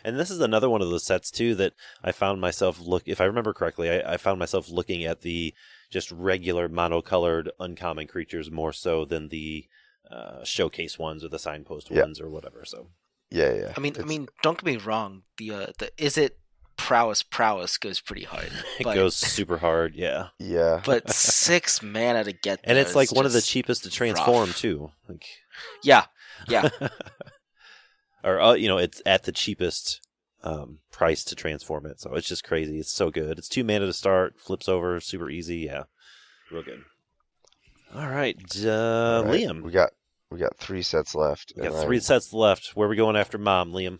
B: And this is another one of those sets too that I found myself look. If I remember correctly, I, I found myself looking at the just regular monocolored uncommon creatures more so than the uh, showcase ones or the signpost
C: Yeah.
B: ones or whatever. So
C: Yeah, yeah.
D: I mean, I mean, don't get me wrong. The uh, the is it prowess prowess goes pretty hard,
B: it
D: but,
B: goes super hard. Yeah.
C: yeah.
D: but six mana to get
B: And it's like one of the cheapest to transform
D: rough.
B: too. Like,
D: Yeah, yeah.
B: or uh, you know, it's at the cheapest um, price to transform it. So it's just crazy. It's so good. It's two mana to start, flips over, super easy. Yeah, real good. All right, uh,
C: All right,
B: Liam.
C: We got we got three sets left.
B: We got three
C: I'm-
B: sets left. Where are we going after Mom, Liam?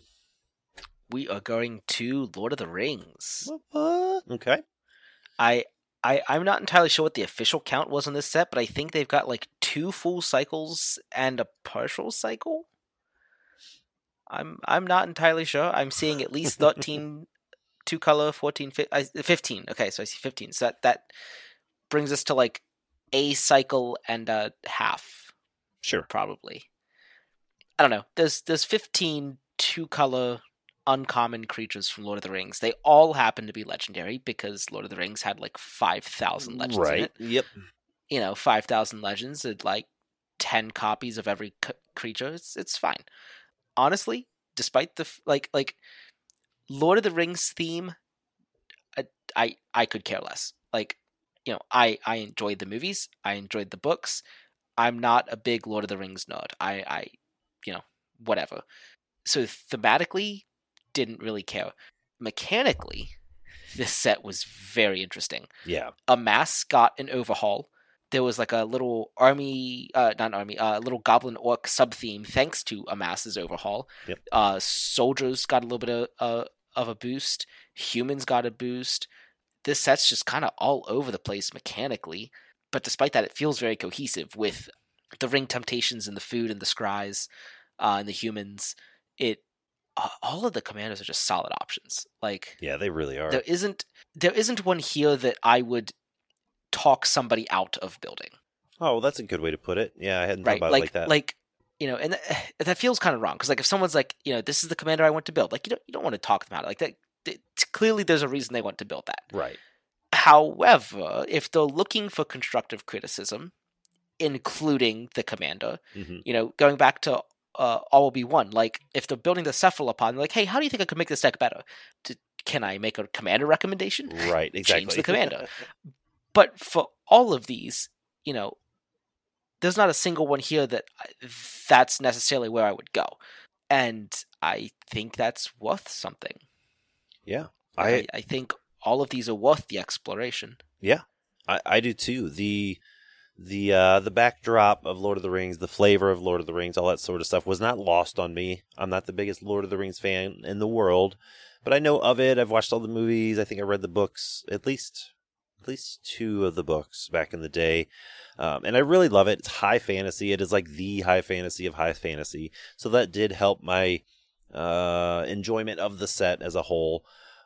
D: We are going to Lord of the Rings.
B: What? Okay.
D: I I I'm not entirely sure what the official count was on this set, but I think they've got like two full cycles and a partial cycle. I'm I'm not entirely sure. I'm seeing at least 13 two color 14 15. Okay, so I see 15. So that that brings us to like a cycle and a half
B: Sure.
D: probably. I don't know. There's there's 15 two color uncommon creatures from Lord of the Rings. They all happen to be legendary because Lord of the Rings had like 5,000 legends in
B: Right.
D: it.
B: Yep.
D: You know, 5,000 legends and like 10 copies of every c- creature. It's it's fine. Honestly, despite the f- like like Lord of the Rings theme I I, I could care less. Like, you know, I I enjoyed the movies, I enjoyed the books. I'm not a big Lord of the Rings nerd. I I you know, whatever. So thematically didn't really care. Mechanically, this set was very interesting.
B: Yeah.
D: Amass got an overhaul. There was like a little army, uh, not army, uh, little goblin orc sub theme thanks to Amass's overhaul.
B: Yep.
D: Uh, soldiers got a little bit of, uh, of a boost. Humans got a boost. This set's just kind of all over the place mechanically, but despite that, it feels very cohesive with the ring temptations and the food and the scries uh, and the humans. It all of the commanders are just solid options. Like
B: Yeah, they really are.
D: there isn't there isn't one here that I would talk somebody out of building.
B: Oh, well, that's a good way to put it. Yeah, I hadn't thought about
D: Like
B: it like that.
D: Like you know, and th- that feels kind of wrong because like if someone's like, you know, this is the commander I want to build, like you don't you don't want to talk them out like that. clearly, there's a reason they want to build that.
B: right.
D: However, if they're looking for constructive criticism, including the commander,
B: hmm
D: you know, going back to uh, all will be one. Like if they're building the cephalopod, they're like, hey, how do you think I could make this deck better? D- can I make a commander recommendation?
B: Right. Exactly.
D: Change the commander. But for all of these, you know, there's not a single one here that I- that's necessarily where I would go, and I think that's worth something.
B: yeah.
D: I
B: I
D: I think all of these are worth the exploration.
B: Yeah, I, I do too. The the uh the backdrop of Lord of the Rings, the flavor of Lord of the Rings, all that sort of stuff was not lost on me. I'm not the biggest Lord of the Rings fan in the world, but I know of it. I've watched all the movies. I think I read the books, at least at least two of the books back in the day. Um, and I really love it. It's high fantasy. It is like the high fantasy of high fantasy. So that did help my uh enjoyment of the set as a whole.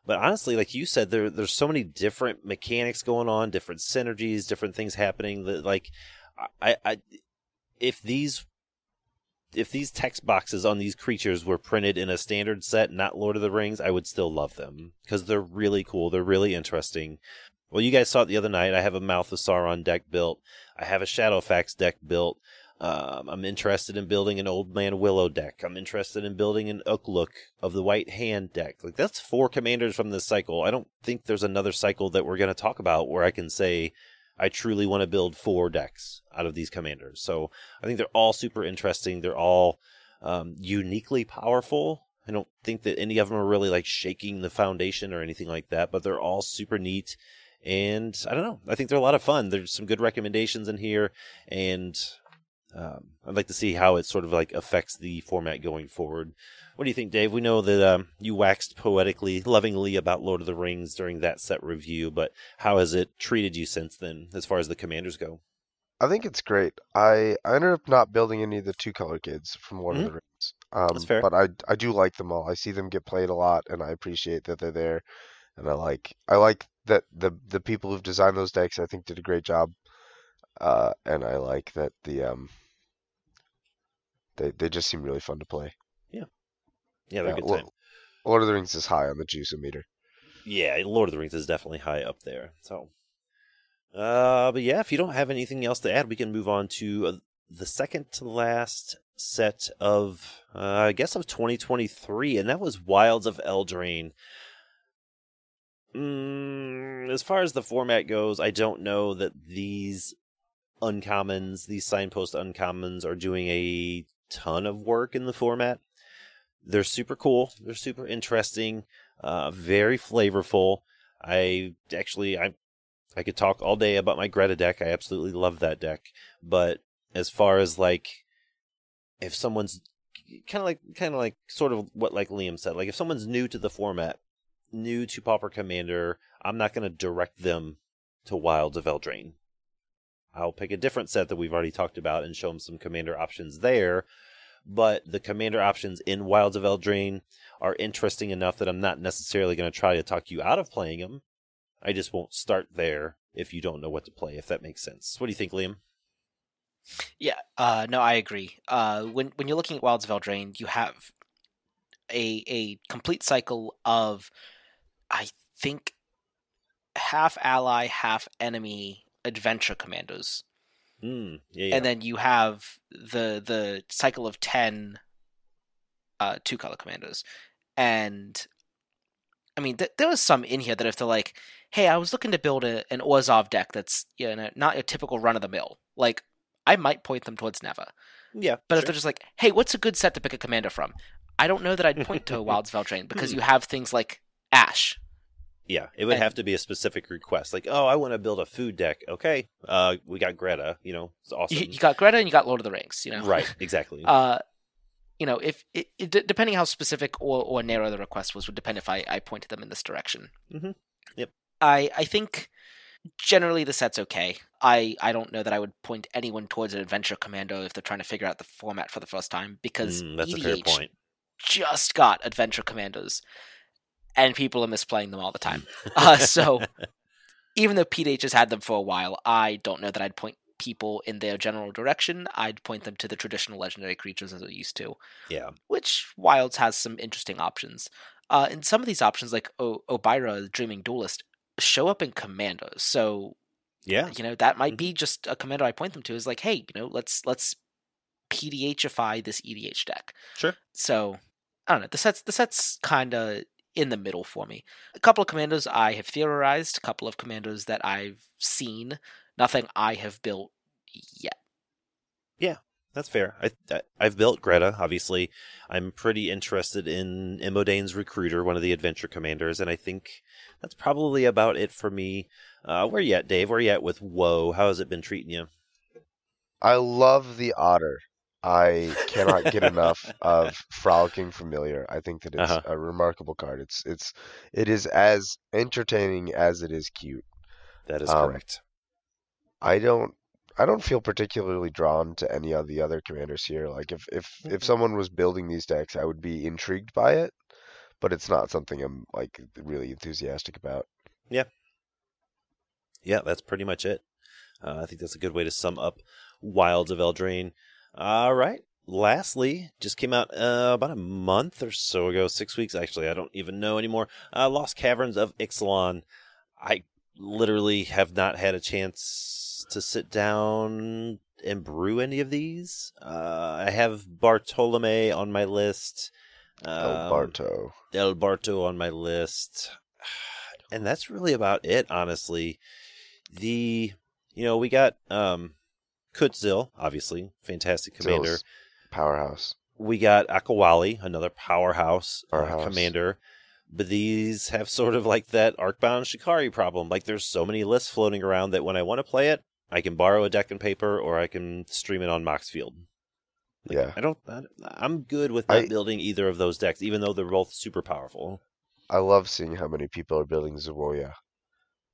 B: But honestly, like you said, there there's so many different mechanics going on, different synergies, different things happening. That like, I, I, if these, if these text boxes on these creatures were printed in a standard set, not Lord of the Rings, I would still love them because they're really cool. They're really interesting. Well, you guys saw it the other night. I have a Mouth of Sauron deck built. I have a Shadowfax deck built. Um, I'm interested in building an Old Man Willow deck. I'm interested in building an Uglúk of the White Hand deck. Like that's four commanders from this cycle. I don't think there's another cycle that we're going to talk about where I can say I truly want to build four decks out of these commanders. So I think they're all super interesting. They're all um, uniquely powerful. I don't think that any of them are really like shaking the foundation or anything like that, but they're all super neat. And I don't know. I think they're a lot of fun. There's some good recommendations in here, and um, I'd like to see how it sort of like affects the format going forward. What do you think, Dave? We know that um, you waxed poetically, lovingly about Lord of the Rings during that set review, but how has it treated you since then, as far as the commanders go?
C: I think it's great. I, I ended up not building any of the two color kids from Lord
B: Mhm.
C: of the Rings. Um,
B: That's fair.
C: But I I do like them all. I see them get played a lot, and I appreciate that they're there. And I like I like that the the people who've designed those decks I think did a great job. Uh, and I like that the um they they just seem really fun to play.
B: Yeah, they're a
C: Yeah,
B: good
C: Lo-
B: time.
C: Lord of the Rings is high on the juice meter.
B: Yeah, Lord of the Rings is definitely high up there. So, uh, but yeah, if you don't have anything else to add, we can move on to uh, the second to last set of, uh, I guess, of 2023, and that was Wilds of Eldraine. Mm, as far as the format goes, I don't know that these uncommons, these signpost uncommons, are doing a ton of work in the format. They're super cool. They're super interesting. Uh, very flavorful. I actually I I could talk all day about my Greta deck. I absolutely love that deck. But as far as like if someone's kind of like kind of like sort of what like Liam said, like if someone's new to the format, new to Pauper Commander, I'm not going to direct them to Wilds of Eldraine. I'll pick a different set that we've already talked about and show them some commander options there. But the commander options in Wilds of Eldraine are interesting enough that I'm not necessarily going to try to talk you out of playing them. I just won't start there if you don't know what to play, if that makes sense. What do you think, Liam?
D: Yeah, uh, no, I agree. Uh, when when you're looking at Wilds of Eldraine, you have a a complete cycle of, I think, half ally, half enemy adventure commandos,
B: Mm, yeah, yeah.
D: and then you have the the cycle of ten uh, two color commandos, and I mean, th- there was some in here that if they're like, "Hey, I was looking to build a, an Orzhov deck that's you know not your typical run of the mill," like I might point them towards Neva.
B: yeah,
D: But if they're just like, hey, what's a good set to pick a commander from? I don't know that I'd point to a Wilds of Eldraine because you have things like Ash.
B: Yeah, it would
D: and-
B: have to be a specific request, like, oh, I want to build a food deck. Okay, uh, we got Greta. You know, it's awesome.
D: You, you got Greta and you got Lord of the Rings. You know,
B: Right, exactly.
D: Uh, you know, if it, it, depending how specific or, or narrow the request was, would depend if I, I pointed them in this direction.
B: Mhm. Yep.
D: I I think generally the set's okay. I I don't know that I would point anyone towards an adventure commando if they're trying to figure out the format for the first time because
B: Mm, that's a
D: EDH
B: fair point.
D: just got adventure commandos, and people are misplaying them all the time. Uh, so even though PDH has had them for a while, I don't know that I'd point people in their general direction. I'd point them to the traditional legendary creatures as it used to,
B: Yeah,
D: which Wilds has some interesting options. Uh, and some of these options, like o- Obyra, the Dreaming Duelist, show up in commandos. So
B: yeah,
D: you know that might be just a commando I point them to. Is like, hey, you know, let's let's PDHify this EDH deck.
B: sure.
D: So I don't know. The set's the set's kind of in the middle for me. A couple of commandos I have theorized. A couple of commandos that I've seen. Nothing I have built yet.
B: Yeah, that's fair. I, I I've built Greta. Obviously, I'm pretty interested in Imodane's recruiter, one of the adventure commanders, and I think that's probably about it for me. Uh, where you at, Dave? Where you at with Woe? How has it been treating you?
C: I love the otter. I cannot get enough of frolicking familiar. I think that it's
B: Uh-huh.
C: a remarkable card. It's it's it is as entertaining as it is cute.
B: That is
C: Um,
B: correct.
C: I don't I don't feel particularly drawn to any of the other commanders here. Like if if if someone was building these decks, I would be intrigued by it, but it's not something I'm like really enthusiastic about.
B: Yeah. Yeah, that's pretty much it. Uh, I think that's a good way to sum up Wilds of Eldraine. All right. Lastly, just came out uh, about a month or so ago, six weeks actually. I don't even know anymore. Uh, Lost Caverns of Ixalan. I literally have not had a chance to sit down and brew any of these. Uh, I have Bartolome on my list.
C: El
B: Um,
C: Barto.
B: Del Barto on my list. And that's really about it, honestly. The you know, we got um Kutzil, obviously, fantastic commander.
C: Zill's powerhouse.
B: we got Akawalli, another powerhouse, uh, commander. But these have sort of like that Arcbound Shikari problem. Like there's so many lists floating around that when I want to play it, I can borrow a deck and paper or I can stream it on Moxfield. Like,
C: Yeah.
B: I don't. I, I'm good with not
C: I-
B: building either of those decks, even though they're both super powerful.
C: I love seeing how many people are building Zoyowa,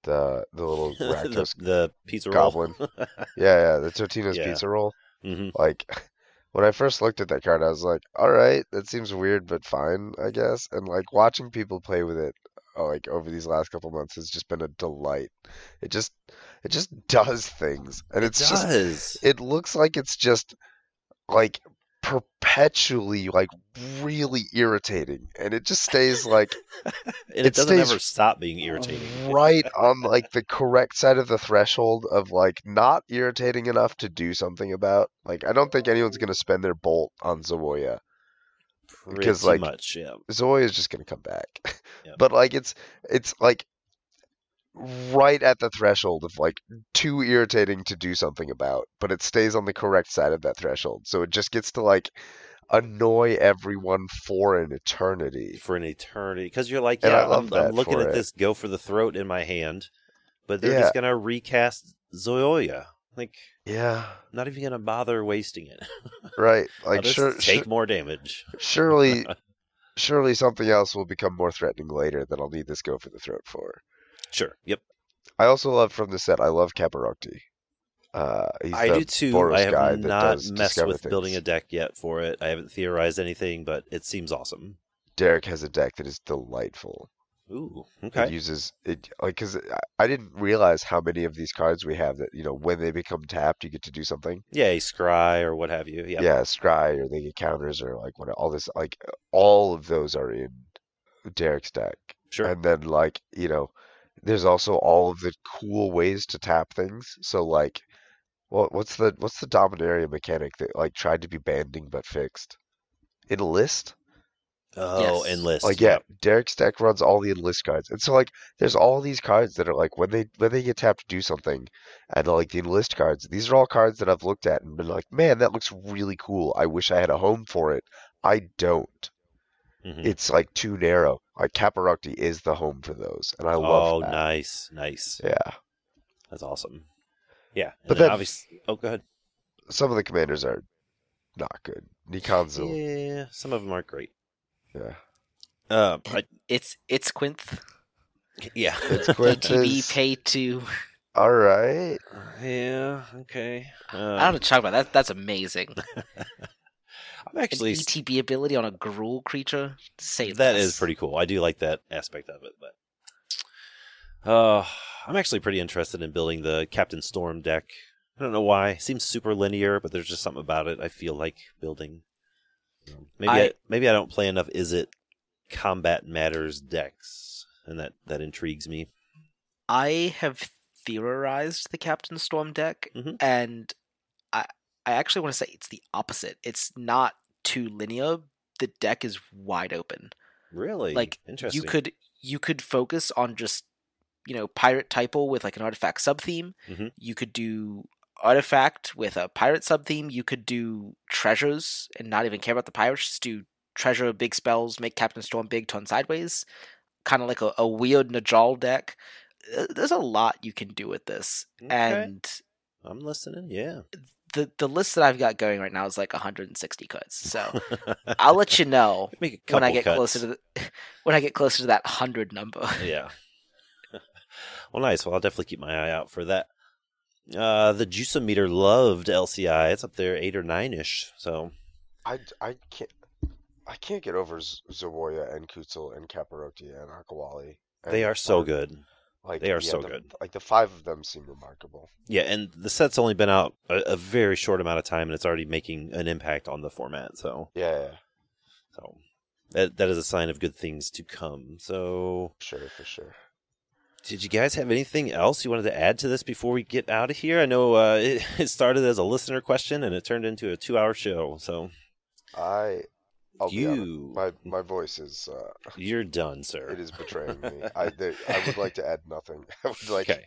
C: the the little
B: the, the pizza roll.
C: goblin. yeah, yeah, the Totino's
B: Yeah.
C: pizza roll.
B: hmm
C: Like when I first looked at that card, I was like, all right, that seems weird, but fine, I guess. And like watching people play with it, uh, like over these last couple months, has just been a delight. It just it just does things, and it's
B: it
C: just it looks like it's just like perpetually like really irritating, and it just stays like
B: and it,
C: it
B: doesn't ever stop being irritating.
C: right on like the correct side of the threshold of like not irritating enough to do something about. Like I don't think anyone's gonna spend their bolt on Zoyowa. because,
B: Pretty
C: like,
B: much, yeah.
C: Is just gonna come back. But like it's it's like right at the threshold of like too irritating to do something about, but it stays on the correct side of that threshold. So it just gets to like annoy everyone for an eternity.
B: for an eternity because you're like, yeah,
C: I love
B: I'm, I'm looking at
C: it.
B: this go for the throat in my hand, but they're
C: Yeah.
B: just gonna recast Zoya. Like,
C: Yeah.
B: not even gonna bother wasting it.
C: Right. Like sure,
B: take
C: sure
B: more damage.
C: surely surely something else will become more threatening later that I'll need this go for the throat for.
B: Sure. Yep.
C: I also love from the set. I love Caparocti. Uh, he's
B: I do too.
C: Boros
B: I have not messed with building a deck yet for it. I haven't theorized anything, but it seems awesome.
C: Derek has a deck that is delightful.
B: Ooh.
C: It
B: Okay.
C: uses it like because I didn't realize how many of these cards we have that you know when they become tapped you get to do something.
B: Yeah, scry or what have you. Yeah.
C: Yeah, scry or they get counters or like what all this like all of those are in Derek's deck.
B: Sure.
C: And then like, you know, there's also all of the cool ways to tap things. So like well, what's the what's the Dominaria mechanic that like tried to be banding but fixed? Enlist?
B: oh,
D: Yes.
B: enlist.
C: Like yeah, Derek's deck runs all the enlist cards. And so like there's all these cards that are like when they when they get tapped to do something and like the enlist cards, these are all cards that I've looked at and been like, man, that looks really cool. I wish I had a home for it. I don't.
B: Mhm.
C: It's like too narrow. Like Caparocti is the home for those, and I
B: Oh,
C: love that.
B: nice, nice.
C: Yeah,
B: That's awesome. Yeah. And
C: But
B: then
C: then-
B: obviously, oh, go ahead.
C: some of the commanders are not good. Nicanzil,
B: Yeah, some of them aren't great.
C: yeah.
B: Uh, I,
D: It's it's Quinth.
B: yeah.
C: It's
D: ETB
C: Quintus.
D: pay to.
C: All right.
B: yeah. Okay.
D: I
B: Um,
D: don't know talk about that. That's amazing.
B: I'm
D: An
B: actually
D: ETB ability on a Gruul creature. Say
B: that
D: less.
B: is pretty cool. I do like that aspect of it, but uh, I'm actually pretty interested in building the Captain Storm deck. I don't know why. seems super linear, but there's just something about it I feel like building. Maybe I,
D: I-
B: maybe I don't play enough. Is it combat matters decks, and that that intrigues me.
D: I have theorized the Captain Storm deck,
B: Mhm.
D: and I actually want to say it's the opposite. It's not too linear. The deck is wide open.
B: Really,
D: Like
B: interesting.
D: you could you could focus on just you know pirate typo with like an artifact sub theme.
B: Mhm.
D: You could do artifact with a pirate sub theme. You could do treasures and not even care about the pirates. Just do treasure, big spells, make Captain Storm big, turn sideways. Kind of like a, a weird Najal deck. There's a lot you can do with this,
B: Okay.
D: and
B: I'm listening. Yeah.
D: The the list that I've got going right now is like 160 cuts. So I'll let you know
B: Make
D: when I get
B: cuts.
D: closer to the when I get closer to that hundred number.
B: yeah. well, nice. Well, I'll definitely keep my eye out for that. Uh, the Juiceometer loved LCI. It's up there eight or nine ish. So
C: I, I can't I can't get over Z- Zoyowa and Kutzil and Caparocti and Akawalli.
B: they are so good.
C: Like
B: they are
C: yeah,
B: so
C: the-
B: good.
C: Like the five of them seem remarkable.
B: Yeah, and the set's only been out a, a very short amount of time, and it's already making an impact on the format. So,
C: Yeah,
B: so that that is a sign of good things to come. So,
C: sure, for sure.
B: did you guys have anything else you wanted to add to this before we get out of here? I know uh, it, it started as a listener question, and it turned into a two-hour show. So,
C: I I'll
B: you
C: my my voice is uh,
B: you're done, sir.
C: it is betraying me. I I would like to add nothing. I would like
B: okay.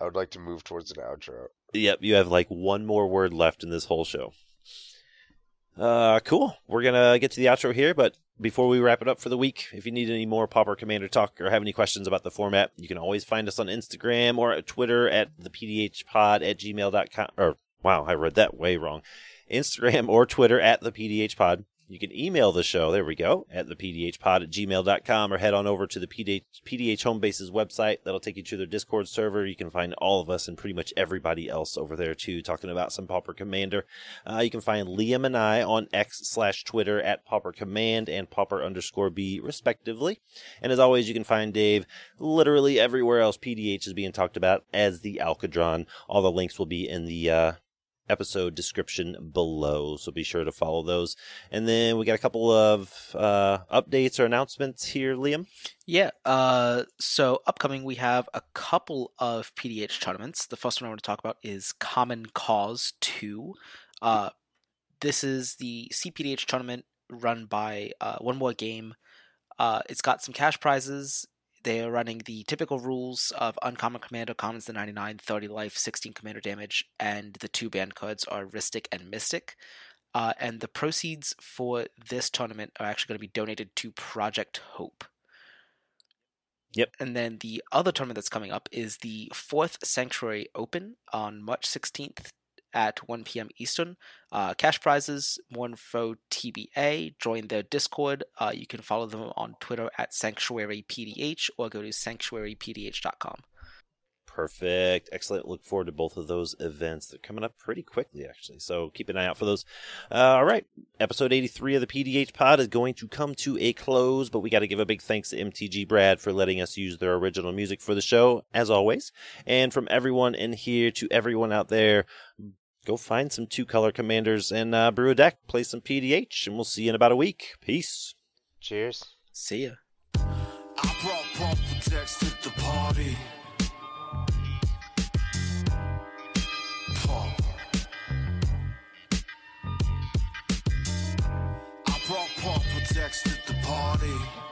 C: I would like to move towards an outro.
B: Yep, you have like one more word left in this whole show. Uh, cool. We're gonna get to the outro here, but before we wrap it up for the week, if you need any more Pauper Commander talk or have any questions about the format, you can always find us on Instagram or at Twitter at the PDHpod at gmail.com. Or, wow, I read that way wrong. Instagram or Twitter at the PDHpod. You can email the show, there we go, at the PDHpod at gmail.com or head on over to the PDH, PDH Homebase's website. That'll take you to their Discord server. You can find all of us and pretty much everybody else over there too, talking about some Pauper Commander. Uh, you can find Liam and I on X slash Twitter at Pauper Command and Pauper underscore B respectively. And as always, you can find Dave literally everywhere else PDH is being talked about as the Alcadron. All the links will be in the, uh, episode description below. So be sure to follow those. And then we got a couple of uh, updates or announcements here, Liam.
D: Yeah. Uh, so upcoming, we have a couple of PDH tournaments. The first one I want to talk about is Common Cause Two. Uh, this is the CPDH tournament run by uh, One More Game. Uh, it's got some cash prizes. They are running the typical rules of Uncommon Commander, Commons the 99, 30 life, 16 commander damage, and the two banned cards are Rhystic and Mystic. Uh, and the proceeds for this tournament are actually going to be donated to Project Hope.
B: Yep.
D: And then the other tournament that's coming up is the fourth Sanctuary Open on March 16th at 1 p.m. Eastern. Uh, cash prizes, more info TBA. Join their Discord. Uh, you can follow them on Twitter at SanctuaryPDH or go to sanctuarypdh.com.
B: Perfect. Excellent. Look forward to both of those events. They're coming up pretty quickly, actually. So keep an eye out for those. Uh, all right. Episode 83 of the PDH pod is going to come to a close, but we got to give a big thanks to MTG Brad for letting us use their original music for the show, as always. And from everyone in here to everyone out there, go find some two color commanders and uh, brew a deck, play some PDH, and we'll see you in about a week. Peace.
C: Cheers.
D: See ya.
A: I brought Pauper Decks to the party. Pauper. I brought Pauper Decks to the party.